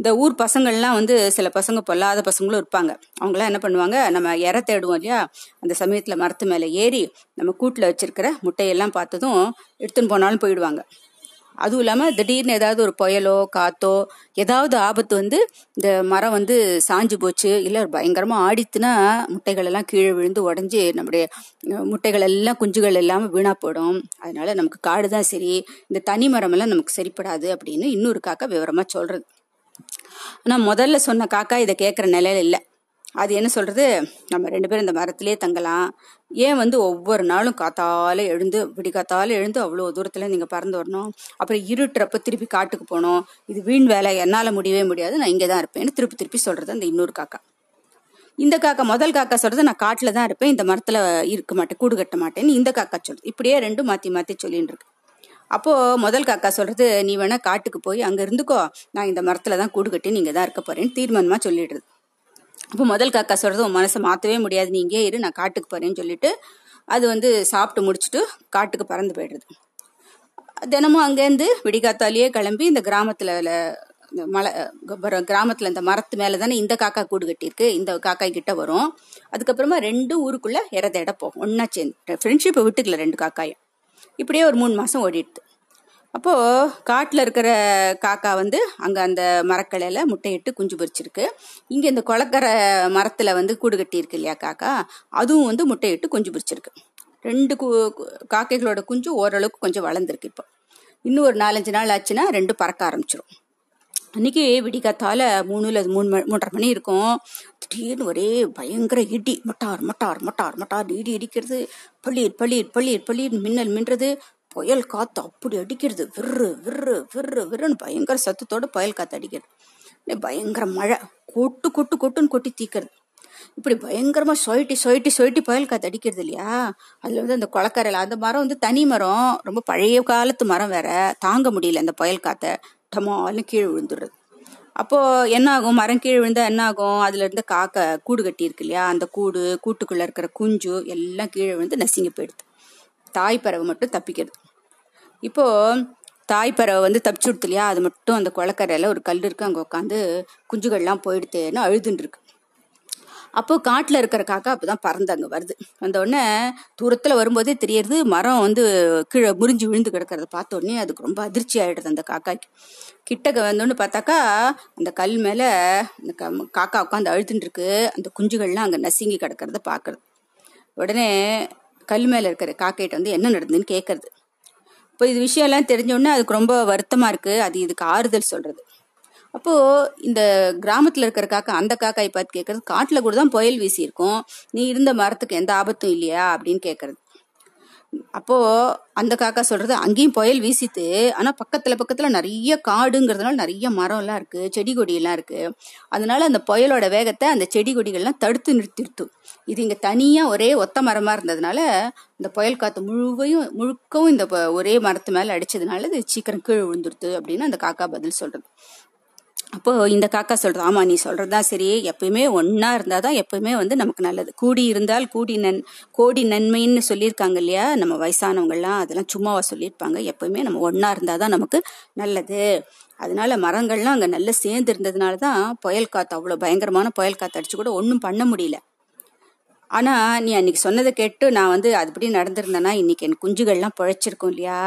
S1: இந்த ஊர் பசங்கள்லாம் வந்து சில பசங்க பொல்லாத பசங்களும் இருப்பாங்க. அவங்களாம் என்ன பண்ணுவாங்க நம்ம இற தேடுவோம் இல்லையா? அந்த சமயத்தில் மரத்து மேலே ஏறி நம்ம கூட்டில் வச்சிருக்கிற முட்டையெல்லாம் பார்த்ததும் எடுத்துன்னு போனாலும் போயிடுவாங்க. அதுவும் இல்லாமல் திடீர்னு ஏதாவது ஒரு புயலோ காத்தோ ஏதாவது ஆபத்து வந்து இந்த மரம் வந்து சாஞ்சு போச்சு இல்லை பயங்கரமாக ஆடித்துனா முட்டைகள் எல்லாம் கீழே விழுந்து உடஞ்சி நம்முடைய முட்டைகள் எல்லாம் குஞ்சுகள் எல்லாமே வீணாக போயிடும். அதனால நமக்கு காடு தான் சரி இந்த தனி மரமெல்லாம் நமக்கு சரிப்படாது அப்படின்னு இன்னொரு காக்கா விவரமாக சொல்கிறது ஆனால் முதல்ல சொன்ன காக்கா இதை கேட்குற நிலையில இல்லை. அது என்ன சொல்றது? நம்ம ரெண்டு பேரும் இந்த மரத்திலே தங்கலாம். ஏன் வந்து ஒவ்வொரு நாளும் காத்தால எழுந்து விடிகாத்தால எழுந்து அவ்வளோ தூரத்தில் நீங்கள் பறந்து வரணும்? அப்புறம் இருட்டுறப்ப திருப்பி காட்டுக்கு போகணும். இது வீண் வேலை என்னால் முடியவே முடியாது. நான் இங்கே தான் இருப்பேன்னு திருப்பி திருப்பி சொல்றது அந்த இன்னொரு காக்கா. இந்த காக்கா முதல் காக்கா சொல்றது நான் காட்டில் தான் இருப்பேன். இந்த மரத்தில் இருக்க மாட்டேன் கூடு கட்ட மாட்டேன்னு இந்த காக்கா சொல்றது. இப்படியே ரெண்டும் மாற்றி மாற்றி சொல்லின்னு இருக்கு. அப்போது முதல் காக்கா சொல்கிறது நீ வேணால் காட்டுக்கு போய் அங்கே இருந்துக்கோ. நான் இந்த மரத்தில் தான் கூடு கட்டி நீங்கள் தான் இருக்க போகிறேன்னு தீர்மானமாக சொல்லிடுறது அப்போ முதல் காக்கா சொல்கிறது உன் மனசை மாற்றவே முடியாது. நீ இங்கே இரு. நான் காட்டுக்கு போகிறேன்னு சொல்லிட்டு அது வந்து சாப்பிட்டு முடிச்சுட்டு காட்டுக்கு பறந்து போயிடுறது தினமும் அங்கேருந்து விடிகாத்தாலேயே கிளம்பி இந்த கிராமத்தில் இந்த மலை அப்புறம் இந்த மரத்து மேலே தானே இந்த காக்கா கூடு கட்டியிருக்கு. இந்த காக்காய் கிட்ட வரும். அதுக்கப்புறமா ரெண்டு ஊருக்குள்ளே இற தேட போகும். ஒன்னா சேர்ந்து. ஃப்ரெண்ட்ஷிப்பை விட்டுக்கல ரெண்டு காக்காயும். இப்படியே ஒரு மூணு மாதம் ஓடிடுது. அப்போது காட்டில் இருக்கிற காக்கா வந்து அங்கே அந்த மரக்கலையில் முட்டையிட்டு குஞ்சு பொறிச்சிருக்கு இங்கே இந்த குளக்கரை மரத்தில் வந்து கூடு கட்டியிருக்கு இல்லையா காக்கா? அதுவும் வந்து முட்டையிட்டு குஞ்சு பொறிச்சிருக்கு ரெண்டு கு காக்கைகளோட குஞ்சு ஓரளவுக்கு கொஞ்சம் வளர்ந்துருக்கு இப்போ. இன்னும் ஒரு நாலஞ்சு நாள் ஆச்சுன்னா ரெண்டு பறக்க ஆரம்பிச்சிடும் அன்னைக்கு விடிகாத்தால மூணுல மூணு மூன்றரை மணி இருக்கும். திடீர்னு ஒரே பயங்கர இடி மட்டார் மட்டார் மட்டார் மட்டார் இடி இடிக்கிறது பள்ளீர் பள்ளீர் பள்ளீர் பள்ளீர் மின்னல் மின்றது. புயல் காத்து அப்படி அடிக்கிறது. விர்ரு விர்ரு விர்ரு விர்ருன்னு பயங்கர சத்தத்தோட புயல் காத்து அடிக்கிறது. பயங்கர மழை. கொட்டு கொட்டு கொட்டுன்னு கொட்டி தீக்கிறது. இப்படி பயங்கரமா சொயிட்டி சொயிட்டி சொயிட்டி புயல் காத்து அடிக்கிறது இல்லையா? அதுல வந்து அந்த குளக்கரையில அந்த மரம் வந்து தனி மரம். ரொம்ப பழைய காலத்து மரம் வேற. தாங்க முடியல அந்த புயல் காத்தை. டமால்னு கீழே விழுந்துடுறது. அப்போ என்ன ஆகும் மரம் கீழே விழுந்தா என்ன ஆகும் அதுல இருந்து காக்கை கூடு கட்டி இருக்கு இல்லையா? அந்த கூடு கூட்டுக்குள்ள இருக்கிற குஞ்சு எல்லாம் கீழே விழுந்து நசிங்க போயிடுது. தாய் பறவை மட்டும் தப்பிக்கிறது. இப்போ தாய் பறவை வந்து தப்பிச்சு விடுத்து இல்லையா? அது மட்டும் அந்த குளக்கரையில ஒரு கல் இருக்கு. அங்க உட்காந்து குஞ்சுகள்லாம் போயிடுத்தேன்னு அழுதுன்னு இருக்கு. அப்போ காட்டில் இருக்கிற காக்கா அப்போ தான் பறந்து அங்கே வருது. வந்த உடனே வரும்போதே தெரியறது மரம் வந்து கீழே முறிஞ்சு விழுந்து கிடக்கிறத பார்த்த உடனே அதுக்கு ரொம்ப அதிர்ச்சி ஆகிடுது அந்த காக்காய்க்கு கிட்டக்க வந்தோன்னு பார்த்தாக்கா அந்த கல் மேலே அந்த க- காக்கா உட்காந்து அழுதுன்ட்டுருக்கு அந்த குஞ்சுகள்லாம் அங்கே நசுங்கி கிடக்கிறத பார்க்குறது உடனே கல் மேலே இருக்கிற காக்கைகிட்ட வந்து என்ன நடந்ததுன்னு கேட்கறது இப்போ இது விஷயம்லாம் தெரிஞ்சோடனே அதுக்கு ரொம்ப வருத்தமாக இருக்குது அது இதுக்கு ஆறுதல் சொல்கிறது அப்போ இந்த கிராமத்துல இருக்கிற காக்கா அந்த காக்காய் பார்த்து கேட்கறது காட்டுல கூட தான் புயல் வீசி இருக்கும் நீ இருந்த மரத்துக்கு எந்த ஆபத்தும் இல்லையா? அப்படின்னு கேட்குறது அப்போ அந்த காக்கா சொல்றது அங்கேயும் புயல் வீசித்து ஆனா பக்கத்துல பக்கத்துல நிறைய காடுங்கிறதுனால நிறைய மரம் எல்லாம் இருக்கு செடி கொடி எல்லாம் இருக்கு. அதனால அந்த புயலோட வேகத்தை அந்த செடி கொடிகள்லாம் தடுத்து நிறுத்திடுத்து இது இங்க தனியா ஒரே ஒத்த மரமா இருந்ததுனால இந்த புயல் காத்து முழுவையும் முழுக்கவும் இந்த ஒரே மரத்து மேல அடிச்சதுனால இது சீக்கிரம் கீழே விழுந்துருத்து அப்படின்னு அந்த காக்கா பதில் சொல்றது. அப்போது இந்த காக்கா சொல்கிறது ஆமாம் நீ சொல்றதுதான் சரி. எப்பயுமே இருந்தால் தான் எப்பயுமே வந்து நமக்கு நல்லது. கூடி இருந்தால் கூடி நன் கோடி நன்மைன்னு சொல்லியிருக்காங்க இல்லையா? நம்ம வயசானவங்கள்லாம் அதெல்லாம் சும்மாவா சொல்லியிருப்பாங்க. எப்பயுமே நம்ம ஒன்றா இருந்தால் தான் நமக்கு நல்லது. அதனால மரங்கள்லாம் அங்கே நல்லா சேர்ந்து இருந்ததுனால தான் புயல் காற்று அவ்வளோ பயங்கரமான புயல் காற்று அடிச்சு கூட ஒன்றும் பண்ண முடியல. ஆனால் நீ அன்னைக்கு சொன்னதை கேட்டு நான் வந்து அதுபடி நடந்திருந்தேன்னா இன்னைக்கு என் குஞ்சுகள்லாம் பழைச்சிருக்கும் இல்லையா?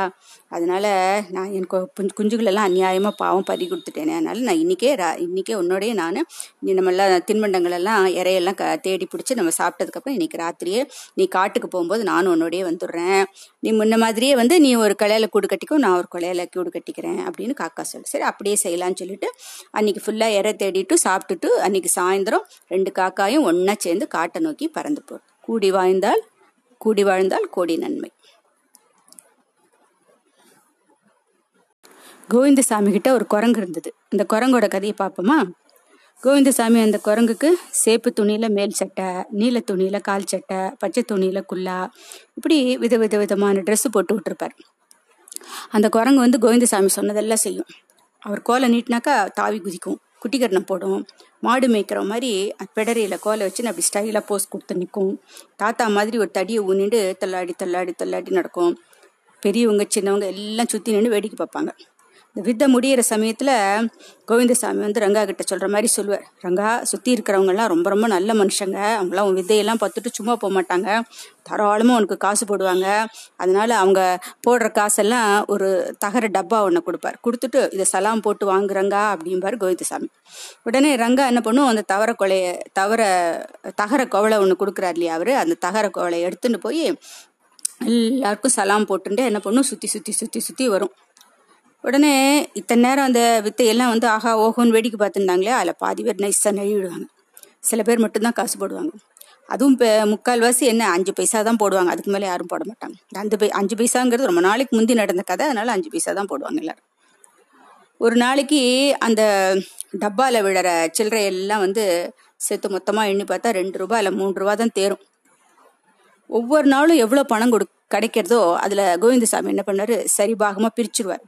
S1: அதனால் நான் என் குஞ்சு- குஞ்சுகளெல்லாம் அநியாயமாக பாவம் பறி கொடுத்துட்டேனே. அதனால் நான் இன்னைக்கே ரா- இன்றைக்கே உன்னோடய நான் நீ நம்ம எல்லாம் தின்பண்டங்களெல்லாம் இறையெல்லாம் க- தேடி பிடிச்சி நம்ம சாப்பிட்டதுக்கப்புறம் இன்றைக்கி இன்னைக்கு ராத்திரியே நீ காட்டுக்கு போகும்போது நானும் உன்னோடையே வந்துடுறேன். நீ முன்ன மாதிரியே வந்து நீ ஒரு கலையில் கூடு கட்டிக்கோ நான் ஒரு கொலையில் கூடு கட்டிக்கிறேன் அப்படின்னு காக்கா சொல்லு. சரி அப்படியே செய்யலாம்னு சொல்லிட்டு அன்றைக்கி ஃபுல்லாக இறை தேடிட்டு சாப்பிட்டுட்டு அன்றைக்கி சாயந்தரம் ரெண்டு காக்காயும் ஒன்றா சேர்ந்து காட்டை நோக்கி பறந்து போகும் கூடி வாழ்ந்தால் கூடி வாழ்ந்தால் கோடி நன்மை. கோவிந்தசாமி கிட்ட ஒரு குரங்கு இருந்தது. அந்த குரங்கோட கதையை பார்ப்போமா? கோவிந்தசாமி அந்த குரங்குக்கு சேப்பு துணியில மேல் சட்டை நீல துணியில கால் சட்டை பச்சை துணியில குல்லா இப்படி வித வித விதமான ட்ரெஸ்ஸு போட்டு விட்டுருப்பார். அந்த குரங்கு வந்து கோவிந்தசாமி சொன்னதெல்லாம் செய்யும். அவர் கோலை நீட்டினாக்கா தாவி குதிக்கும். குட்டிக்கரணம் போடும். மாடு மேய்க்கிற மாதிரி பிடரியில் கோலை வச்சு அப்படி ஸ்டைலாக போஸ் கொடுத்து நிற்கும். தாத்தா மாதிரி ஒரு தடியை ஊனிட்டு தள்ளாடி தள்ளாடி தள்ளாடி நடக்கும். பெரியவங்க சின்னவங்க எல்லாம் சுற்றி நின்று வேடிக்கை பார்ப்பாங்க. இந்த வித்தை முடியிற சமயத்தில் கோவிந்தசாமி வந்து ரங்கா கிட்ட சொல்கிற மாதிரி சொல்லுவார். ரங்கா சுற்றி இருக்கிறவங்கெல்லாம் ரொம்ப ரொம்ப நல்ல மனுஷங்க. அவங்களாம் உன் வித்தையெல்லாம் பார்த்துட்டு சும்மா போக மாட்டாங்க. தாராளமாக உனக்கு காசு போடுவாங்க. அதனால அவங்க போடுற காசெல்லாம் ஒரு தகர டப்பா ஒன்று கொடுப்பார். கொடுத்துட்டு இதை சலாம் போட்டு வாங்குறங்கா அப்படிம்பார் கோவிந்தசாமி. உடனே ரங்கா என்ன பண்ணும்? அந்த தவற கொலைய தவற தகர கோவலை ஒன்று கொடுக்குறாரு இல்லையா அவர்? அந்த தகர கோவலை எடுத்துன்னு போய் எல்லாருக்கும் சலாம் போட்டுட்டு என்ன பண்ணும்? சுற்றி சுற்றி சுற்றி சுற்றி வரும். உடனே இத்தனை நேரம் அந்த வித்தையெல்லாம் வந்து ஆஹா ஓஹோன்னு வேடிக்கை பார்த்துருந்தாங்களே அதில் பாதி பேர் நைஸாக நழுவிடுவாங்க. சில பேர் மட்டும்தான் காசு போடுவாங்க. அதுவும் இப்போ முக்கால்வாசி என்ன அஞ்சு பைசா தான் போடுவாங்க. அதுக்கு மேலே யாரும் போட மாட்டாங்க. அந்த பை அஞ்சு பைசாங்கிறது ரொம்ப நாளைக்கு முந்தி நடந்த கதை அதனால அஞ்சு பைசா தான் போடுவாங்க எல்லாரும். ஒரு நாளைக்கு அந்த டப்பாவில் விழுற சில்லறை எல்லாம் வந்து சேர்த்து மொத்தமாக எண்ணி பார்த்தா ரெண்டு ரூபா இல்லை மூணு ரூபா தான் தேரும். ஒவ்வொரு நாளும் எவ்வளோ பணம் கொடு கிடைக்கிறதோ அதில் கோவிந்தசாமி என்ன பண்ணார்? சரி பாகமாக பிரிச்சுருவார்.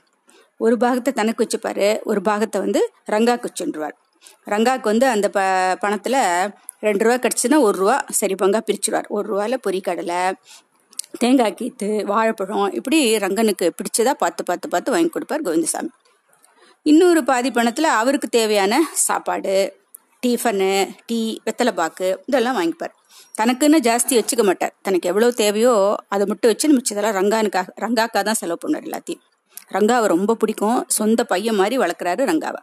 S1: ஒரு பாகத்தை தனக்கு வச்சுப்பாரு ஒரு பாகத்தை வந்து ரங்காக்கு வச்சுருவார். ரங்காக்கு வந்து அந்த ப பணத்தில் ரெண்டு ரூபா கிடச்சுன்னா ஒரு ரூபா சரி பங்காக பிரிச்சுருவார். ஒரு ரூபாயில் பொரிக்கடலை தேங்காய் கீத்து வாழைப்பழம் இப்படி ரங்கனுக்கு பிடிச்சதா பார்த்து பார்த்து பார்த்து வாங்கி கொடுப்பார் கோவிந்தசாமி. இன்னொரு பாதி பணத்தில் அவருக்கு தேவையான சாப்பாடு டிஃபனு டீ வெத்தலை பாக்கு இதெல்லாம் வாங்கிப்பார். தனக்குன்னு ஜாஸ்தி வச்சுக்க மாட்டார். தனக்கு எவ்வளோ தேவையோ அதை மட்டும் வச்சு மிச்சதெல்லாம் ரங்கானுக்காக ரங்காக்கா தான் செலவு பண்ணார் எல்லாத்தையும். ரங்காவை ரொம்ப பிடிக்கும். சொந்த பையன் மாதிரி வளர்க்குறாரு ரங்காவை.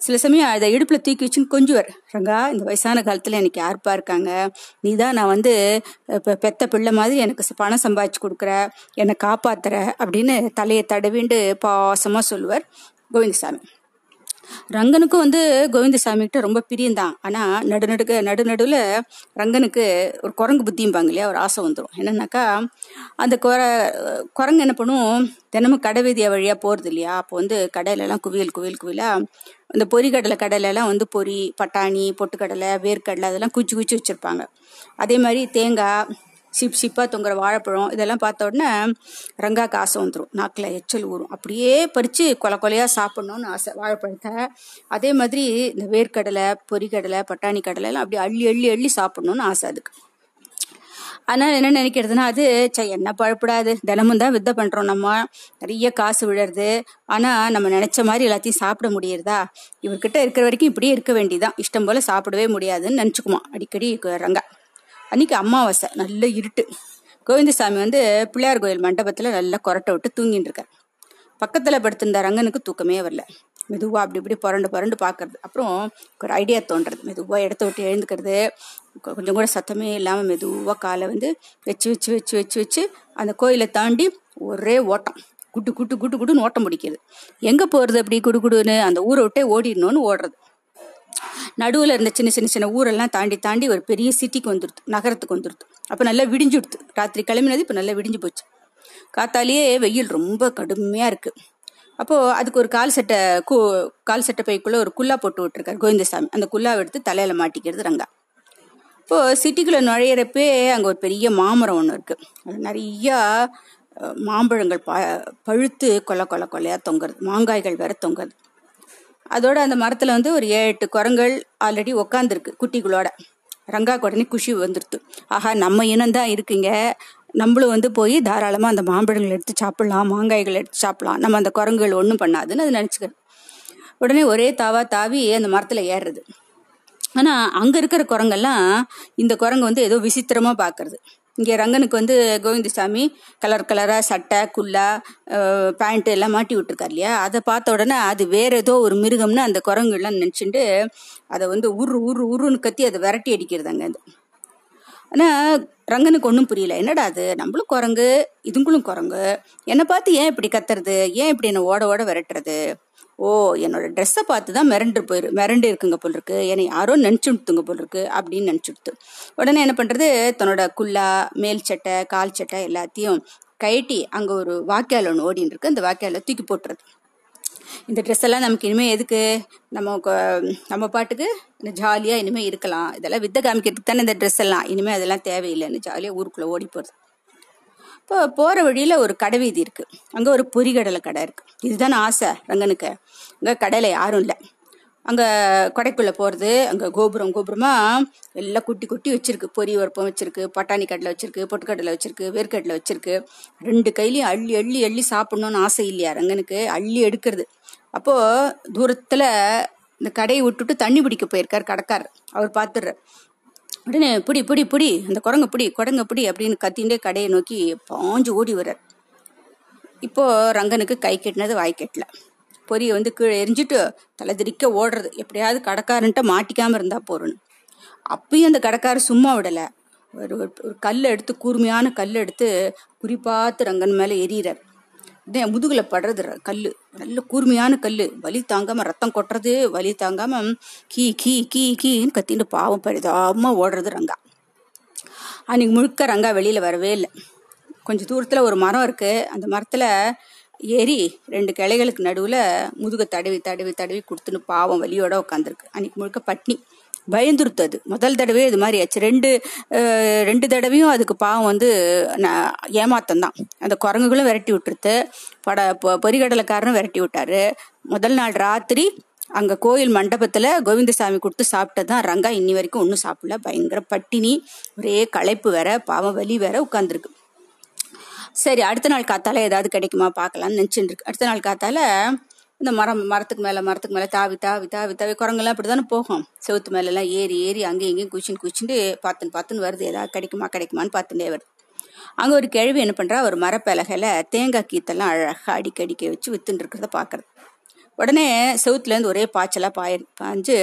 S1: சில சமயம் அதை இடுப்பில் தூக்கி வச்சுன்னு கொஞ்சுவார். ரங்கா இந்த வயசான காலத்தில் எனக்கு யாருப்பா இருக்காங்க? நீ தான் நான் வந்து இப்போ பெத்த பிள்ளை மாதிரி எனக்கு பணம் சம்பாதிச்சு கொடுக்குற என்னை காப்பாத்துற அப்படின்னு தலையை தடவிண்டு பாசமாக சொல்லுவார் கோவிந்தசாமி. ரங்கனுக்கும் வந்து கோவிந்தசாமி கிட்ட ரொம்ப பிரியந்தான் ஆனா நடுநடுக்க நடுநடுவில் ரங்கனுக்கு ஒரு குரங்கு புத்தியும்பாங்க இல்லையா? ஒரு ஆசை வந்துடும் என்னன்னாக்கா அந்த குர குரங்கு என்ன பண்ணும்? தினமும் கடை வீதியா வழியா போறது இல்லையா? அப்போ வந்து கடையிலலாம் குவியல் குவியல் குவியலா இந்த பொரிக்கடலை கடையில வந்து பொரி பட்டாணி பொட்டுக்கடலை வேர்க்கடலை அதெல்லாம் குச்சி குச்சி வச்சிருப்பாங்க. அதே மாதிரி தேங்காய் சிப் சிப்பாக தொங்குற வாழைப்பழம் இதெல்லாம் பார்த்த உடனே ரங்காக்கு ஆசை வந்துடும் நாக்கில் எச்சல் ஊறும். அப்படியே பறித்து கொலை கொலையாக சாப்பிட்ணுன்னு ஆசை வாழைப்பழத்தை. அதே மாதிரி இந்த வேர்க்கடலை பொறிக்கடலை பட்டாணி கடலை எல்லாம் அப்படி அள்ளி அள்ளி அள்ளி சாப்பிட்ணுன்னு ஆசை அதுக்கு. ஆனால் என்ன நினைக்கிறதுனா அது சே என்ன பழப்படாது. தினமும் தான் வித்தை பண்ணுறோம் நம்ம. நிறைய காசு விழறது. ஆனால் நம்ம நினச்ச மாதிரி எல்லாத்தையும் சாப்பிட முடியறதா? இவர்கிட்ட இருக்கிற வரைக்கும் இப்படியே இருக்க வேண்டியதான் இஷ்டம் போல் சாப்பிடவே முடியாதுன்னு நினச்சிக்குமா அடிக்கடி ரங்கா. அன்னைக்கு அமாவாசை நல்ல இருட்டு. கோவிந்தசாமி வந்து பிள்ளையார் கோயில் மண்டபத்தில் நல்லா கொரட்டை விட்டு தூங்கிட்டு இருக்கார். பக்கத்தில் படுத்திருந்த ரங்கனுக்கு தூக்கமே வரல. மெதுவாக அப்படி இப்படி புரண்டு புரண்டு பார்க்கறது அப்புறம் ஒரு ஐடியா தோன்றது. மெதுவாக இடத்த விட்டு எழுந்துக்கிறது. கொஞ்சம் கூட சத்தமே இல்லாமல் மெதுவாக காலை வந்து வச்சு வச்சு வச்சு வச்சு வச்சு அந்த கோயிலை தாண்டி ஒரே ஓட்டம். குட்டு குட்டு குட்டு குட்டுன்னு ஓட்டம் பிடிக்கிறது. எங்கே போகிறது அப்படி குடு குடுன்னு அந்த ஊரை விட்டே ஓடிடணும்னு ஓடுறது. நடுவில் இருந்த சின்ன சின்ன சின்ன ஊரெல்லாம் தாண்டி தாண்டி ஒரு பெரிய சிட்டிக்கு வந்துடுது நகரத்துக்கு வந்துடுது அப்போ நல்லா விடிஞ்சுடுது ராத்திரி கிளம்பினது இப்போ நல்லா விடிஞ்சு போச்சு. காத்தாலேயே வெயில் ரொம்ப கடுமையாக இருக்குது அப்போது அதுக்கு ஒரு கால் சட்டை கு கால் சட்டை பைக்குள்ளே ஒரு குல்லா போட்டு விட்டுருக்காரு கோவிந்தசாமி. அந்த குல்லாவை எடுத்து தலையில் மாட்டிக்கிறது ரங்கா. இப்போது சிட்டிக்குள்ளே நுழையிறப்பே அங்கே ஒரு பெரிய மாமரம் ஒன்று இருக்குது அது நிறையா மாம்பழங்கள் ப பழுத்து கொலை கொலை கொலையாக தொங்குறது. மாங்காய்கள் வேற தொங்குறது. அதோட அந்த மரத்தில் வந்து ஒரு ஏழு எட்டு குரங்கள் ஆல்ரெடி உக்காந்துருக்கு குட்டிகளோட. ரங்காக்கு உடனே குஷி வந்துடுது ஆஹா நம்ம இனம் தான் இருக்குங்க. நம்மளும் வந்து போய் தாராளமாக அந்த மாம்பழங்கள் எடுத்து சாப்பிடலாம் மாங்காய்கள் எடுத்து சாப்பிடலாம். நம்ம அந்த குரங்குகள் ஒன்றும் பண்ணாதுன்னு அது நினச்சிக்கிறது உடனே ஒரே தாவா தாவி அந்த மரத்தில் ஏறுறது. ஆனால் அங்கே இருக்கிற குரங்கெல்லாம் இந்த குரங்கு வந்து ஏதோ விசித்திரமாக பார்க்கறது இங்கே ரங்கனுக்கு வந்து கோவிந்தசாமி கலர் கலராக சட்டை குல்லா பேண்ட்டு எல்லாம் மாட்டி விட்டுருக்காரு இல்லையா? அதை பார்த்த உடனே அது வேற ஏதோ ஒரு மிருகம்னு அந்த குரங்குலாம் நினச்சிட்டு அதை வந்து உரு உரு உருன்னு கத்தி அதை விரட்டி அடிக்கிறது அது. ஆனால் ரங்கனுக்கு ஒன்றும் புரியல. என்னடா அது? நம்மளும் குரங்கு இதுங்களும் குரங்கு. என்னை பார்த்து ஏன் இப்படி கத்துறது? ஏன் இப்படி என்னை ஓட ஓட விரட்டுறது? ஓ என்னோட ட்ரெஸ்ஸை பார்த்து தான் மிரண்டு போயிரு மிரண்டு இருக்குங்க போல் இருக்கு என்னை யாரோ நினச்சுடுத்துங்க போல் இருக்கு அப்படின்னு நினச்சுடுத்து உடனே என்ன பண்ணுறது தன்னோட குல்லா மேல் சட்டை கால் சட்டை எல்லாத்தையும் கயட்டி அங்கே ஒரு வாய்க்கால் ஒன்று ஓடின்னு இருக்கு. அந்த வாய்க்கால தூக்கி போட்டுறது. இந்த ட்ரெஸ் எல்லாம் நமக்கு இனிமேல் எதுக்கு? நம்ம நம்ம பாட்டுக்கு ஜாலியாக இனிமேல் இருக்கலாம். இதெல்லாம் வித்தை காமிக்கிறதுக்கு தானே இந்த ட்ரெஸ் எல்லாம். இனிமேல் அதெல்லாம் தேவையில்லைன்னு ஜாலியாக ஊருக்குள்ளே ஓடி போகிறது இப்போ போகிற வழியில் ஒரு கடை வீதி இருக்குது அங்கே ஒரு பொரிகடலை கடை இருக்குது இதுதானே ஆசை ரங்கனுக்கு. அங்கே கடையில் யாரும் இல்லை. அங்கே கடைக்குள்ளே போகிறது அங்கே கோபுரம் கோபுரமாக எல்லாம் குட்டி குட்டி வச்சுருக்கு. பொரி உரப்பம் வச்சுருக்கு பட்டாணி கடலை வச்சுருக்கு பொட்டுக்கடலை வச்சுருக்கு வேர்க்கடலை வச்சுருக்கு. ரெண்டு கையிலையும் அள்ளி அள்ளி அள்ளி சாப்பிட்ணுன்னு ஆசை இல்லையா ரங்கனுக்கு? அள்ளி எடுக்கிறது. அப்போது தூரத்தில் இந்த கடையை விட்டுட்டு தண்ணி பிடிக்க போயிருக்கார் கடைக்காரர். அவர் பார்த்துடுறார் உடனே பிடி பிடி பிடி அந்த குரங்க பிடி குரங்க பிடி அப்படின்னு கத்திண்டே கடையை நோக்கி பாஞ்சு ஓடி வர்றார். இப்போது ரங்கனுக்கு கை கெட்டினது வாய் கெட்டல. பொரியை வந்து கீழே எரிஞ்சிட்டு தலை திரிக்க ஓடுறது. எப்படியாவது கடைக்காரன்ட்ட மாட்டிக்காமல் இருந்தால் போறணும். அப்பயும் அந்த கடைக்காரர் சும்மா விடலை. ஒரு ஒரு- கல் எடுத்து கூர்மையான கல் எடுத்து குறிப்பாத்து ரங்கன் மேலே எரியிறார் இதே முதுகுல படுறது ர- நல்ல கூர்மையான கல் வலி தாங்காம ரத்தம் கொட்டுறது வலி தாங்காம கீ கீ கீ கீன்னு கத்தின்னு பாவம் பரிதாபமா ஓடுறது ரங்கா. அன்னைக்கு முழுக்க ரங்கா வெளியில வரவே இல்லை. கொஞ்சம் தூரத்துல ஒரு மரம் இருக்கு. அந்த மரத்துல ஏறி ரெண்டு கிளைகளுக்கு நடுவுல முதுக தடவி தடவி தடவி கொடுத்துன்னு பாவம் வலியோட உட்காந்துருக்கு அன்னைக்கு முழுக்க பட்னி. பயந்துருத்தது அது முதல் தடவை இது மாதிரி ஆச்சு. ரெண்டு ரெண்டு தடவையும் அதுக்கு பாவம் வந்து ஏமாத்தம் தான் அந்த குரங்குகளும் விரட்டி விட்டுருத்து. பட பொ- விரட்டி விட்டாரு. முதல் நாள் ராத்திரி அங்க கோயில் மண்டபத்துல கோவிந்தசாமி கொடுத்து சாப்பிட்டது தான் ரங்கா. இன்னி வரைக்கும் ஒன்றும் சாப்பிடல. பயங்கர பட்டினி ஒரே களைப்பு வேற பாவம் வலி வேற உட்காந்துருக்கு சரி அடுத்த நாள் காத்தால ஏதாவது கிடைக்குமா? பார்க்கலாம்னு நினச்சிட்டு இருக்கு. அடுத்த நாள் காத்தால இந்த மரம் மரத்துக்கு மேலே மரத்துக்கு மேலே தாவி தாவி தாவி தாவி குரங்கெல்லாம் இப்படி தானே போகும். செவுத்து மேலெல்லாம் ஏறி ஏறி அங்கேயும் இங்கேயும் குச்சின்னு குச்சிட்டு பார்த்துன்னு பார்த்துன்னு வருது. ஏதாவது கிடைக்குமா கிடைக்குமான்னு பார்த்துட்டே வருது. அங்கே ஒரு கிழவி என்ன பண்ணுறா ஒரு மரப்பலகையில் தேங்காய் கீத்தெல்லாம் அழகாக அடிக்க அடிக்க வச்சு வித்துன்னு இருக்கிறத பார்க்குறது உடனே செவுத்துலேருந்து ஒரே பாய்ச்சலாக பாய பாஞ்சு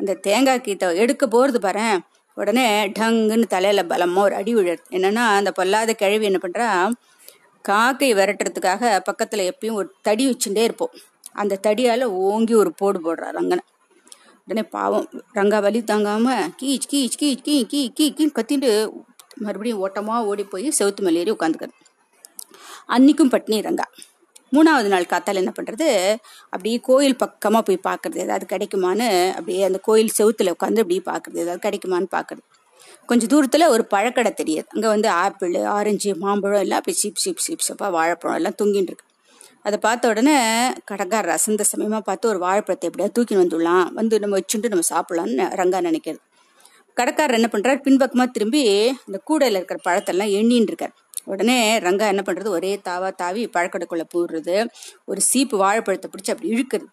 S1: அந்த தேங்காய் கீத்தை எடுக்க போகிறது பாரு உடனே டங்குன்னு தலையில் பலமாக ஒரு அடி விழுது. என்னன்னா அந்த பொல்லாத கிழவி என்ன பண்ணுறா காக்கை விரட்டுறதுக்காக பக்கத்தில் எப்பயும் ஒரு தடி வச்சுட்டே இருப்போம். அந்த தடியால் ஓங்கி ஒரு போடு போடுறா ரங்கனை. உடனே பாவம் ரங்கா வலி தாங்காம கீச் கீச் கீச் கீ கீ கீ கீன்னு கத்திட்டு மறுபடியும் ஓட்டமாக ஓடி போய் செவுத்து மேலே ஏறி உட்காந்துக்கிறது அன்னைக்கும் பட்னி ரங்கா. மூணாவது நாள் காத்தால் என்ன பண்ணுறது அப்படியே கோயில் பக்கமாக போய் பார்க்கறது ஏதாவது கிடைக்குமான்னு அப்படியே அந்த கோயில் செவுத்தில் உட்காந்து அப்படியே பார்க்குறது ஏதாவது கிடைக்குமான்னு பார்க்கறது கொஞ்சம் தூரத்தில் ஒரு பழக்கடை தெரியுது. அங்கே வந்து ஆப்பிள் ஆரஞ்சு மாம்பழம் எல்லாம் அப்படி சீப் சீப் சீப் சீப்பாக வாழைப்பழம் எல்லாம் தொங்கின்னு இருக்கு. அதை பார்த்த உடனே கடைக்காரர் அசந்த சமயமாக பார்த்து ஒரு வாழைப்பழத்தை எப்படியா தூக்கின்னு வந்துடலாம். வந்து நம்ம வச்சுட்டு நம்ம சாப்பிடலாம்னு ரங்கா நினைக்கிறது. கடைக்காரர் என்ன பண்றாரு? பின்பக்கமா திரும்பி அந்த கூடையில இருக்கிற பழத்தெல்லாம் எண்ணின்னு இருக்கார். உடனே ரங்கா என்ன பண்றது? ஒரே தாவா தாவி பழக்கடைக்குள்ள போடுறது ஒரு சீப்பு வாழைப்பழத்தை பிடிச்சி அப்படி இழுக்குது.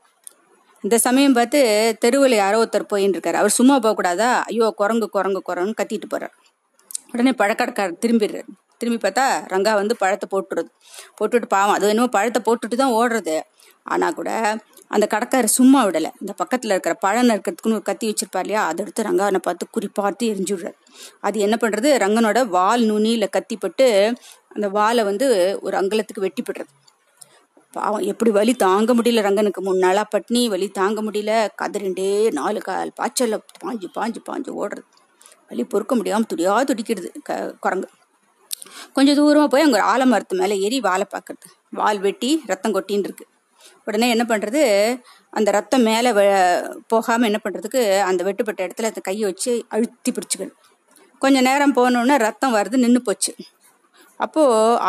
S1: இந்த சமயம் பார்த்து தெருவில் யாரோ ஒருத்தர் போயின்னு இருக்காரு. அவர் சும்மா போகக்கூடாதா? ஐயோ குரங்கு குரங்கு குரங்குன்னு கத்திட்டு போறார். உடனே பழக்கடைக்காரர் திரும்பிடுறாரு. திரும்பி பார்த்தா ரங்கா வந்து பழத்தை போட்டுறது போட்டுட்டு பாவம். அது என்னமோ பழத்தை போட்டுட்டு தான் ஓடுறது. ஆனால் கூட அந்த கடைக்காரர் சும்மா விடலை. இந்த பக்கத்தில் இருக்கிற பழம் நறுக்கிறதுக்குன்னு ஒரு கத்தி வச்சிருப்பார் இல்லையா? அதை எடுத்து ரங்காவனை பார்த்து குறிப்பார்த்து எரிஞ்சு விடுறாரு அது என்ன பண்ணுறது ரங்கனோட வால் நுனியில் கத்திப்பட்டு அந்த வாலை வந்து ஒரு அங்கலத்துக்கு வெட்டிப்படுறது. பாவம் எப்படி வலி தாங்க முடியல ரங்கனுக்கு. மூணு நாளாக பட்னி வலி தாங்க முடியல. கதறிண்டே நாலு கால் பாய்ச்சலில் பாஞ்சு பாஞ்சு பாஞ்சு ஓடுறது. வலி பொறுக்க முடியாமல் துடியா துடிக்கிறது க குரங்கு. கொஞ்சம் தூரமா போய் அங்க ஒரு ஆலமரத்து மேல ஏறி வாழை பார்க்கறது வால் வெட்டி ரத்தம் கொட்டின்னு இருக்கு. உடனே என்ன பண்றது? அந்த ரத்தம் மேல வ- போகாம என்ன பண்றதுக்கு அந்த வெட்டுப்பட்ட இடத்துல அந்த கையை வச்சு அழுத்தி பிடிச்சிக்கணும். கொஞ்ச நேரம் போனோடனே ரத்தம் வருது நின்று போச்சு. அப்போ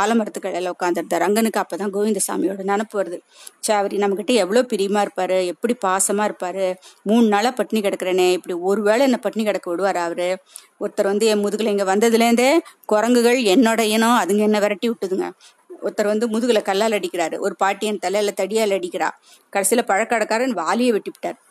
S1: ஆலமரத்து கடையில உட்காந்துருந்தார் ரங்கனுக்கு அப்பதான் கோவிந்தசாமியோட நினப்பு வருது. சே அவர் நம்மகிட்ட எவ்வளவு பிரியமா இருப்பாரு எப்படி பாசமா இருப்பாரு மூணு நாளா பட்டினி கிடக்குறேனே இப்படி ஒருவேளை என்ன பட்டினி கிடக்க விடுவார் அவரு? ஒருத்தர் வந்து என் முதுகுல இங்க வந்ததுலேருந்தே குரங்குகள் என்னோட இனம் அதுங்க என்ன விரட்டி விட்டுதுங்க. ஒருத்தர் வந்து முதுகுல கல்லால் அடிக்கிறாரு. ஒரு பாட்டியன் தலையில தடியால் அடிக்கிறா. கடைசியில பழக்கடைக்காரன் வாலியை வெட்டி விட்டார்.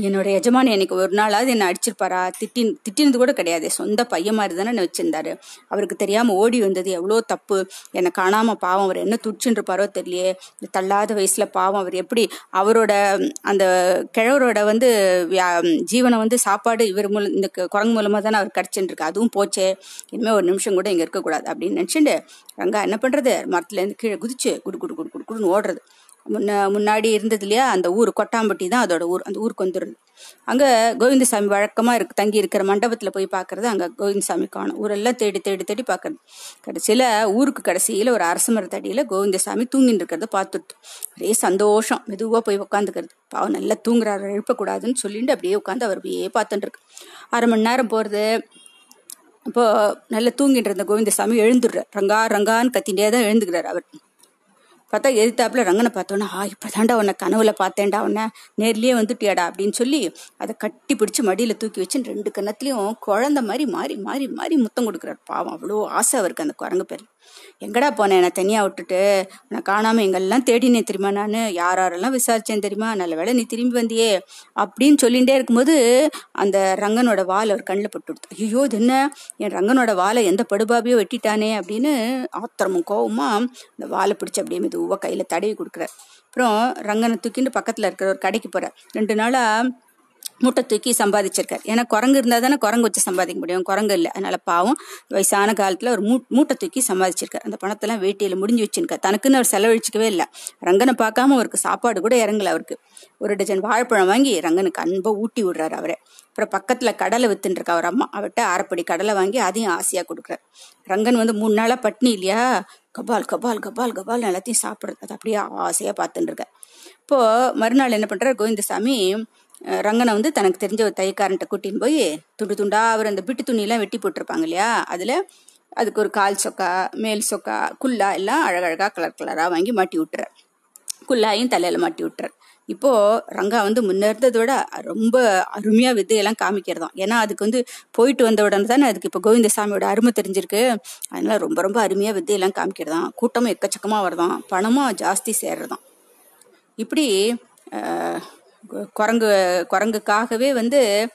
S1: என்னோட எஜமானி எனக்கு ஒரு நாளாவது என்னை அடிச்சிருப்பாரா? திட்டி திட்டினது கூட கிடையாது. சொந்த பையன் மாதிரி தானே வச்சிருந்தாரு. அவருக்கு தெரியாம ஓடி வந்தது எவ்வளோ தப்பு. என்னை காணாம பாவம் அவர் என்ன துடிச்சுருப்பாரோ தெரியலையே. தள்ளாத வயசுல பாவம் அவர் எப்படி அவரோட அந்த கிழவரோட வந்து வியா- ஜீவனை வந்து சாப்பாடு இவர் மூலம் இந்த குரங்கு மூலமா தானே அவர் கிடைச்சுட்டு அதுவும் போச்சே. இனிமே ஒரு நிமிஷம் கூட இங்க இருக்கக்கூடாது அப்படின்னு நினைச்சுட்டு ரங்கா என்ன பண்றது? மரத்துல இருந்து கீழே குதிச்சு குடு குடு குடு குடு குடுன்னு ஓடுறது. முன்ன முன்னாடி இருந்தது இல்லையா? அந்த ஊர் கொட்டாம்பட்டி தான் அதோட ஊர் அந்த ஊருக்கு வந்துடுது அங்க கோவிந்தசாமி வழக்கமா இருக்கு தங்கி இருக்கிற மண்டபத்துல போய் பாக்குறது அங்க கோவிந்தசாமி காணும். ஊரெல்லாம் தேடி தேடி தேடி பாக்குறது. கடைசியில ஊருக்கு கடைசியில ஒரு அரச மரத்தடியில கோவிந்தசாமி தூங்கிட்டு இருக்கிறத பார்த்துட்டு ஒரே சந்தோஷம். மெதுவா போய் உட்காந்துக்கிறது பாவம் நல்லா தூங்குறாரு. எழுப்பக்கூடாதுன்னு சொல்லிட்டு அப்படியே உட்காந்து அவர் அப்படியே பார்த்துட்டு இருக்கு. அரை மணி நேரம் போறது. அப்போது நல்லா தூங்கிட்டு இருந்த கோவிந்தசாமி எழுந்துடுறார். ரங்கா ரங்கான்னு கத்திண்டே தான் எழுந்துக்கிறார் அவர். பார்த்தா எதிர்த்தாப்புல ரங்கனை பார்த்தோன்னா ஆ இப்பதான்டா உன்னை கனவுல பார்த்தேன்டா உன்னை. நேர்லயே வந்துட்டியாடா அப்படின்னு சொல்லி அதை கட்டி பிடிச்சு மடியில தூக்கி வச்சு ரெண்டு கன்னத்துலயும் குழந்தை மாதிரி மாறி மாறி மாறி முத்தம் கொடுக்குறாரு. பாவம் அவ்வளோ ஆசை அவருக்கு அந்த குரங்கு பேர் எங்கடா போனேன் என்னை தனியாக விட்டுட்டு. உன்னை காணாமல் எங்கெல்லாம் தேடினேன் தெரியுமா நான்? யார் யாரெல்லாம் விசாரித்தேன் தெரியுமா? நல்ல வேளை நீ திரும்பி வந்தியே அப்படின்னு சொல்லிகிட்டே இருக்கும்போது அந்த ரங்கனோட வால் அவர் கண்ணில் பட்டு கொடுத்து ஐயோ இது என்ன? என் ரங்கனோட வாலை எந்த படுபாபியோ வெட்டிட்டானே அப்படின்னு ஆத்திரமும் கோவமா அந்த வாலை பிடிச்சி அப்படியே மெதுவாக கையில் தடவி கொடுக்குறார். அப்புறம் ரங்கனை தூக்கிட்டு பக்கத்தில் இருக்கிற ஒரு கடைக்கு போகிறார் ரெண்டு நாளாக மூட்டை தூக்கி சம்பாதிச்சிருக்காரு. ஏன்னா குரங்கு இருந்தால் தானே குரங்கு வச்சு சம்பாதிக்க முடியும். குரங்கு இல்லை. அதனால பாவம் வயசான காலத்தில் ஒரு மூ மூட்டை தூக்கி சம்பாதிச்சிருக்காரு. அந்த பணத்தெல்லாம் வேட்டியில் முடிஞ்சு வச்சிருக்காரு. தனக்குன்னு அவர் செலவழிச்சிக்கவே இல்லை. ரங்கனை பார்க்காம அவருக்கு சாப்பாடு கூட இறங்கல அவருக்கு. ஒரு டஜன் வாழைப்பழம் வாங்கி ரங்கனுக்கு அன்பை ஊட்டி விடுறாரு அவரை. அப்புறம் பக்கத்தில் கடலை வித்துன்ட்ருக்கா அவர் அம்மா அவர்கிட்ட அரைப்படி கடலை வாங்கி அதையும் ஆசையாக கொடுக்குறாரு. ரங்கன் வந்து மூணு நாளாக பட்னி இல்லையா? கபால் கபால் கபால் கபால் எல்லாத்தையும் சாப்பிட்றது. அது அப்படியே ஆசையாக பார்த்துட்டு இப்போது இப்போ மறுநாள் என்ன பண்ணுறாரு கோவிந்தசாமி ரங்கனை வந்து தனக்கு தெரிஞ்ச ஒரு தையக்காரன்ட்ட கூட்டின்னு போய் துண்டு துண்டா அவர் அந்த பிட்டு துணியெல்லாம் வெட்டி போட்டிருப்பாங்க இல்லையா? அதில் அதுக்கு ஒரு கால் சொக்கா மேல் சொக்கா குல்லா எல்லாம் அழகழகாக கலர் கலராக வாங்கி மாட்டி விட்டுறார். குல்லாயும் தலையில் மாட்டி விட்டுறார். இப்போது ரங்கா வந்து முன்ன இருந்ததை விட ரொம்ப அருமையாக வித்தையெல்லாம் காமிக்கிறதாம். ஏன்னா அதுக்கு வந்து போயிட்டு வந்த உடனே தானே அதுக்கு இப்போ கோவிந்தசாமியோட அருமை தெரிஞ்சிருக்கு. அதனால ரொம்ப ரொம்ப அருமையாக வித்தையெல்லாம் காமிக்கிறதாம். கூட்டமும் எக்கச்சக்கமாக வருதான் பணமும் ஜாஸ்தி சேர்றதாம். இப்படி குரங்கு குரங்குக்காகவே வந்து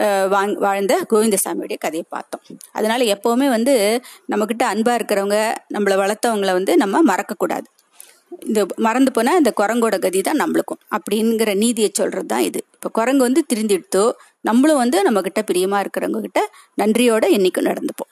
S1: வாங்- வாழ்ந்த கோவிந்தசாமியுடைய கதையை பார்த்தோம். அதனால எப்பவுமே வந்து நம்மக்கிட்ட அன்பா இருக்கிறவங்க நம்மளை வளர்த்தவங்கள வந்து நம்ம மறக்கக்கூடாது. இந்த மறந்து போனா இந்த குரங்கோட கதி தான் நம்மளுக்கும். அப்படிங்கிற நீதியை சொல்றது தான் இது. இப்போ குரங்கு வந்து திருந்திடுத்தோ நம்மளும் வந்து நம்ம கிட்ட பிரியமா இருக்கிறவங்க கிட்ட நன்றியோட என்னைக்கும் நடந்துப்போம்.